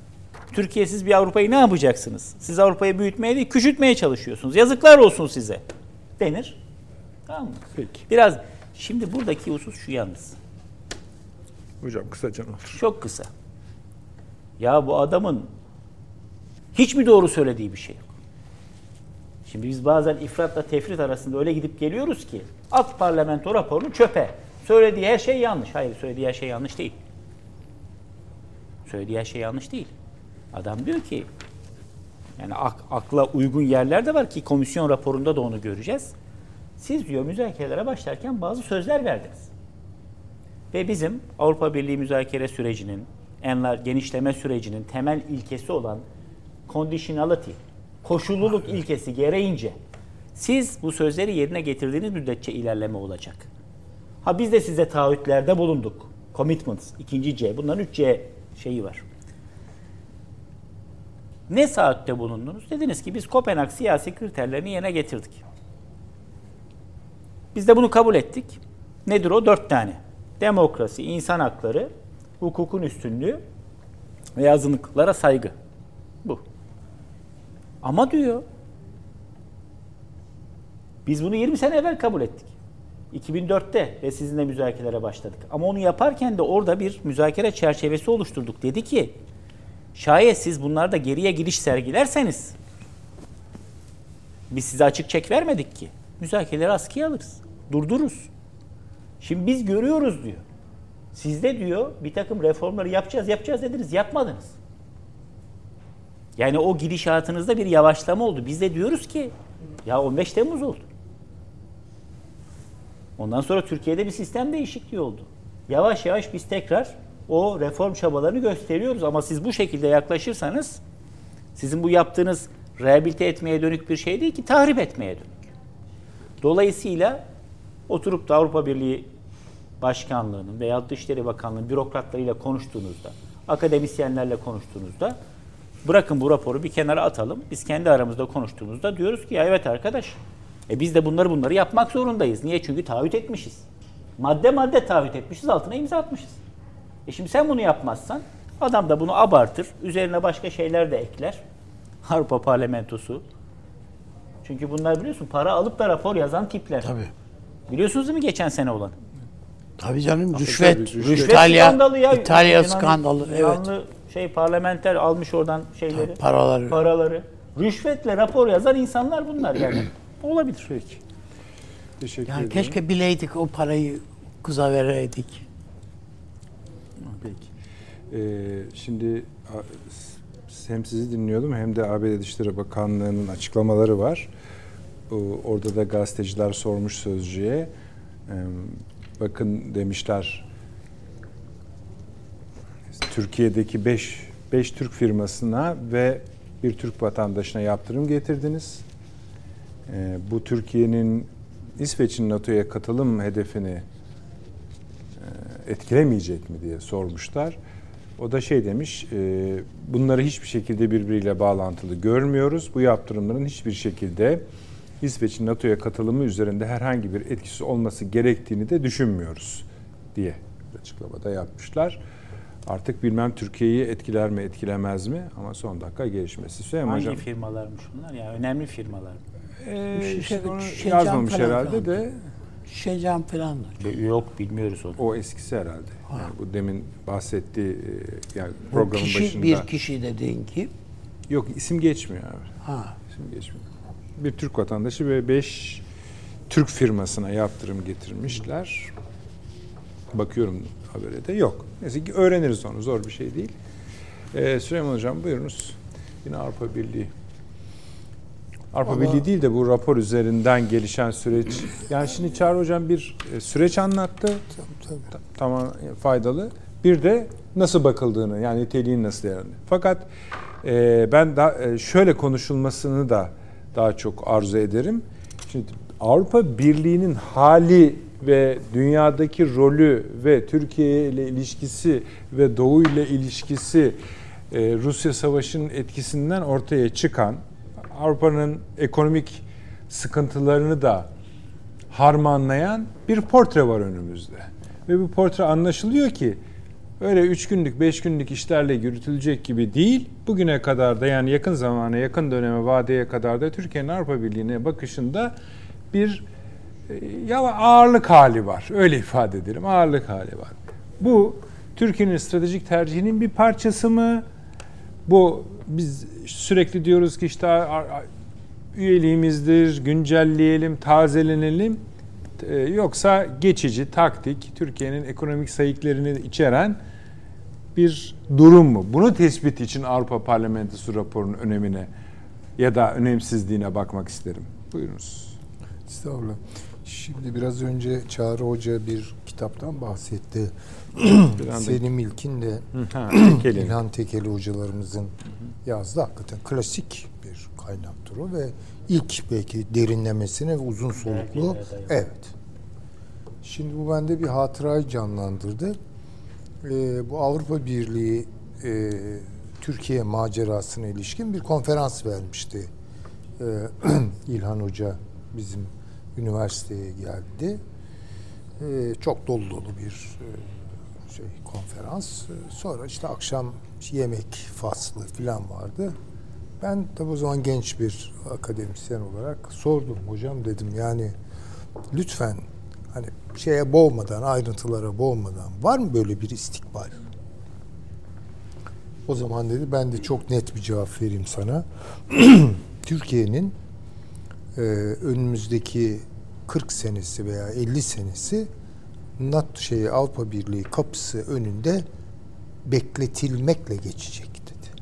Türkiye'siz bir Avrupa'yı ne yapacaksınız? Siz Avrupa'yı büyütmeye değil, küçültmeye çalışıyorsunuz. Yazıklar olsun size. Denir. Tamam mı? Peki. Biraz şimdi buradaki husus şu yalnız. Hocam kısaca ne olur? Çok kısa. Ya bu adamın hiç mi doğru söylediği bir şey yok? Şimdi biz bazen ifratla tefrit arasında öyle gidip geliyoruz ki at parlamento raporunu çöpe. Söylediği her şey yanlış. Hayır söylediği her şey yanlış değil. Söylediği her şey yanlış değil. Adam diyor ki yani ak- akla uygun yerler de var ki komisyon raporunda da onu göreceğiz. Siz diyor müzakerelere başlarken bazı sözler verdiniz. Ve bizim Avrupa Birliği müzakere sürecinin, enlar genişleme sürecinin temel ilkesi olan conditionality, koşulluluk ilkesi gereğince siz bu sözleri yerine getirdiğiniz müddetçe ilerleme olacak. Ha biz de size taahhütlerde bulunduk. Commitments, ikinci C. Bunların üç C şeyi var. Ne saatte bulundunuz? Dediniz ki biz Kopenhag siyasi kriterlerini yerine getirdik. Biz de bunu kabul ettik. Nedir o? Dört tane. Demokrasi, insan hakları, hukukun üstünlüğü ve azınlıklara saygı. Bu. Ama diyor, biz bunu 20 sene evvel kabul ettik. 2004'te ve sizinle müzakerelere başladık. Ama onu yaparken de orada bir müzakere çerçevesi oluşturduk. Dedi ki, şayet siz bunlarda geriye gidiş sergilerseniz, biz size açık çek vermedik ki. Müzakereleri askıya alırız. Durdururuz. Şimdi biz görüyoruz diyor. Sizde diyor bir takım reformları yapacağız yapacağız dediniz yapmadınız. Yani o gidişatınızda bir yavaşlama oldu. Biz de diyoruz ki ya 15 Temmuz oldu. Ondan sonra Türkiye'de bir sistem değişikliği oldu. Yavaş yavaş biz tekrar o reform çabalarını gösteriyoruz ama siz bu şekilde yaklaşırsanız sizin bu yaptığınız rehabilite etmeye dönük bir şey değil ki tahrip etmeye dönük. Dolayısıyla oturup da Avrupa Birliği Başkanlığı'nın veya Dışişleri Bakanlığı'nın bürokratlarıyla konuştuğunuzda, akademisyenlerle konuştuğunuzda bırakın bu raporu bir kenara atalım. Biz kendi aramızda konuştuğumuzda diyoruz ki ya evet arkadaş e biz de bunları bunları yapmak zorundayız. Niye? Çünkü taahhüt etmişiz. Madde madde taahhüt etmişiz, altına imza atmışız. E şimdi sen bunu yapmazsan adam da bunu abartır, üzerine başka şeyler de ekler. <laughs> Avrupa Parlamentosu. Çünkü bunlar biliyorsun para alıp da rapor yazan tipler. Tabii. Biliyorsunuz değil mi geçen sene olan? Tabii canım rüşvet, tabii, Rüşvet İtalya, skandalı ya. İtalya Yunan- skandalı. Evet. Şey parlamenter almış oradan şeyleri. paraları. Paraları. Rüşvetle rapor yazan insanlar bunlar yani. <clears throat> Olabilir. Peki. Teşekkür Yani ederim. keşke bileydik o parayı kıza vereydik. Ee, şimdi hem sizi dinliyordum hem de ABD Dışişleri Bakanlığı'nın açıklamaları var. Orada da gazeteciler sormuş sözcüye. Ee, Bakın demişler Türkiye'deki 5 5 Türk firmasına ve bir Türk vatandaşına yaptırım getirdiniz. Ee, bu Türkiye'nin İsveç'in NATO'ya katılım hedefini e, etkilemeyecek mi diye sormuşlar. O da şey demiş, e, bunları hiçbir şekilde birbiriyle bağlantılı görmüyoruz. Bu yaptırımların hiçbir şekilde İsveç'in NATO'ya katılımı üzerinde herhangi bir etkisi olması gerektiğini de düşünmüyoruz diye açıklamada yapmışlar. Artık bilmem Türkiye'yi etkiler mi etkilemez mi ama son dakika gelişmesi. Süleyman Hangi Hocam, firmalarmış bunlar? Ya önemli firmalar. e, Şişe- işte onu şişe yazmamış herhalde de Şişecam falan. Yok bilmiyoruz onu. o eskisi herhalde. Yani bu demin bahsettiği e, yani Bu programın kişi başında. bir kişi dediğin ki Yok isim geçmiyor abi. ha İsim geçmiyor. Bir Türk vatandaşı ve 5 Türk firmasına yaptırım getirmişler. Bakıyorum habere de yok. Neyse ki öğreniriz onu. Zor bir şey değil. Ee, Süleyman Hocam buyurunuz. Yine Avrupa Birliği. Avrupa Vallahi- Birliği değil de bu rapor üzerinden gelişen süreç. Yani şimdi Çağrı Hocam bir e, süreç anlattı. tabii. Ta- Tamam faydalı. Bir de nasıl bakıldığını yani niteliğin nasıl değerli. Fakat e, ben da e, şöyle konuşulmasını da daha çok arzu ederim. Şimdi Avrupa Birliği'nin hali ve dünyadaki rolü ve Türkiye ile ilişkisi ve Doğu ile ilişkisi e, Rusya Savaşı'nın etkisinden ortaya çıkan Avrupa'nın ekonomik sıkıntılarını da harmanlayan bir portre var önümüzde. Ve bu portre anlaşılıyor ki öyle üç günlük, beş günlük işlerle yürütülecek gibi değil. Bugüne kadar da yani yakın zamana, yakın döneme, vadeye kadar da Türkiye'nin Avrupa Birliği'ne bakışında bir e, ya ağırlık hali var. Öyle ifade edelim. Ağırlık hali var. Bu Türkiye'nin stratejik tercihinin bir parçası mı? Bu biz sürekli diyoruz ki işte üyeliğimizdir, güncelleyelim, tazelenelim. Ee, Yoksa geçici, taktik, Türkiye'nin ekonomik sayıklarını içeren bir durum mu? Bunu tespit için Avrupa Parlamentosu raporunun önemine ya da önemsizliğine bakmak isterim. Buyurunuz. Estağfurullah. Şimdi biraz önce Çağrı Hoca bir kitaptan bahsetti. Selim İlkin de. <clears throat> İlhan Tekeli hocalarımızın yazdığı hakikaten klasik bir kaynaktır o ve ilk belki derinlemesine ve uzun soluklu. Evet. Şimdi bu bende bir hatırayı canlandırdı. Ee, bu Avrupa Birliği e, Türkiye macerasına ilişkin bir konferans vermişti. Ee, <clears throat> İlhan Hoca bizim üniversiteye geldi. Ee, çok dolu dolu bir e, şey konferans. Ee, Sonra işte akşam yemek faslı falan vardı. Ben tabii o zaman genç bir akademisyen olarak sordum hocam dedim yani lütfen hani şeye boğmadan ayrıntılara boğmadan var mı böyle bir istikbal? O zaman dedi ben de çok net bir cevap vereyim sana. <clears throat> Türkiye'nin e, önümüzdeki 40 senesi veya 50 senesi NATO şey Avrupa Birliği kapısı önünde bekletilmekle geçecek dedi.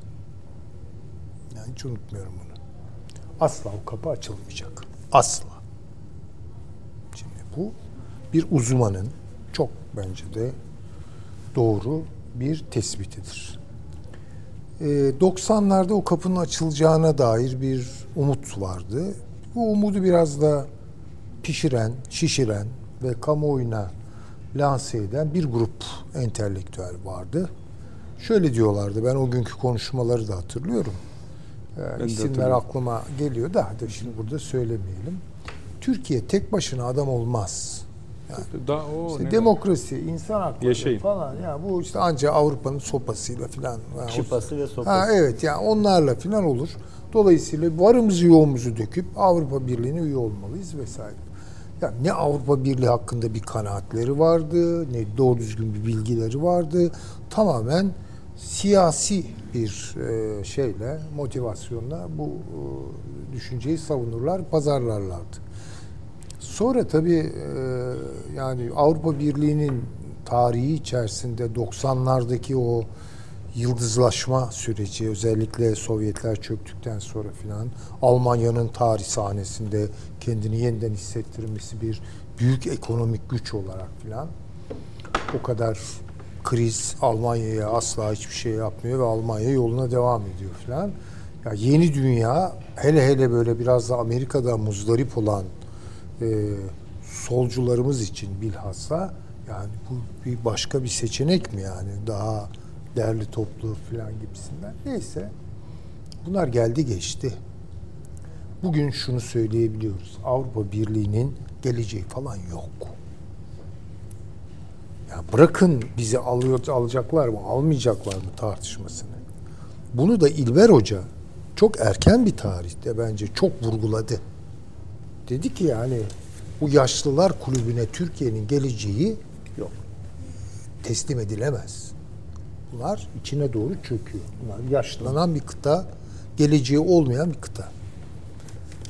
Yani hiç unutmuyorum bunu. Asla o kapı açılmayacak. Asla. Şimdi bu bir uzmanın çok bence de doğru bir tespitidir. Ee, 90'larda o kapının açılacağına dair bir umut vardı. Bu umudu biraz da pişiren, şişiren ve kamuoyuna lanse eden bir grup entelektüel vardı. Şöyle diyorlardı, ben o günkü konuşmaları da hatırlıyorum. Ee, isimler aklıma geliyor da hadi şimdi burada söylemeyelim. Türkiye tek başına adam olmaz. Da, o İşte ne- demokrasi, insan hakları Yaşayın. falan. Ya bu işte ancak Avrupa'nın sopasıyla falan. Yani o- Çıpası ve sopası. Ha evet yani onlarla falan olur. Dolayısıyla varımızı yoğumuzu döküp Avrupa Birliği'ne üye olmalıyız vesaire. Ya ne Avrupa Birliği hakkında bir kanaatleri vardı, ne doğru düzgün bir bilgileri vardı. Tamamen siyasi bir e, şeyle, motivasyonla bu e, düşünceyi savunurlar, pazarlarlardı. Sonra tabii e, yani Avrupa Birliği'nin tarihi içerisinde 90'lardaki o yıldızlaşma süreci özellikle Sovyetler çöktükten sonra filan Almanya'nın tarih sahnesinde kendini yeniden hissettirmesi bir büyük ekonomik güç olarak filan o kadar kriz Almanya'ya asla hiçbir şey yapmıyor ve Almanya yoluna devam ediyor filan. Ya yeni dünya hele hele böyle biraz da Amerika'da muzdarip olan e, solcularımız için bilhassa yani bu bir başka bir seçenek mi yani daha derli toplu filan gibisinden. Neyse bunlar geldi geçti. Bugün şunu söyleyebiliyoruz. Avrupa Birliği'nin geleceği falan yok. Ya bırakın bizi alıyor, alacaklar mı, almayacaklar mı tartışmasını. Bunu da İlber Hoca çok erken bir tarihte bence çok vurguladı. Dedi ki yani bu yaşlılar kulübüne Türkiye'nin geleceği Yok. teslim edilemez. Bunlar içine doğru çöküyor. Bunlar yaşlanan bir kıta, geleceği olmayan bir kıta.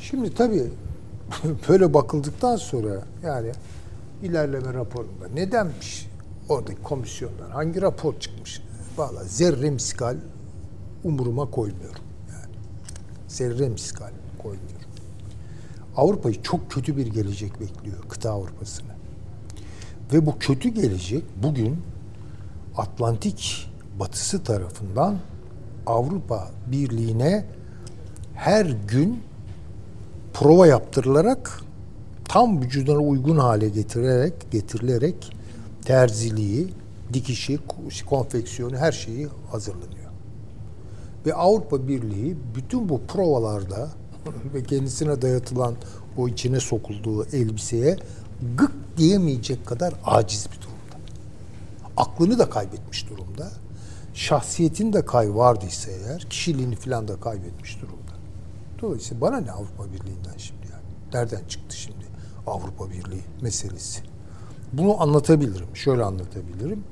Şimdi tabii <laughs> böyle bakıldıktan sonra yani ilerleme raporunda nedenmiş oradaki komisyondan hangi rapor çıkmış? Valla zerre miskal umuruma koymuyorum. Yani zerre miskal koymuyorum. Avrupa'yı çok kötü bir gelecek bekliyor kıta Avrupa'sını. Ve bu kötü gelecek bugün Atlantik batısı tarafından Avrupa Birliği'ne her gün prova yaptırılarak tam vücuduna uygun hale getirilerek getirilerek terziliği, dikişi, konfeksiyonu her şeyi hazırlanıyor. Ve Avrupa Birliği bütün bu provalarda <laughs> ve kendisine dayatılan o içine sokulduğu elbiseye gık diyemeyecek kadar aciz bir durumda. Aklını da kaybetmiş durumda. Şahsiyetini de kay vardıysa eğer, kişiliğini falan da kaybetmiş durumda. Dolayısıyla bana ne Avrupa Birliği'nden şimdi yani? Nereden çıktı şimdi Avrupa Birliği meselesi? Bunu anlatabilirim. Şöyle anlatabilirim.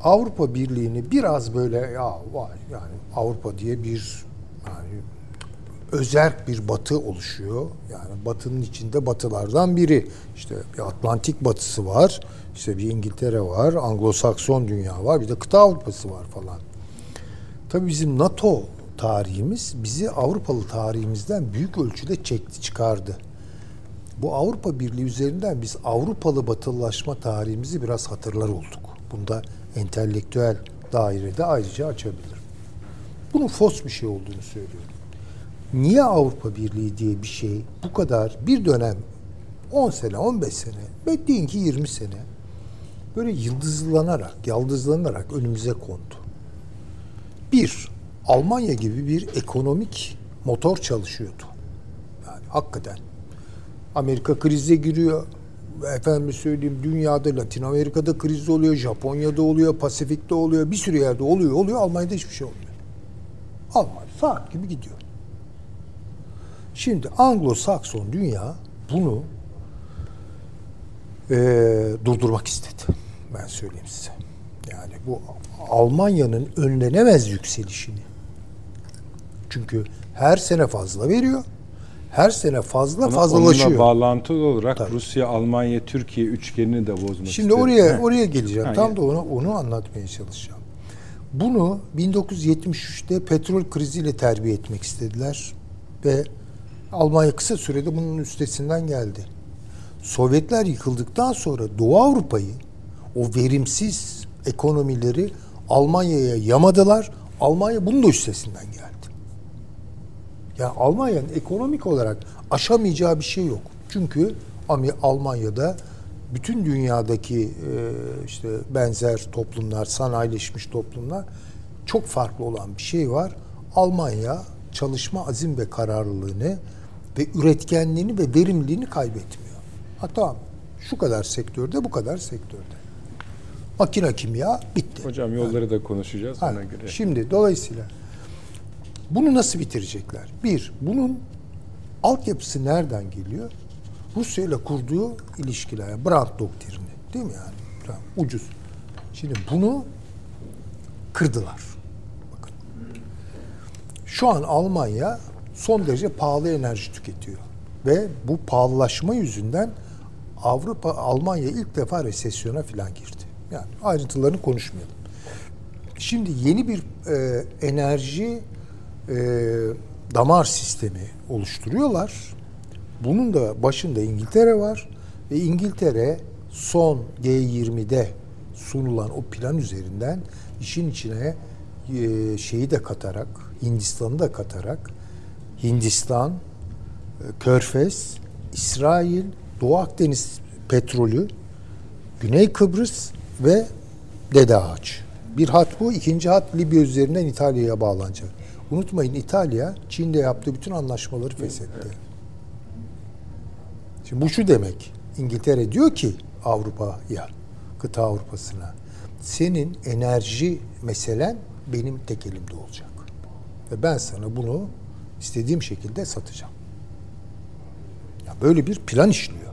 Avrupa Birliği'ni biraz böyle ya vay yani Avrupa diye bir yani özerk bir batı oluşuyor. Yani batının içinde batılardan biri. İşte bir Atlantik batısı var. İşte bir İngiltere var. Anglo-Sakson dünya var. Bir de kıta Avrupası var falan. Tabii bizim NATO tarihimiz bizi Avrupalı tarihimizden büyük ölçüde çekti çıkardı. Bu Avrupa Birliği üzerinden biz Avrupalı batılılaşma tarihimizi biraz hatırlar olduk. Bunda entelektüel dairede ayrıca açabilirim. Bunun fos bir şey olduğunu söylüyorum. Niye Avrupa Birliği diye bir şey bu kadar bir dönem 10 sene, 15 sene ve deyin ki 20 sene böyle yıldızlanarak, yaldızlanarak önümüze kondu. Bir, Almanya gibi bir ekonomik motor çalışıyordu. Yani hakikaten. Amerika krize giriyor. Efendim söyleyeyim dünyada Latin Amerika'da kriz oluyor, Japonya'da oluyor, Pasifik'te oluyor, bir sürü yerde oluyor, oluyor. Almanya'da hiçbir şey olmuyor. Almanya saat gibi gidiyor. Şimdi Anglo-Sakson dünya bunu eee, durdurmak istedi. Ben söyleyeyim size. Yani bu Almanya'nın önlenemez yükselişini. Çünkü her sene fazla veriyor. Her sene fazla Ama fazlalaşıyor. Onunla bağlantılı olarak Tabii. Rusya, Almanya, Türkiye üçgenini de bozmak Şimdi istedim. oraya Ha. oraya geleceğim. Ha, Tam ya. da onu onu anlatmaya çalışacağım. Bunu 1973'te petrol kriziyle terbiye etmek istediler ve Almanya kısa sürede bunun üstesinden geldi. Sovyetler yıkıldıktan sonra Doğu Avrupa'yı o verimsiz ekonomileri Almanya'ya yamadılar. Almanya bunun da üstesinden geldi. Yani Almanya'nın ekonomik olarak aşamayacağı bir şey yok. Çünkü Almanya'da bütün dünyadaki e, işte benzer toplumlar, sanayileşmiş toplumlar çok farklı olan bir şey var. Almanya çalışma azim ve kararlılığını ve üretkenliğini ve verimliliğini kaybetmiyor. Hatta şu kadar sektörde, bu kadar sektörde. Makine kimya bitti. Hocam yolları da konuşacağız Ha, ona göre. Şimdi dolayısıyla bunu nasıl bitirecekler? Bir, bunun altyapısı nereden geliyor? Rusya ile kurduğu ilişkiler, yani Brandt doktrini değil mi yani? Tamam, ucuz. Şimdi bunu kırdılar. Bakın. Şu an Almanya son derece pahalı enerji tüketiyor. Ve bu pahalılaşma yüzünden Avrupa, Almanya ilk defa resesyona falan girdi. Yani ayrıntılarını konuşmayalım. Şimdi yeni bir e, enerji e, damar sistemi oluşturuyorlar. Bunun da başında İngiltere var ve İngiltere son G20'de sunulan o plan üzerinden işin içine e, şeyi de katarak, Hindistan'ı da katarak Hindistan, e, Körfez, İsrail, Doğu Akdeniz petrolü, Güney Kıbrıs ve Dede Ağaç. Bir hat bu. ikinci hat Libya üzerinden İtalya'ya bağlanacak. Unutmayın İtalya Çin'de yaptığı bütün anlaşmaları feshetti. Şimdi bu şu demek. İngiltere diyor ki Avrupa'ya, kıta Avrupa'sına senin enerji meselen benim tek elimde olacak. Ve ben sana bunu istediğim şekilde satacağım. Ya böyle bir plan işliyor.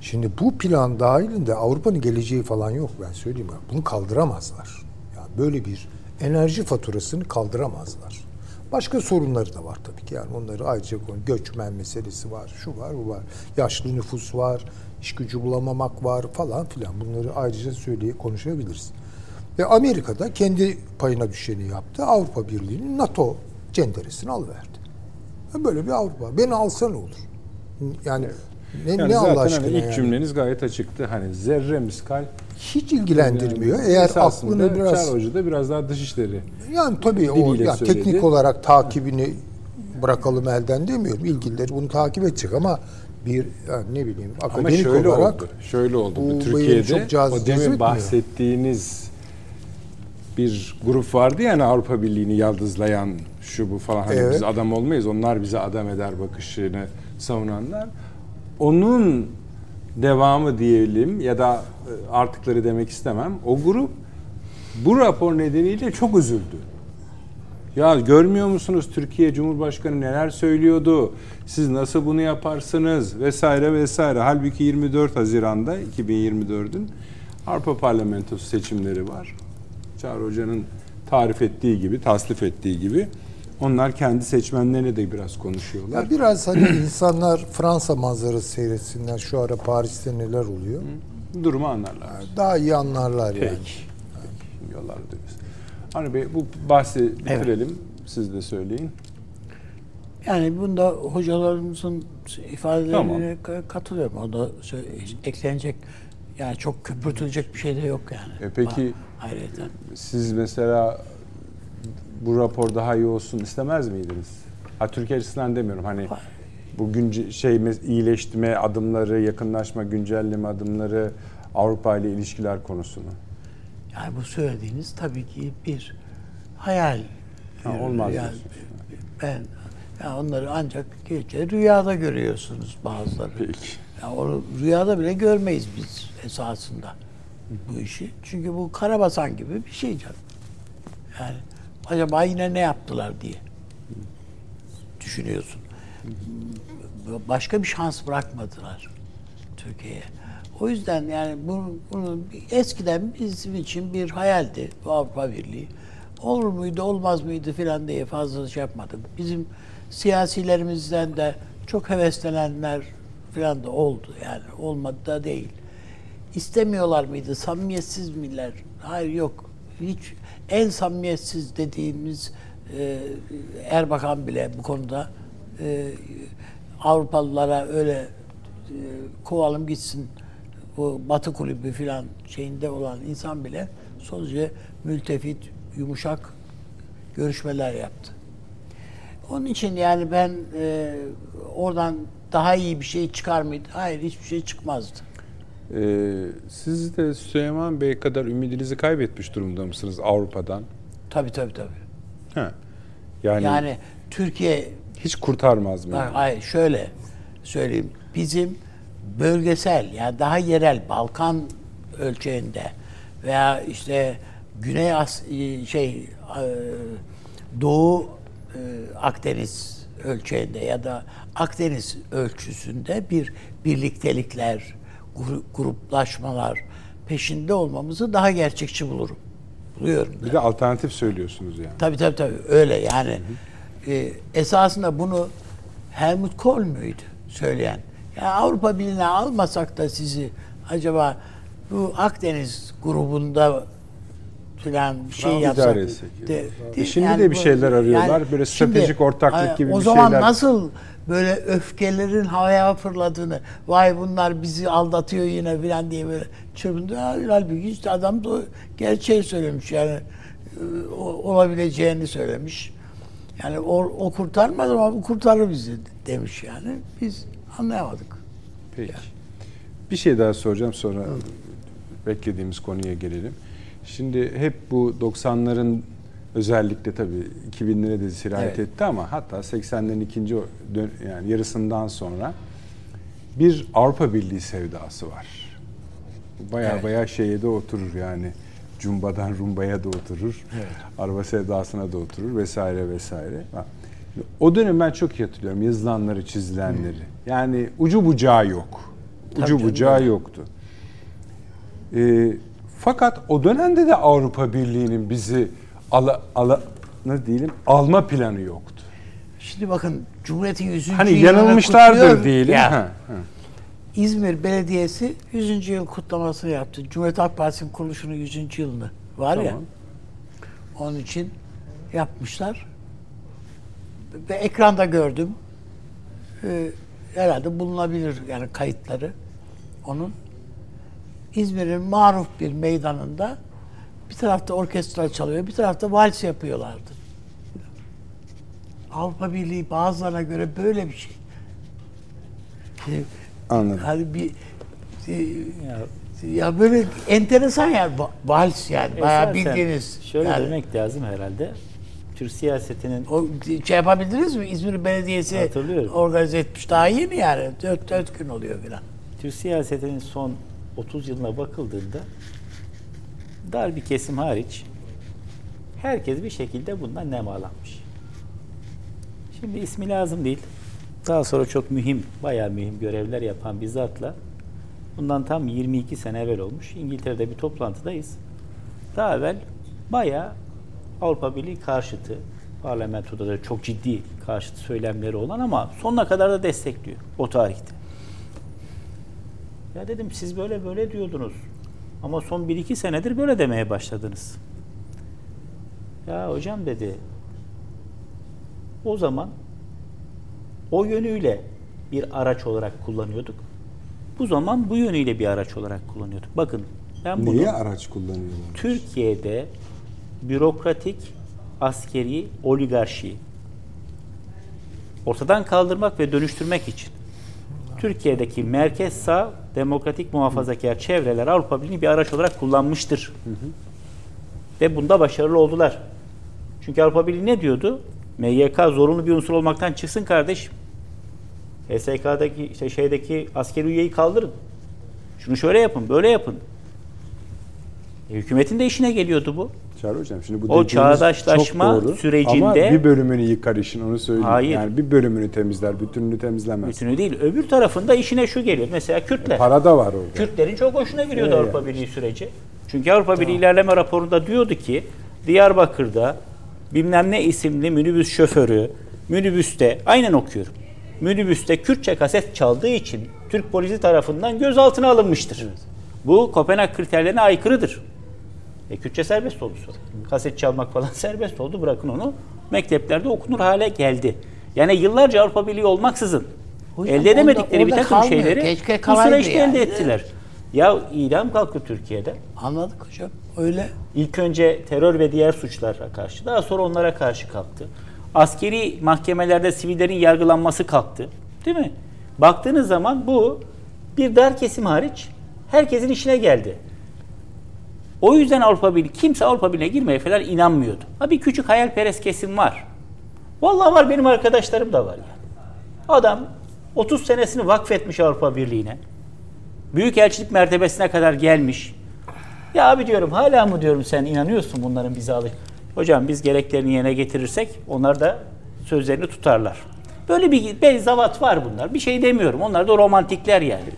Şimdi bu plan dahilinde Avrupa'nın geleceği falan yok ben söyleyeyim. Bunu kaldıramazlar. Yani böyle bir enerji faturasını kaldıramazlar. Başka sorunları da var tabii ki. Yani onları ayrıca konu göçmen meselesi var, şu var, bu var. Yaşlı nüfus var, iş gücü bulamamak var falan filan. Bunları ayrıca söyleyip konuşabiliriz. Ve Amerika'da kendi payına düşeni yaptı. Avrupa Birliği'nin NATO cenderesini alıverdi. Böyle bir Avrupa. Beni alsa ne olur? Yani ne, Yani ne Allah zaten aşkına hani ilk yani? cümleniz gayet açıktı. Hani zerre miskal. hiç ilgilendirmiyor. Yani Eğer aklını biraz Çağrı Hoca da biraz daha dışişleri. yani tabii o ya söyledi. teknik olarak takibini bırakalım elden demiyorum. İlgilileri bunu takip edecek ama bir yani ne bileyim Ama akademik şöyle olarak oldu. Şöyle oldu. bu Türkiye'de çok o demin bahsettiğiniz bir grup vardı yani Avrupa Birliği'ni yaldızlayan şu bu falan hani Evet. biz adam olmayız onlar bize adam eder bakışını savunanlar. Onun devamı diyelim ya da e, artıkları demek istemem. O grup bu rapor nedeniyle çok üzüldü. Ya görmüyor musunuz Türkiye Cumhurbaşkanı neler söylüyordu? Siz nasıl bunu yaparsınız vesaire vesaire. Halbuki 24 Haziran'da 2024'ün Avrupa Parlamentosu seçimleri var. Çağrı Hoca'nın tarif ettiği gibi, tasnif ettiği gibi onlar kendi seçmenlerine de biraz konuşuyorlar. ya biraz hani <clears throat> insanlar Fransa manzarası seyretsinler şu ara Paris'te neler oluyor. Durumu anlarlar. Daha iyi anlarlar yani. Peki. Yollar. Hani Bey bu bahsi bitirelim. Siz de söyleyin. Yani bunda hocalarımızın ifadelerine Tamam. ka- katılıyorum. O da sö- eklenecek yani çok köpürtülecek bir şey de yok yani. E peki- Ayrıca. Siz mesela bu rapor daha iyi olsun istemez miydiniz? Ha Türkiye açısından demiyorum. Hani bu günce, şey iyileştirme adımları, yakınlaşma, güncelleme adımları, Avrupa ile ilişkiler konusunu. Yani bu söylediğiniz tabii ki bir hayal. Ha, olmaz Yani ben yani onları ancak gece rüyada görüyorsunuz bazıları. Peki. Yani onu rüyada bile görmeyiz biz esasında bu işi. Çünkü bu karabasan gibi bir şey canım. Yani acaba yine ne yaptılar diye düşünüyorsun. Başka bir şans bırakmadılar Türkiye'ye. O yüzden yani bunu, bunu eskiden bizim için bir hayaldi bu Avrupa Birliği. Olur muydu, olmaz mıydı filan diye fazla şey yapmadık. Bizim siyasilerimizden de çok heveslenenler filan da oldu yani. Olmadı da değil. İstemiyorlar mıydı? Samimiyetsiz miler? Hayır yok. Hiç en samimiyetsiz dediğimiz e, Erbakan bile bu konuda e, Avrupalılara öyle e, kovalım gitsin bu Batı kulübü filan şeyinde olan insan bile sonuçta mültefit, yumuşak görüşmeler yaptı. Onun için yani ben e, oradan daha iyi bir şey çıkar mıydı? Hayır hiçbir şey çıkmazdı. Ee, siz de Süleyman Bey kadar ümidinizi kaybetmiş durumda mısınız Avrupa'dan? Tabii tabii tabii. Ha. Yani, Yani Türkiye hiç kurtarmaz mı? Bak, Hayır şöyle söyleyeyim. Bizim bölgesel yani daha yerel Balkan ölçeğinde veya işte Güney As şey e, Doğu e, Akdeniz ölçeğinde ya da Akdeniz ölçüsünde bir birliktelikler, gruplaşmalar peşinde olmamızı daha gerçekçi bulurum. Buluyorum. Bir de alternatif söylüyorsunuz yani. Tabii tabii tabii öyle yani. E, esasında bunu Helmut Kohl müydü söyleyen? Ya Avrupa Birliği'ne almasak da sizi acaba bu Akdeniz grubunda filan bir şey Bravo. yapsak. Etsek. De- E şimdi de bir şeyler arıyorlar. Böyle stratejik ortaklık gibi o bir zaman şeyler. nasıl böyle öfkelerin havaya fırladığını, vay bunlar bizi aldatıyor yine filan diye böyle çırpındı. Halbuki işte adam da gerçeği söylemiş yani e, olabileceğini söylemiş. Yani o, o kurtarmadı ama bu kurtarır bizi demiş yani. Biz anlayamadık. Peki. Bir şey daha soracağım sonra beklediğimiz konuya gelelim. Şimdi hep bu 90'ların özellikle tabii 2000'lere de sirayet Evet. etti ama hatta 80'lerin ikinci yani yarısından sonra bir Avrupa Birliği sevdası var. Baya Evet. baya şeye de oturur yani. Cumbadan rumbaya da oturur. Araba sevdasına da oturur vesaire vesaire. O dönem ben çok iyi hatırlıyorum yazılanları, çizilenleri. Yani ucu bucağı yok. Tabii Ucu canım, bucağı öyle. yoktu. Ee, fakat o dönemde de Avrupa Birliği'nin bizi ala, ala, ne diyelim alma planı yoktu. Şimdi bakın Cumhuriyet'in 100. Hani yılını yanılmışlardır kutluyor. diyelim. Ya, Ha, ha. İzmir Belediyesi 100. yıl kutlamasını yaptı. Cumhuriyet Halk Partisi'nin kuruluşunun 100. yılını var ya. Tamam. Onun için yapmışlar. Ve ekranda gördüm. Ee, herhalde bulunabilir yani kayıtları onun. İzmir'in maruf bir meydanında bir tarafta orkestra çalıyor, bir tarafta vals yapıyorlardı. Avrupa Birliği bazılarına göre böyle bir şey. Anladım. Hani bir e, Ya, ya böyle enteresan yani va- vals yani bayağı esasen bildiğiniz. Şöyle yani. demek lazım herhalde. Türk siyasetinin O şey yapabildiniz mi? İzmir Belediyesi organize etmiş. Daha yeni yani. Dört, dört gün oluyor filan. Türk siyasetinin son 30 yılına bakıldığında dar bir kesim hariç herkes bir şekilde bundan nemalanmış. Şimdi ismi lazım değil. Daha sonra çok mühim, bayağı mühim görevler yapan bir zatla bundan tam 22 sene evvel olmuş. İngiltere'de bir toplantıdayız. Daha evvel bayağı Avrupa Birliği karşıtı, parlamentoda da çok ciddi karşıt söylemleri olan ama sonuna kadar da destekliyor o tarihte. Ya dedim siz böyle böyle diyordunuz. Ama son 1-2 senedir böyle demeye başladınız. Ya hocam dedi. O zaman o yönüyle bir araç olarak kullanıyorduk. Bu zaman bu yönüyle bir araç olarak kullanıyorduk. Bakın ben bunu Niye araç kullanıyorlar? Türkiye'de bürokratik askeri oligarşiyi ortadan kaldırmak ve dönüştürmek için Türkiye'deki merkez sağ demokratik muhafazakar çevreler Avrupa Birliği'ni bir araç olarak kullanmıştır. Ve bunda başarılı oldular. Çünkü Avrupa Birliği ne diyordu? MYK zorunlu bir unsur olmaktan çıksın kardeşim. HSK'daki işte şeydeki askeri üyeyi kaldırın. Şunu şöyle yapın, böyle yapın. E, hükümetin de işine geliyordu bu. Çağrı Hocam şimdi bu O çağdaşlaşma çok doğru. sürecinde- Ama bir bölümünü yıkar işin onu söyleyeyim. Hayır. Yani bir bölümünü temizler, bütününü temizlemez. Bütünü değil. Öbür tarafında işine şu geliyor. Mesela Kürtler. Para da var orada. Kürtlerin çok hoşuna gidiyordu Evet. Avrupa Birliği süreci. Çünkü Avrupa Birliği ilerleme raporunda diyordu ki Diyarbakır'da bilmem ne isimli minibüs şoförü minibüste aynen okuyorum. Minibüste Kürtçe kaset çaldığı için Türk polisi tarafından gözaltına alınmıştır. Bu Kopenhag kriterlerine aykırıdır. E, Kürtçe serbest oldu sonra. Kaset çalmak falan <laughs> serbest oldu. Bırakın onu. Mekteplerde okunur hale geldi. Yani yıllarca Avrupa Birliği olmaksızın Hocam elde edemedikleri orada- bir orada takım kalmıyor. şeyleri Keşke bu süreçte yani. elde ettiler. Ya idam kalktı Türkiye'de. Anladık hocam. Öyle. İlk önce terör ve diğer suçlara karşı, daha sonra onlara karşı kalktı. Askeri mahkemelerde sivillerin yargılanması kalktı. Değil mi? Baktığınız zaman bu bir dar kesim hariç herkesin işine geldi. O yüzden Avrupa Birliği, kimse Avrupa Birliği'ne girmeye falan inanmıyordu. Ha bir küçük hayalperest kesim var. Vallahi var benim arkadaşlarım da var yani. Adam 30 senesini vakfetmiş Avrupa Birliği'ne. Büyükelçilik mertebesine kadar gelmiş. Ya abi diyorum hala mı diyorum sen inanıyorsun bunların bize alış. Hocam biz gereklerini yerine getirirsek onlar da sözlerini tutarlar. Böyle bir benzavat var bunlar. Bir şey demiyorum. Onlar da romantikler yani.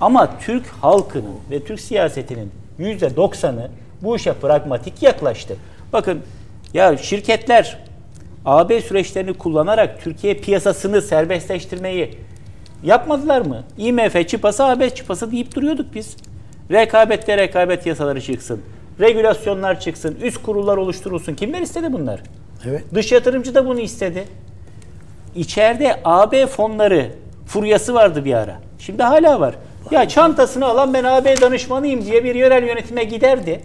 Ama Türk halkının ve Türk siyasetinin yüzde doksanı bu işe pragmatik yaklaştı. Bakın ya şirketler AB süreçlerini kullanarak Türkiye piyasasını serbestleştirmeyi yapmadılar mı? IMF çıpası AB çıpası deyip duruyorduk biz. Rekabette rekabet yasaları çıksın. Regülasyonlar çıksın. Üst kurullar oluşturulsun. Kimler istedi bunlar? Evet. Dış yatırımcı da bunu istedi. İçeride AB fonları furyası vardı bir ara. Şimdi hala var. Ya çantasını alan ben AB danışmanıyım diye bir yerel yönetime giderdi.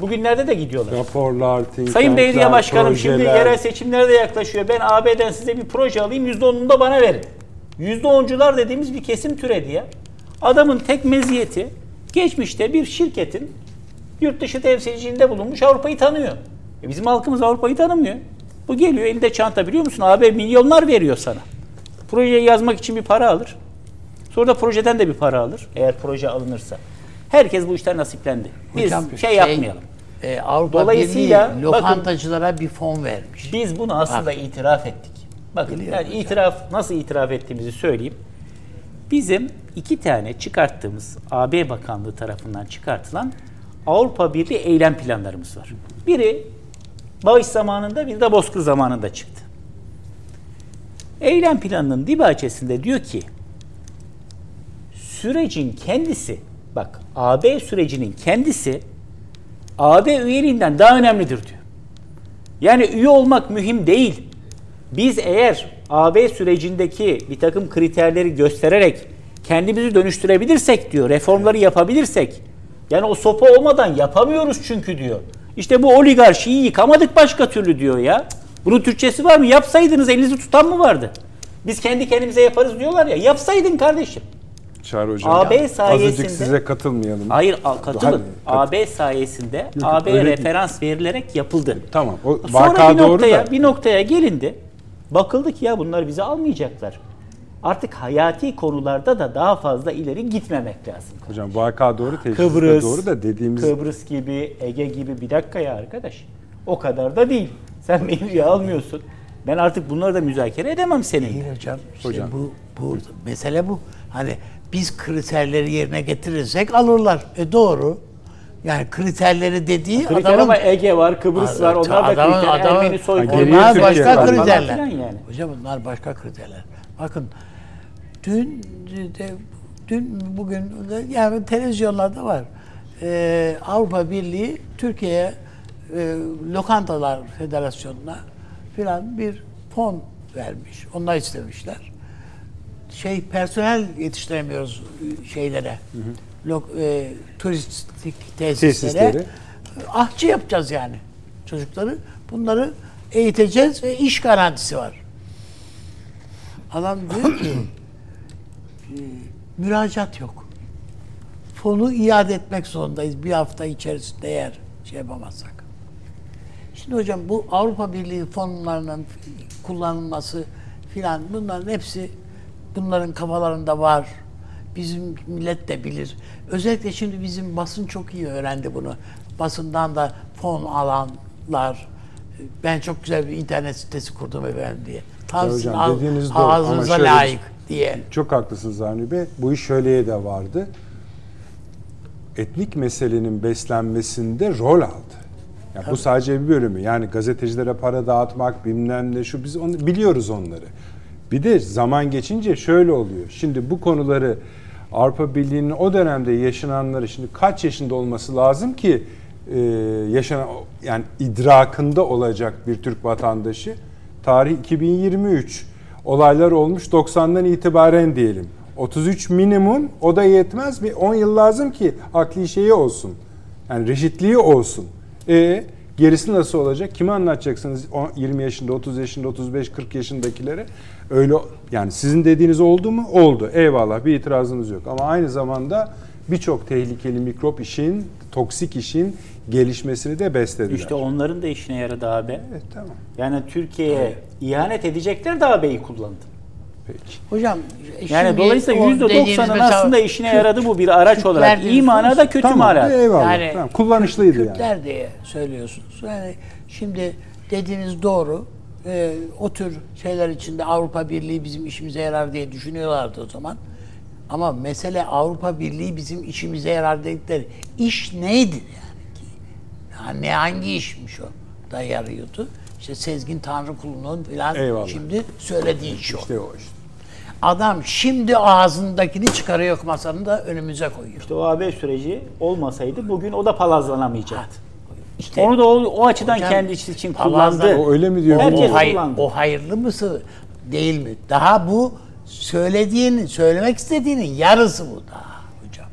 Bugünlerde de gidiyorlar. Raporlar, Sayın Belediye Başkanım şimdi projeler. yerel seçimler de yaklaşıyor. Ben AB'den size bir proje alayım %10'unu da bana verin. %10'cular dediğimiz bir kesim türedi ya. Adamın tek meziyeti geçmişte bir şirketin yurt dışı temsilciliğinde bulunmuş Avrupa'yı tanıyor. E bizim halkımız Avrupa'yı tanımıyor. Bu geliyor elinde çanta biliyor musun? AB milyonlar veriyor sana. Projeyi yazmak için bir para alır. Sonra da projeden de bir para alır. Eğer proje alınırsa. Herkes bu işten nasiplendi. Biz Hocam, şey, yapmayalım. e, Avrupa Dolayısıyla Birliği bakın- lokantacılara bir fon vermiş. Biz bunu aslında itiraf ettik. Bakın Biliyorum yani hocam. itiraf nasıl itiraf ettiğimizi söyleyeyim. Bizim iki tane çıkarttığımız AB Bakanlığı tarafından çıkartılan Avrupa Birliği eylem planlarımız var. Biri Bağış zamanında bir de Bozkır zamanında çıktı. Eylem planının dibaçesinde diyor ki sürecin kendisi bak AB sürecinin kendisi AB üyeliğinden daha önemlidir diyor. Yani üye olmak mühim değil. Biz eğer AB sürecindeki bir takım kriterleri göstererek kendimizi dönüştürebilirsek diyor, reformları yapabilirsek, yani o sopa olmadan yapamıyoruz çünkü diyor. İşte bu oligarşiyi yıkamadık başka türlü diyor ya. Bunun Türkçesi var mı? Yapsaydınız elinizi tutan mı vardı? Biz kendi kendimize yaparız diyorlar ya. Yapsaydın kardeşim. Çağrı Hocam. AB Azıcık sayesinde- size katılmayalım. Hayır al- katılın. Hadi, AB sayesinde AB öyle değil. referans verilerek yapıldı. Tamam. O Sonra vaka bir doğru noktaya, da. bir noktaya gelindi. Bakıldı ki ya bunlar bizi almayacaklar. Artık hayati konularda da daha fazla ileri gitmemek lazım. Hocam vaka doğru, teşhis Kıbrıs, doğru da dediğimiz Kıbrıs gibi, Ege gibi bir dakika ya arkadaş. O kadar da değil. Sen <laughs> beni üye almıyorsun. Ben artık bunları da müzakere edemem seninle. Değil hocam. İşte Hocam. bu, bu mesele bu. Hani biz kriterleri yerine getirirsek alırlar. E doğru. Yani kriterleri dediği Kriter adamın ama Ege var, Kıbrıs var. Onlar da Adamın- kriter. adamın- Ermeni soykırımı. Onlar başka var. kriterler. yani. Hocam bunlar başka kriterler. Bakın dün de, dün bugün de, yani televizyonlarda var. Ee, Avrupa Birliği Türkiye'ye e, Lokantalar Federasyonu'na filan bir fon vermiş. Onlar istemişler. Şey personel yetiştiremiyoruz şeylere. Lok, e, turistik tesislere. Tesisleri. Ahçı yapacağız yani çocukları. Bunları eğiteceğiz ve iş garantisi var. Adam diyor ki <coughs> e, müracaat yok. Fonu iade etmek zorundayız bir hafta içerisinde eğer şey yapamazsak. Şimdi hocam bu Avrupa Birliği fonlarının kullanılması filan bunların hepsi bunların kafalarında var. Bizim millet de bilir. Özellikle şimdi bizim basın çok iyi öğrendi bunu. Basından da fon alanlar ben çok güzel bir internet sitesi kurdum efendim diye. Tam sizin hocam, dediğiniz doğru ağzınıza şöyle layık diye. Çok haklısınız Avni Bey. Bu iş şöyleye de vardı. Etnik meselenin beslenmesinde rol aldı. Yani bu sadece bir bölümü. Yani gazetecilere para dağıtmak, bilmem ne şu biz onu biliyoruz onları. Bir de zaman geçince şöyle oluyor. Şimdi bu konuları Avrupa Birliği'nin o dönemde yaşananları şimdi kaç yaşında olması lazım ki e, yaşanan yani idrakında olacak bir Türk vatandaşı tarih 2023 olaylar olmuş 90'dan itibaren diyelim. 33 minimum o da yetmez mi? 10 yıl lazım ki akli şeyi olsun. Yani reşitliği olsun. E Gerisi nasıl olacak? Kime anlatacaksınız? O 20 yaşında, 30 yaşında, 35, 40 yaşındakilere? Öyle yani sizin dediğiniz oldu mu? Oldu. Eyvallah bir itirazımız yok. Ama aynı zamanda birçok tehlikeli mikrop işin, toksik işin gelişmesini de beslediler. İşte onların da işine yaradı AB. Evet tamam. Yani Türkiye'ye ihanet edecekler de AB'yi kullandı. Peki. Hocam Yani dolayısıyla o dediğiniz %90'ın mesela aslında işine Kürt- yaradı bu bir araç Kürtler olarak. İyi manada kötü Tamam. manada. Eyvallah. Yani tamam. Kullanışlıydı yani. Kürtler diye söylüyorsunuz. Yani şimdi dediğiniz doğru. Ee, o tür şeyler içinde Avrupa Birliği bizim işimize yarar diye düşünüyorlardı o zaman. Ama mesele Avrupa Birliği bizim işimize yarar dedikleri iş neydi yani ki? Yani hangi işmiş o da yarıyordu? İşte Sezgin Tanrıkulu'nun falan Eyvallah. şimdi söylediği iş o. İşte o işte. Adam şimdi ağzındakini çıkarıyor masanın da önümüze koyuyor. İşte o AB süreci olmasaydı bugün o da palazlanamayacaktı. İşte Onu da o, o açıdan Hocam, kendisi için kullandı. O öyle mi diyor? O, hay- kullandı. o hayırlı mısı değil mi? Daha bu söylediğini, söylemek istediğinin yarısı bu daha hocam.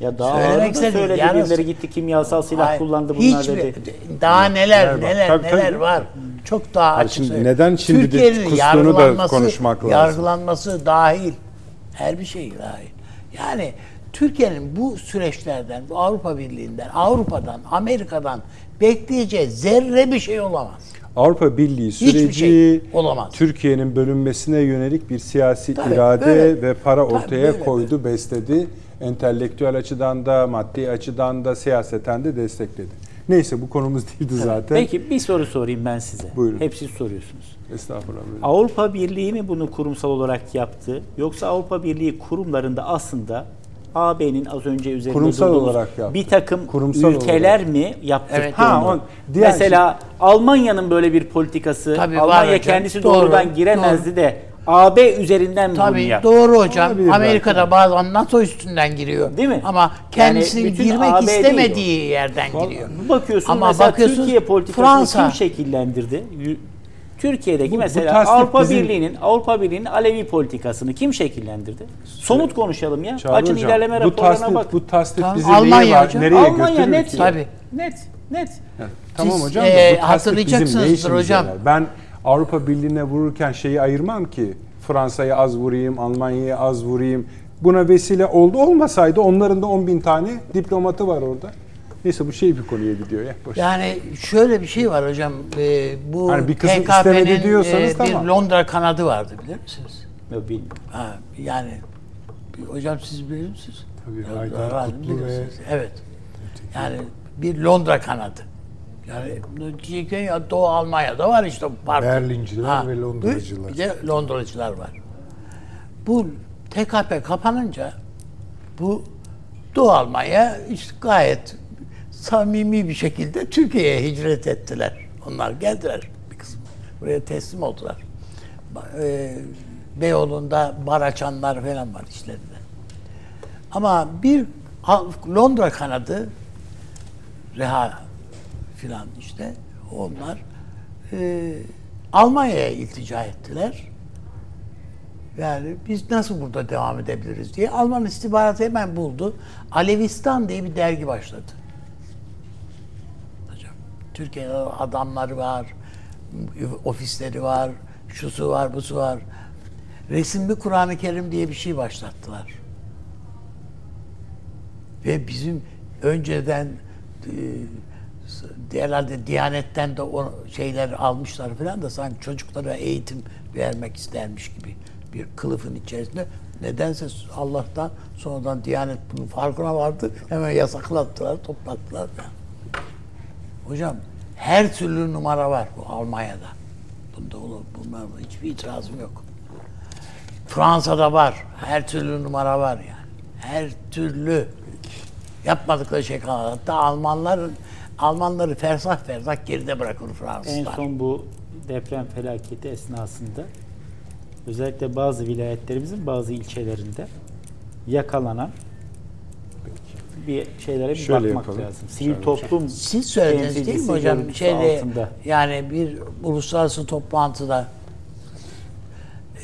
Ya daha Söylemek ağırını da söyledi. yarısı. Birileri gitti kimyasal silah Hayır, kullandı bunlar hiçbir- dedi. Daha neler Neler var? neler Tabii, neler tabii. var. Çok daha Hayır, açık şimdi söyleyeyim. neden şimdi de Türkiye'nin kustuğunu da yargılanması- konuşmak lazım. Yargılanması dahil. Her bir şey dahil. Yani Türkiye'nin bu süreçlerden, bu Avrupa Birliği'nden, Avrupa'dan, Amerika'dan bekleyeceği zerre bir şey olamaz. Avrupa Birliği Hiçbir süreci şey olamaz. Türkiye'nin bölünmesine yönelik bir siyasi Tabii, irade böyle. ve para Tabii, ortaya böyle. koydu, besledi. Entelektüel açıdan da, maddi açıdan da, siyaseten de destekledi. Neyse bu konumuz değildi zaten. Peki bir soru sorayım ben size. Buyurun. Hep siz soruyorsunuz. Estağfurullah. buyurun. Avrupa Birliği mi bunu kurumsal olarak yaptı? Yoksa Avrupa Birliği kurumlarında aslında AB'nin az önce üzerinde Kurumsal olarak yaptı. bir takım Kurumsal ülkeler mi yaptı Evet. bunu? Ha, on- diğer Mesela Almanya'nın böyle bir politikası, Tabii Almanya hocam. kendisi Doğru, doğrudan giremezdi de AB üzerinden mi bunu Tabii yaptı? doğru hocam. Olabilir Amerika'da bazen NATO üstünden giriyor. Değil mi? Ama kendisinin Yani girmek AB istemediği yerden giriyor. Bakıyorsun Ama mesela bakıyorsun, Türkiye politikasını Fransa- kim şekillendirdi? Türkiye'deki Bu- bu mesela tasnif Avrupa bizim- Birliği'nin Avrupa Birliği'nin Alevi politikasını kim şekillendirdi? Somut konuşalım ya. Çağrı Açın hocam, ilerleme bu raporlarına tasnif, bak. bu tasnif Tamam, bizi Almanya var, hocam. nereye Almanya götürür net ki? Tabii. Net, net. Tamam Siz, hocam e, bu hatırlayacaksınızdır hocam. yarar? Ben Avrupa Birliği'ne vururken şeyi ayırmam ki. Fransa'ya az vurayım, Almanya'ya az vurayım. Buna vesile oldu. Olmasaydı onların da 10 bin tane diplomatı var orada. Neyse bu şey bir konuya gidiyor ya. Boş. Yani şöyle bir şey var hocam. e, bu Hani bir kısım istemedi diyorsanız e, tamam. bir Londra kanadı vardı bilir misiniz? Yok, bilmiyorum. Ha, yani hocam siz bilir misiniz? Tabii, Londra Haydar Kutlu ve-. Evet. Yani bir Londra kanadı. Yani diyecekler ya Doğu Almanya'da var işte bu parti. Berlinciler ve Londracılar. Bir de Londracılar var. Bu TKP kapanınca bu Doğu Almanya işte gayet samimi bir şekilde Türkiye'ye hicret ettiler. Onlar geldiler bir kısmı. Buraya teslim oldular. E, Beyoğlu'nda bar falan var işlerinde. Ama bir Londra kanadı Reha filan işte onlar e, Almanya'ya iltica ettiler. Yani biz nasıl burada devam edebiliriz diye Alman istihbaratı hemen buldu. Alevistan diye bir dergi başladı. Türkiye'de adamları var, ofisleri var, şusu var, busu var. Resimli Kur'an-ı Kerim diye bir şey başlattılar. Ve bizim önceden e, herhalde Diyanet'ten de o şeyler almışlar falan da sanki çocuklara eğitim vermek istermiş gibi bir kılıfın içerisinde. Nedense Allah'tan sonradan Diyanet bunun farkına vardı. Hemen yasaklattılar, toplattılar falan. Hocam her türlü numara var bu Almanya'da. Bunda olur, bunlar hiçbir itirazım yok. Fransa'da var. Her türlü numara var yani. Her türlü yapmadıkları şey kalmadı. Hatta Almanların Almanları fersah fersah geride bırakır En Fransızlar. son bu deprem felaketi esnasında özellikle bazı vilayetlerimizin bazı ilçelerinde yakalanan bir şeylere bir Şöyle bakmak yapalım. lazım. Sivil Şöyle toplum Siz söylediniz değil mi hocam? Şeyde, altında. yani bir uluslararası toplantıda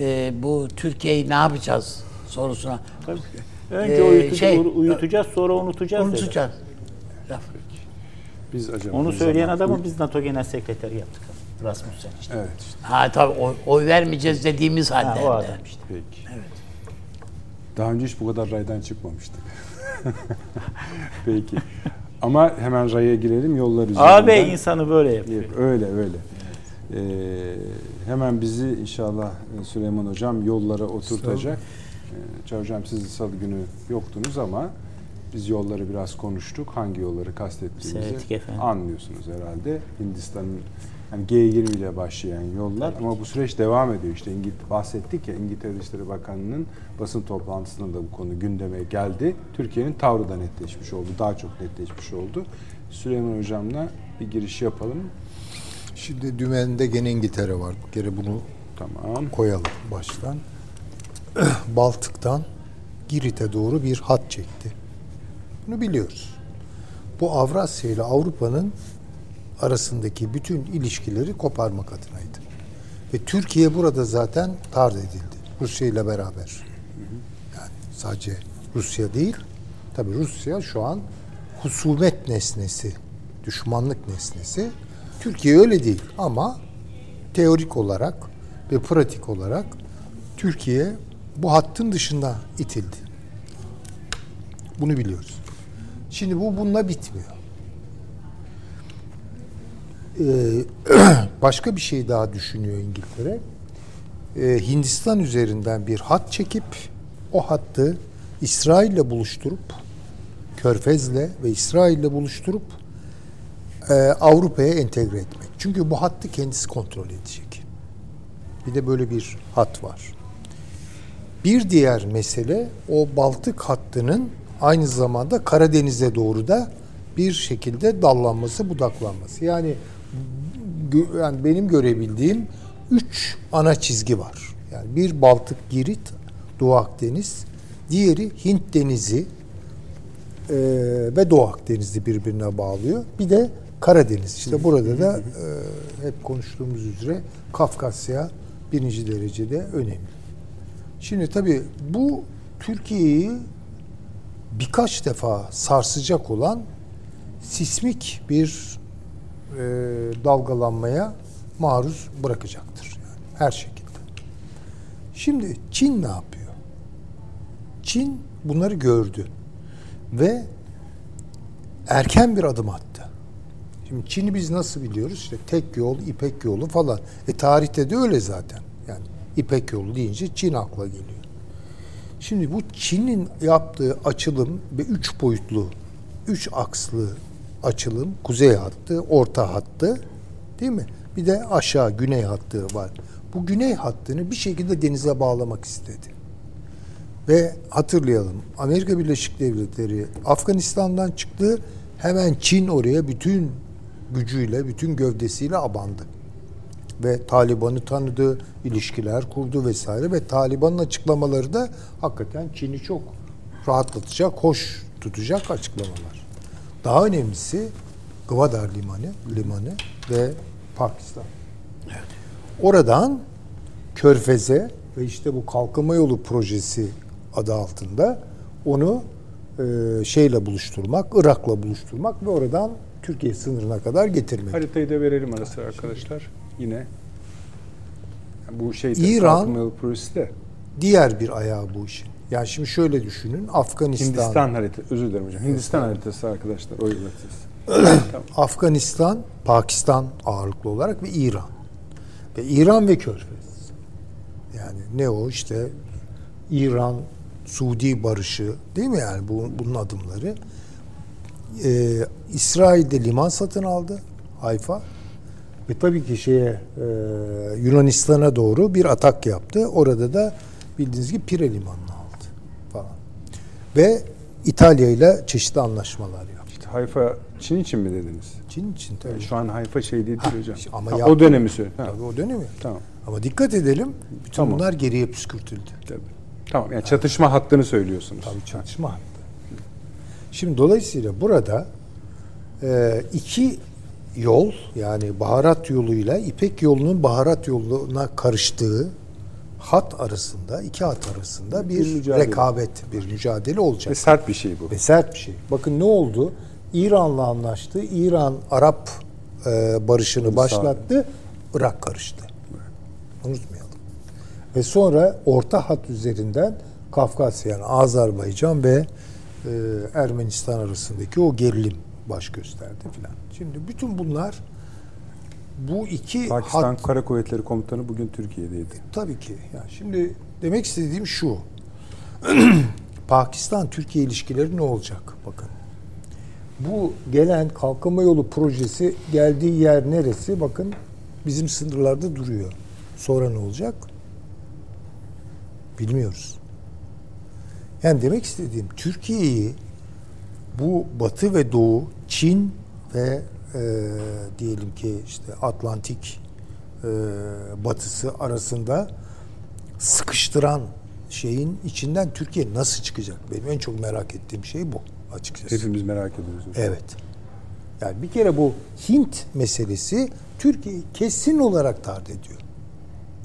e, bu Türkiye'yi ne yapacağız sorusuna Önce Ee, uyutucu- şey, uyutacağız sonra unutacağız. dedi. unutacağız. Laf. Biz acaba Onu söyleyen zaman- adamı biz NATO Genel Sekreteri yaptık. Rasmussen işte. Evet işte. Ha tabii oy, oy vermeyeceğiz dediğimiz Ha, halde. o adam işte. Peki. Daha önce hiç bu kadar raydan çıkmamıştık. <laughs> Peki. Ama hemen raya girelim yollar üzerinden. AB insanı böyle yapıyor. Öyle öyle. Ee, hemen bizi inşallah e, Süleyman Hocam yollara oturtacak. Ee, Çağ Hocam siz salı günü yoktunuz ama biz yolları biraz konuştuk. Hangi yolları kastettiğimizi anlıyorsunuz herhalde. Hindistan'ın yani G20 ile başlayan yollar ama bu süreç devam ediyor. İşte İngil bahsettik ya İngiltere Dışişleri Bakanı'nın basın toplantısında da bu konu gündeme geldi. Türkiye'nin tavrı da netleşmiş oldu. Daha çok netleşmiş oldu. Süleyman Hocam'la bir giriş yapalım. Şimdi dümende gene İngiltere var. Bir kere bunu Tamam. koyalım baştan. <clears throat> Baltık'tan Girit'e doğru bir hat çekti. Bunu biliyoruz. Bu Avrasya ile Avrupa'nın arasındaki bütün ilişkileri koparmak adınaydı. Ve Türkiye burada zaten tard edildi. Rusya ile beraber. Sadece Rusya değil. Tabii Rusya şu an husumet nesnesi, düşmanlık nesnesi. Türkiye öyle değil ama teorik olarak ve pratik olarak Türkiye bu hattın dışında itildi. Bunu biliyoruz. Şimdi bu bununla bitmiyor. Ee, <clears throat> başka bir şey daha düşünüyor İngiltere. Ee, Hindistan üzerinden bir hat çekip o hattı İsrail'le buluşturup Körfez'le ve İsrail'le buluşturup e, Avrupa'ya entegre etmek. Çünkü bu hattı kendisi kontrol edecek. Bir de böyle bir hat var. Bir diğer mesele o Baltık hattının aynı zamanda Karadeniz'e doğru da bir şekilde dallanması, budaklanması. Yani, yani benim görebildiğim üç ana çizgi var. Yani bir Baltık Girit, Doğu Akdeniz, diğeri Hint Denizi e, ve Doğu Akdeniz'i birbirine bağlıyor. Bir de Karadeniz. İşte burada da e, hep konuştuğumuz üzere Kafkasya birinci derecede önemli. Şimdi tabii bu Türkiye'yi birkaç defa sarsacak olan sismik bir e, dalgalanmaya maruz bırakacaktır. Yani her şekilde. Şimdi Çin ne yapıyor? Çin bunları gördü ve erken bir adım attı. Şimdi Çin'i biz nasıl biliyoruz? İşte tek yol, İpek yolu falan. E tarihte de öyle zaten. Yani İpek yolu deyince Çin akla geliyor. Şimdi bu Çin'in yaptığı açılım ve üç boyutlu, üç akslı açılım, kuzey hattı, orta hattı, değil mi? Bir de aşağı güney hattı var. Bu güney hattını bir şekilde denize bağlamak istedi. Ve hatırlayalım Amerika Birleşik Devletleri Afganistan'dan çıktı. Hemen Çin oraya bütün gücüyle, bütün gövdesiyle abandı. Ve Taliban'ı tanıdı, ilişkiler kurdu vesaire ve Taliban'ın açıklamaları da hakikaten Çin'i çok rahatlatacak, hoş tutacak açıklamalar. Daha önemlisi Gwadar Limanı, limanı ve Pakistan. Oradan Körfez'e ve işte bu kalkınma yolu projesi adı altında onu e, şeyle buluşturmak, Irak'la buluşturmak ve oradan Türkiye sınırına kadar getirmek. Haritayı da verelim ara sıra arkadaşlar. Yine bu şey İran- projesi Diğer bir ayağı bu işin. Yani şimdi şöyle düşünün. Afganistan, Hindistan haritası. Özür dilerim hocam. Hindistan haritası arkadaşlar. O haritası. <clears throat> Afganistan, Pakistan ağırlıklı olarak ve İran. Ve İran ve Körfez. Yani ne o işte İran Suudi barışı değil mi yani bu, bunun adımları. Ee, İsrail'de liman satın aldı Hayfa ve tabii ki şeye e, Yunanistan'a doğru bir atak yaptı. Orada da bildiğiniz gibi Pire limanını aldı falan. Ve İtalya ile çeşitli anlaşmalar yaptı. İşte Hayfa Çin için mi dediniz? Çin için tabii. Şu an Hayfa şey değil Ha, hocam. ama Ha, o dönemi söyle. Ha, Tabii o dönemi. Tamam. Ama dikkat edelim. Bütün Tamam. bunlar geriye püskürtüldü. Tabii. Tamam. Yani çatışma hattını söylüyorsunuz. Tabii çatışma hattı. Şimdi dolayısıyla burada e, iki yol yani baharat yoluyla İpek yolunun baharat yoluna karıştığı hat arasında, iki hat arasında bir, Bir mücadele. rekabet, bir mücadele olacak. Ve sert bir şey bu. Ve sert bir şey. Bakın ne oldu? İran'la anlaştı. İran Arap e, barışını başlattı. Irak karıştı. Unutmayalım. Ve sonra orta hat üzerinden Kafkasya yani Azerbaycan ve e, Ermenistan arasındaki o gerilim baş gösterdi filan. Şimdi bütün bunlar bu iki Pakistan hat Kara Kuvvetleri Komutanı bugün Türkiye'deydi. Tabii ki. Yani şimdi demek istediğim şu. <clears throat> Pakistan-Türkiye ilişkileri ne olacak? Bakın. Bu gelen kalkınma yolu projesi geldiği yer neresi? Bakın bizim sınırlarda duruyor. Sonra ne olacak? Bilmiyoruz. Yani demek istediğim Türkiye'yi bu Batı ve Doğu, Çin ve e, diyelim ki işte Atlantik e, batısı arasında sıkıştıran şeyin içinden Türkiye nasıl çıkacak? Benim en çok merak ettiğim şey bu açıkçası. Hepimiz merak ediyoruz. Evet. Yani bir kere bu Hint meselesi Türkiye'yi kesin olarak tard ediyor.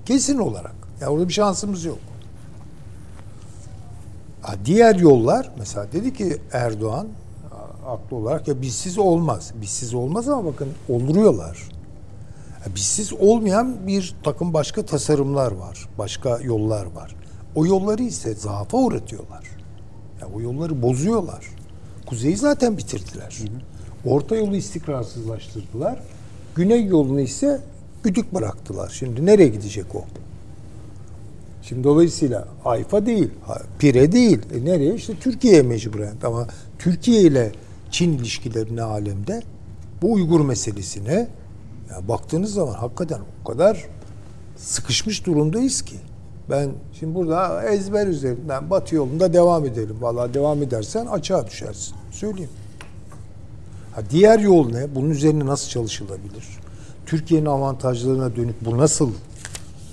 Kesin olarak. Ya orada bir şansımız yok. Diğer yollar mesela dedi ki Erdoğan haklı olarak ya bizsiz olmaz. Bizsiz olmaz ama bakın olduruyorlar. Ya bizsiz olmayan bir takım başka tasarımlar var. Başka yollar var. O yolları ise zaafa uğratıyorlar. Ya o yolları bozuyorlar. Kuzeyi zaten bitirdiler. Orta yolu istikrarsızlaştırdılar. Güney yolunu ise güdük bıraktılar. Şimdi nereye gidecek o? Şimdi dolayısıyla Hayfa değil, Pire değil. E nereye? İşte Türkiye'ye mecburen. Ama Türkiye ile Çin ilişkileri ne alemde? Bu Uygur meselesine ya baktığınız zaman hakikaten o kadar sıkışmış durumdayız ki. Ben şimdi burada ezber üzerinden Batı yolunda devam edelim. Vallahi devam edersen açığa düşersin. Söyleyeyim. Ha, diğer yol ne? Bunun üzerine nasıl çalışılabilir? Türkiye'nin avantajlarına dönük bu nasıl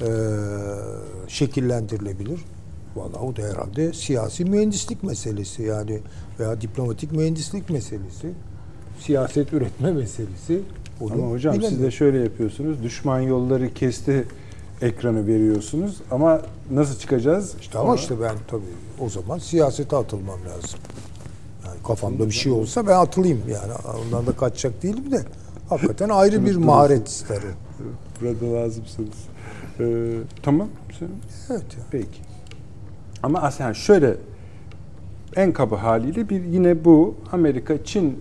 e, şekillendirilebilir? Vallahi o da herhalde siyasi mühendislik meselesi yani veya diplomatik mühendislik meselesi, siyaset üretme meselesi. Onu Ama hocam siz bilemiyorum. de şöyle yapıyorsunuz. Düşman yolları kesti ekranı veriyorsunuz ama nasıl çıkacağız? İşte ama işte ben tabii o zaman siyasete atılmam lazım. Yani kafamda bir şey olsa ben atılayım yani. Ondan da kaçacak değilim de. Hakikaten ayrı bir maharet ister o. Burada lazımsınız. Ee, tamam. Evet. Peki. Ama aslında şöyle en kaba haliyle bir yine bu Amerika-Çin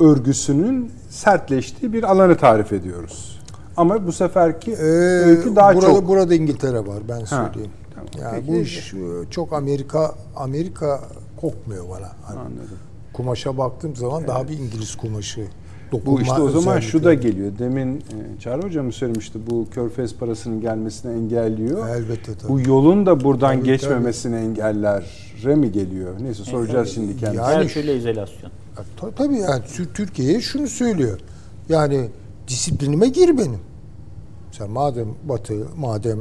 örgüsünün sertleştiği bir alanı tarif ediyoruz. Ama bu seferki Ee, öykü daha burada, çok burada İngiltere var ben söyleyeyim. tamam. Yani Peki. bu iş e, çok Amerika Amerika kokmuyor bana. Hani anladım. kumaşa baktığım zaman daha bir İngiliz kumaşı. Bu işte o zaman şu da geliyor. Demin e, Çağrı Hocam mı söylemişti bu körfez parasının gelmesini engelliyor. Elbette tabii. Bu yolun da buradan Tabii, geçmemesini engellere mi geliyor? Neyse soracağız şimdi kendisine. Yani- Her türlü izolasyon. Ya ta- Tabii yani Tür- Türkiye'ye şunu söylüyor. Yani disiplinime gir benim. Sen madem Batı, madem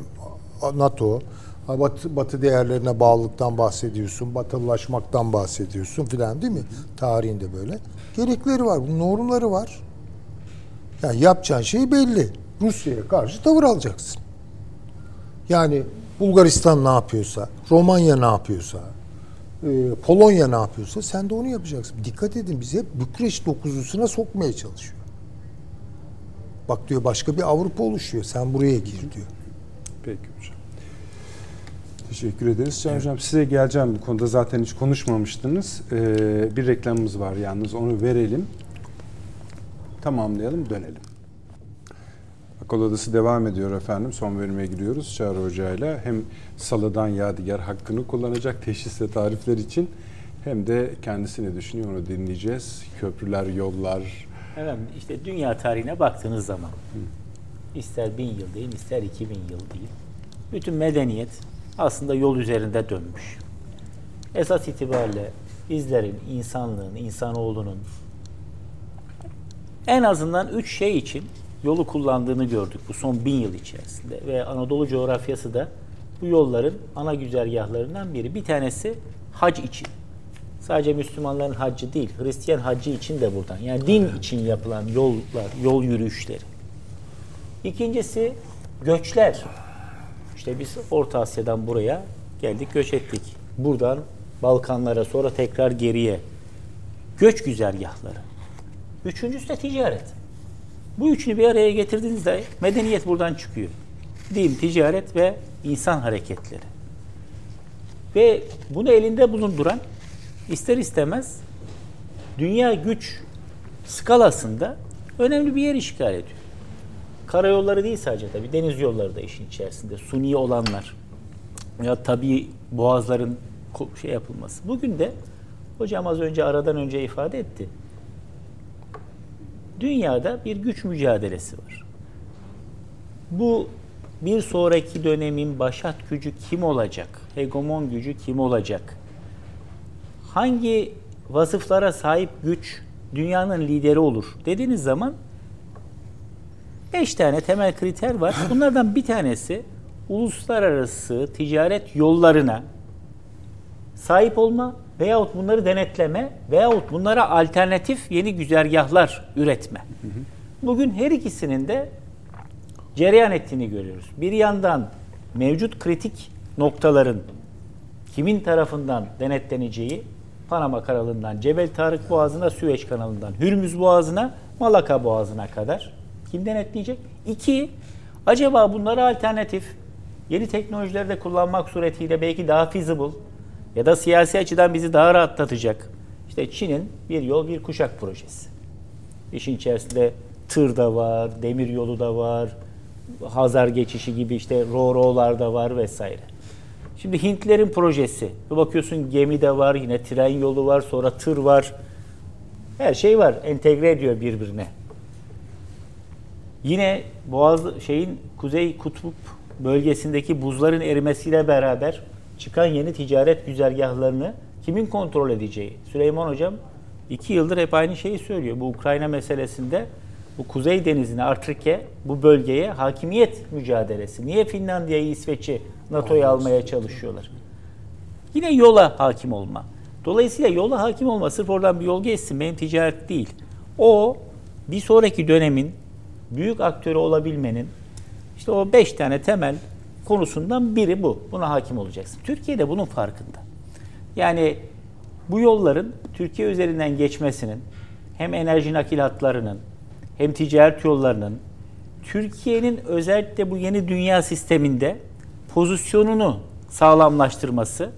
NATO, Batı, Batı değerlerine bağlılıktan bahsediyorsun, batılılaşmaktan bahsediyorsun filan değil mi? Tarihinde böyle. Gerekleri var, bunun normları var. Yani yapacağın şey belli. Rusya'ya karşı tavır alacaksın. Yani Bulgaristan ne yapıyorsa, Romanya ne yapıyorsa, e, Polonya ne yapıyorsa sen de onu yapacaksın. Dikkat edin bizi hep Bükreş dokuzlusuna sokmaya çalışıyor. Bak diyor başka bir Avrupa oluşuyor. Sen buraya gir diyor. Peki hocam. Teşekkür ederiz. Can Hocam size geleceğim bu konuda zaten hiç konuşmamıştınız. Ee, bir reklamımız var yalnız onu verelim. Tamamlayalım dönelim. Akıl Odası devam ediyor efendim. Son bölüme giriyoruz Çağrı Hoca ile. Hem salıdan yadigar hakkını kullanacak teşhis ve tarifler için hem de kendisini düşünüyor onu dinleyeceğiz. Köprüler, yollar, Evet, işte dünya tarihine baktığınız zaman ister bin yıl değil, ister iki bin yıl değil. Bütün medeniyet aslında yol üzerinde dönmüş. Esas itibariyle bizlerin, insanlığın, insanoğlunun en azından üç şey için yolu kullandığını gördük bu son bin yıl içerisinde. Ve Anadolu coğrafyası da bu yolların ana güzergahlarından biri. Bir tanesi hac için. Sadece Müslümanların haccı değil, Hristiyan haccı için de buradan. Yani din için yapılan yollar, yol yürüyüşleri. İkincisi göçler. İşte biz Orta Asya'dan buraya geldik, göç ettik. Buradan Balkanlara sonra tekrar geriye. göç güzergahları. Üçüncüsü de ticaret. Bu üçünü bir araya getirdiğinizde medeniyet buradan çıkıyor. Din, ticaret ve insan hareketleri. Ve bunu elinde bulunduran ister istemez dünya güç skalasında önemli bir yer işgal ediyor. Karayolları değil sadece tabii deniz yolları da işin içerisinde. Suni olanlar ya tabii boğazların şey yapılması. Bugün de hocam az önce aradan önce ifade etti. Dünyada bir güç mücadelesi var. Bu bir sonraki dönemin başat gücü kim olacak? Hegemon gücü kim olacak? Hangi vasıflara sahip güç dünyanın lideri olur dediğiniz zaman beş tane temel kriter var. Bunlardan bir tanesi uluslararası ticaret yollarına sahip olma veyahut bunları denetleme veyahut bunlara alternatif yeni güzergahlar üretme. Bugün her ikisinin de cereyan ettiğini görüyoruz. Bir yandan mevcut kritik noktaların kimin tarafından denetleneceği Panama kanalından Cebel Tarık Boğazı'na, Süveyş kanalından Hürmüz Boğazı'na, Malaka Boğazı'na kadar kim denetleyecek? İki, acaba bunlara alternatif yeni teknolojileri de kullanmak suretiyle belki daha feasible ya da siyasi açıdan bizi daha rahatlatacak. İşte Çin'in bir yol bir kuşak projesi. İşin içerisinde tır da var, demir yolu da var, Hazar geçişi gibi işte Roro'lar da var vesaire. Şimdi Hintlerin projesi. Bir bakıyorsun gemi de var, yine tren yolu var, sonra tır var. Her şey var. Entegre ediyor birbirine. Yine Boğaz şeyin Kuzey Kutup bölgesindeki buzların erimesiyle beraber çıkan yeni ticaret güzergahlarını kimin kontrol edeceği? Süleyman Hocam iki yıldır hep aynı şeyi söylüyor. Bu Ukrayna meselesinde bu Kuzey Denizi'ne, Artrik'e, bu bölgeye hakimiyet mücadelesi. Niye Finlandiya'yı, İsveç'i NATO'ya almaya çalışıyorlar? Yine yola hakim olma. Dolayısıyla yola hakim olma sırf oradan bir yol geçsin benim ticaret değil. O bir sonraki dönemin büyük aktörü olabilmenin işte o beş tane temel konusundan biri bu. Buna hakim olacaksın. Türkiye de bunun farkında. Yani bu yolların Türkiye üzerinden geçmesinin hem enerji nakil hatlarının hem ticaret yollarının Türkiye'nin özellikle bu yeni dünya sisteminde pozisyonunu sağlamlaştırması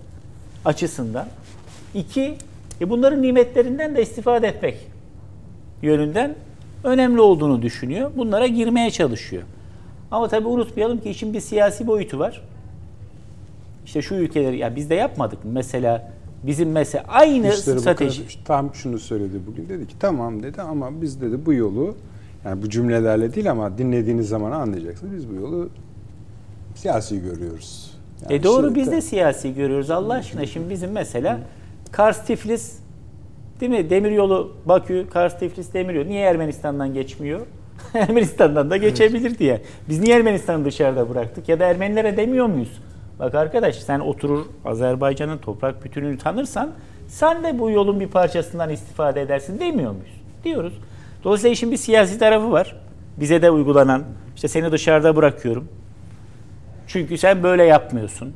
açısından iki e bunların nimetlerinden de istifade etmek yönünden önemli olduğunu düşünüyor. Bunlara girmeye çalışıyor. Ama tabii unutmayalım ki işin bir siyasi boyutu var. İşte şu ülkeleri ya biz de yapmadık? Mesela bizim mesela aynı İşleri strateji. Bakanı tam şunu söyledi bugün. Dedi ki tamam dedi ama biz dedi bu yolu yani bu cümlelerle değil ama dinlediğiniz zaman anlayacaksınız. Biz bu yolu siyasi görüyoruz. Yani e doğru biz de siyasi görüyoruz Allah aşkına. Şimdi bizim mesela Kars Tiflis değil mi? Demiryolu Bakü, Kars Tiflis demiryolu. Niye Ermenistan'dan geçmiyor? <laughs> Ermenistan'dan da geçebilir diye. Biz niye Ermenistan'ı dışarıda bıraktık? Ya da Ermenilere demiyor muyuz? Bak arkadaş sen oturur Azerbaycan'ın toprak bütünlüğünü tanırsan sen de bu yolun bir parçasından istifade edersin demiyor muyuz? Diyoruz. Dolayısıyla işin bir siyasi tarafı var. Bize de uygulanan işte seni dışarıda bırakıyorum. Çünkü sen böyle yapmıyorsun.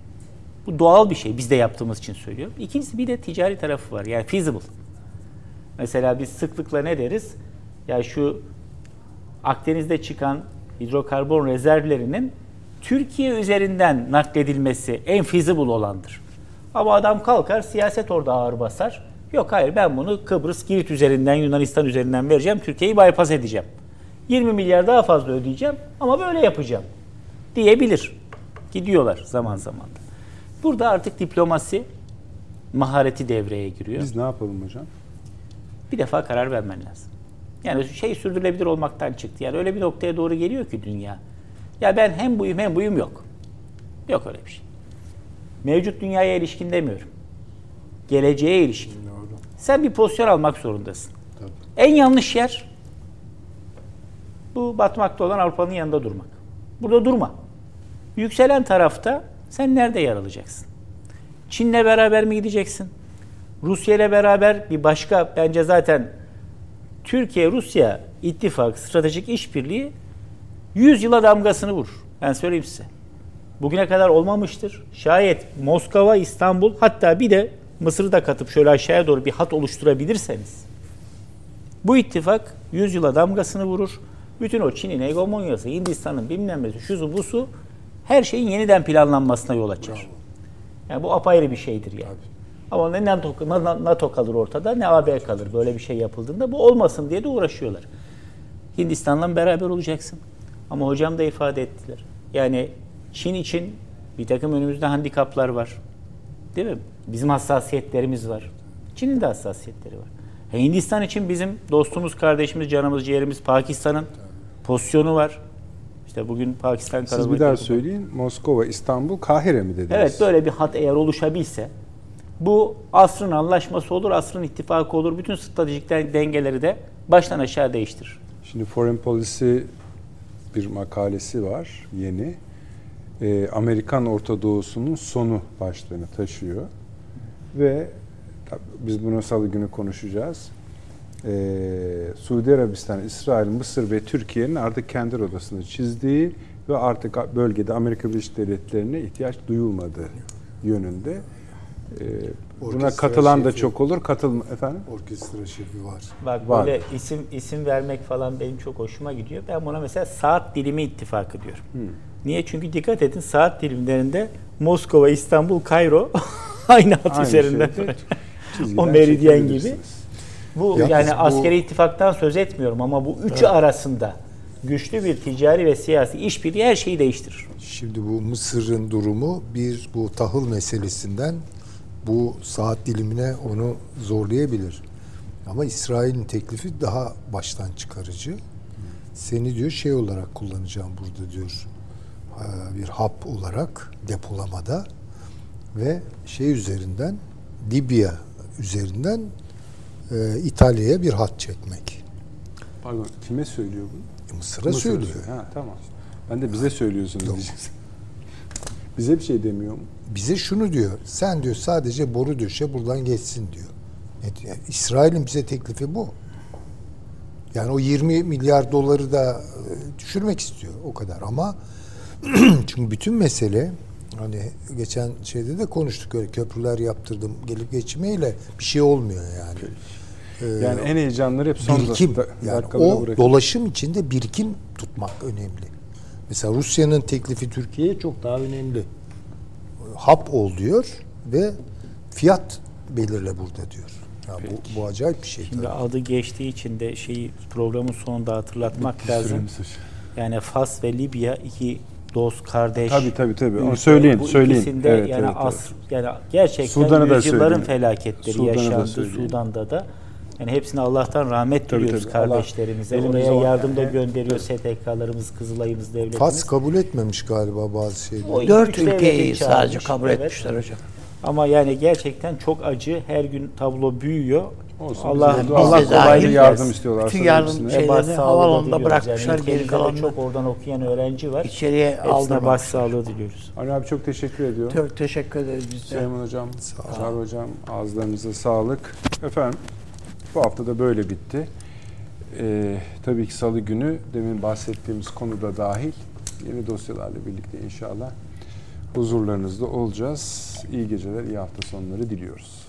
Bu doğal bir şey. Biz de yaptığımız için söylüyorum. İkincisi bir de ticari tarafı var. Yani feasible. Mesela biz sıklıkla ne deriz? Ya şu Akdeniz'de çıkan hidrokarbon rezervlerinin Türkiye üzerinden nakledilmesi en feasible olandır. Ama adam kalkar siyaset orada ağır basar. Yok hayır ben bunu Kıbrıs, Girit üzerinden, Yunanistan üzerinden vereceğim. Türkiye'yi bypass edeceğim. 20 milyar daha fazla ödeyeceğim ama böyle yapacağım diyebilir. Gidiyorlar zaman zaman da. Burada artık diplomasi mahareti devreye giriyor. Biz ne yapalım hocam? Bir defa karar vermen lazım. Yani şey sürdürülebilir olmaktan çıktı. Yani öyle bir noktaya doğru geliyor ki dünya. Ya ben hem buyum hem buyum yok. Yok öyle bir şey. Mevcut dünyaya ilişkin demiyorum. Geleceğe ilişkin. Doğru. Sen bir pozisyon almak zorundasın. Tabii. En yanlış yer bu batmakta olan Avrupa'nın yanında durmak. Burada durma. Yükselen tarafta sen nerede yer alacaksın? Çin'le beraber mi gideceksin? Rusya ile beraber bir başka bence zaten Türkiye-Rusya ittifak stratejik işbirliği 100 yıla damgasını vurur. Ben söyleyeyim size. Bugüne kadar olmamıştır. Şayet Moskova, İstanbul hatta bir de Mısır'ı da katıp şöyle aşağıya doğru bir hat oluşturabilirseniz Bu ittifak yüzyıla damgasını vurur. Bütün o Çin'in hegemonyası, Hindistan'ın bilmem nesi, şusu busu her şeyin yeniden planlanmasına yol açar. Yani bu apayrı bir şeydir yani. Ama ne NATO, NATO kalır ortada ne AB kalır böyle bir şey yapıldığında. Bu olmasın diye de uğraşıyorlar. Hindistan'la beraber olacaksın. Ama hocam da ifade ettiler. Yani Çin için bir takım önümüzde handikaplar var. Değil mi? Bizim hassasiyetlerimiz var. Çin'in de hassasiyetleri var. E, Hindistan için bizim dostumuz, kardeşimiz, canımız, ciğerimiz Pakistan'ın pozisyonu var. İşte bugün Pakistan Siz bir daha söyleyin. Moskova, İstanbul, Kahire mi dediniz? Evet böyle bir hat eğer oluşabilse bu asrın anlaşması olur, asrın ittifakı olur. Bütün stratejik dengeleri de baştan aşağı değiştirir. Şimdi Foreign Policy bir makalesi var yeni. Ee, Amerikan Orta Doğu'sunun sonu başlığını taşıyor. Ve biz bunu salı günü konuşacağız. Ee, Suudi Arabistan, İsrail, Mısır ve Türkiye'nin artık kendi odasını çizdiği ve artık bölgede Amerika Birleşik Devletleri'ne ihtiyaç duyulmadığı yönünde. Ee, buna Orkestra katılan da şefi. çok olur. Katılma efendim. Orkestra şefi var. Bak Var. böyle isim isim vermek falan benim çok hoşuma gidiyor. Ben buna mesela saat dilimi ittifakı diyorum. Niye? Çünkü dikkat edin saat dilimlerinde Moskova, İstanbul, Kayro <laughs> aynı hat Aynı üzerinden. <laughs> çizgiden o meridyen gibi. Bu Yalnız yani bu- askeri ittifaktan söz etmiyorum ama bu üçü arasında güçlü bir ticari ve siyasi işbirliği her şeyi değiştirir. Şimdi bu Mısır'ın durumu bir bu tahıl meselesinden bu saat dilimine onu zorlayabilir. Ama İsrail'in teklifi daha baştan çıkarıcı. Seni diyor şey olarak kullanacağım burada diyor. e, Bir hap olarak depolamada ve şey üzerinden Libya üzerinden e, İtalya'ya bir hat çekmek. Pardon kime söylüyor bunu? Mısır'a Mısır'a söylüyor. Ha tamam. Ben de bize söylüyorsunuz diyeceksin. <laughs> Bize bir şey demiyor mu? Bize şunu diyor. Sen diyor sadece boru döşe buradan geçsin diyor. Yani İsrail'in bize teklifi bu. Yani o 20 milyar doları da e, düşürmek istiyor o kadar ama <clears throat> çünkü bütün mesele hani geçen şeyde de konuştuk öyle köprüler yaptırdım gelip geçmeyle bir şey olmuyor yani. Ee, Yani en heyecanları hep son birikim da- yani o bırakın. dolaşım içinde birikim tutmak önemli. Mesela Rusya'nın teklifi Türkiye'ye çok daha önemli. Hap ol diyor ve fiyat belirle burada diyor. Ya bu, bu acayip bir şey. Şimdi tabii. adı geçtiği için de şeyi programın sonunda hatırlatmak lazım. Süremiz var. Yani Fas ve Libya iki dost kardeş. Tabii tabii tabii. Onu söyleyin, Bu söyleyin. ikisinde Evet, yani evet, as yani gerçekten Sudan'ı yüzyılların felaketleri Sudan'ı da yaşandı. Sudan'da da. Yani hepsine Allah'tan rahmet Tabii, diliyoruz tabii. Allah kardeşlerimize. yolumuzu Oraya yardım da gönderiyor STK'larımız, Kızılay'ımız, devletimiz. Fas kabul etmemiş galiba bazı şeyleri. Dört ülkeyi sadece kabul evet. etmişler hocam. Ama yani gerçekten çok acı. Her gün tablo büyüyor. Olsun, Allah Allah Biz de kolaylık yardım istiyorlar. Bütün yardım hepsine. şey- Ve baş Şeyleri sağlığı havaalanında diliyoruz. bırakmışlar, Yani geri kalanını- çok oradan okuyan öğrenci var. İçeriye Hepsine aldırmamışlar. baş sağlığı diliyoruz. Ali abi çok teşekkür ediyorum. Çok teşekkür ederiz biz de. Süleyman Hocam, Çağrı Hocam ağızlarınıza sağlık. Efendim bu hafta da böyle bitti. Ee, tabii ki salı günü demin bahsettiğimiz konuda dahil yeni dosyalarla birlikte inşallah huzurlarınızda olacağız. İyi geceler, iyi hafta sonları diliyoruz.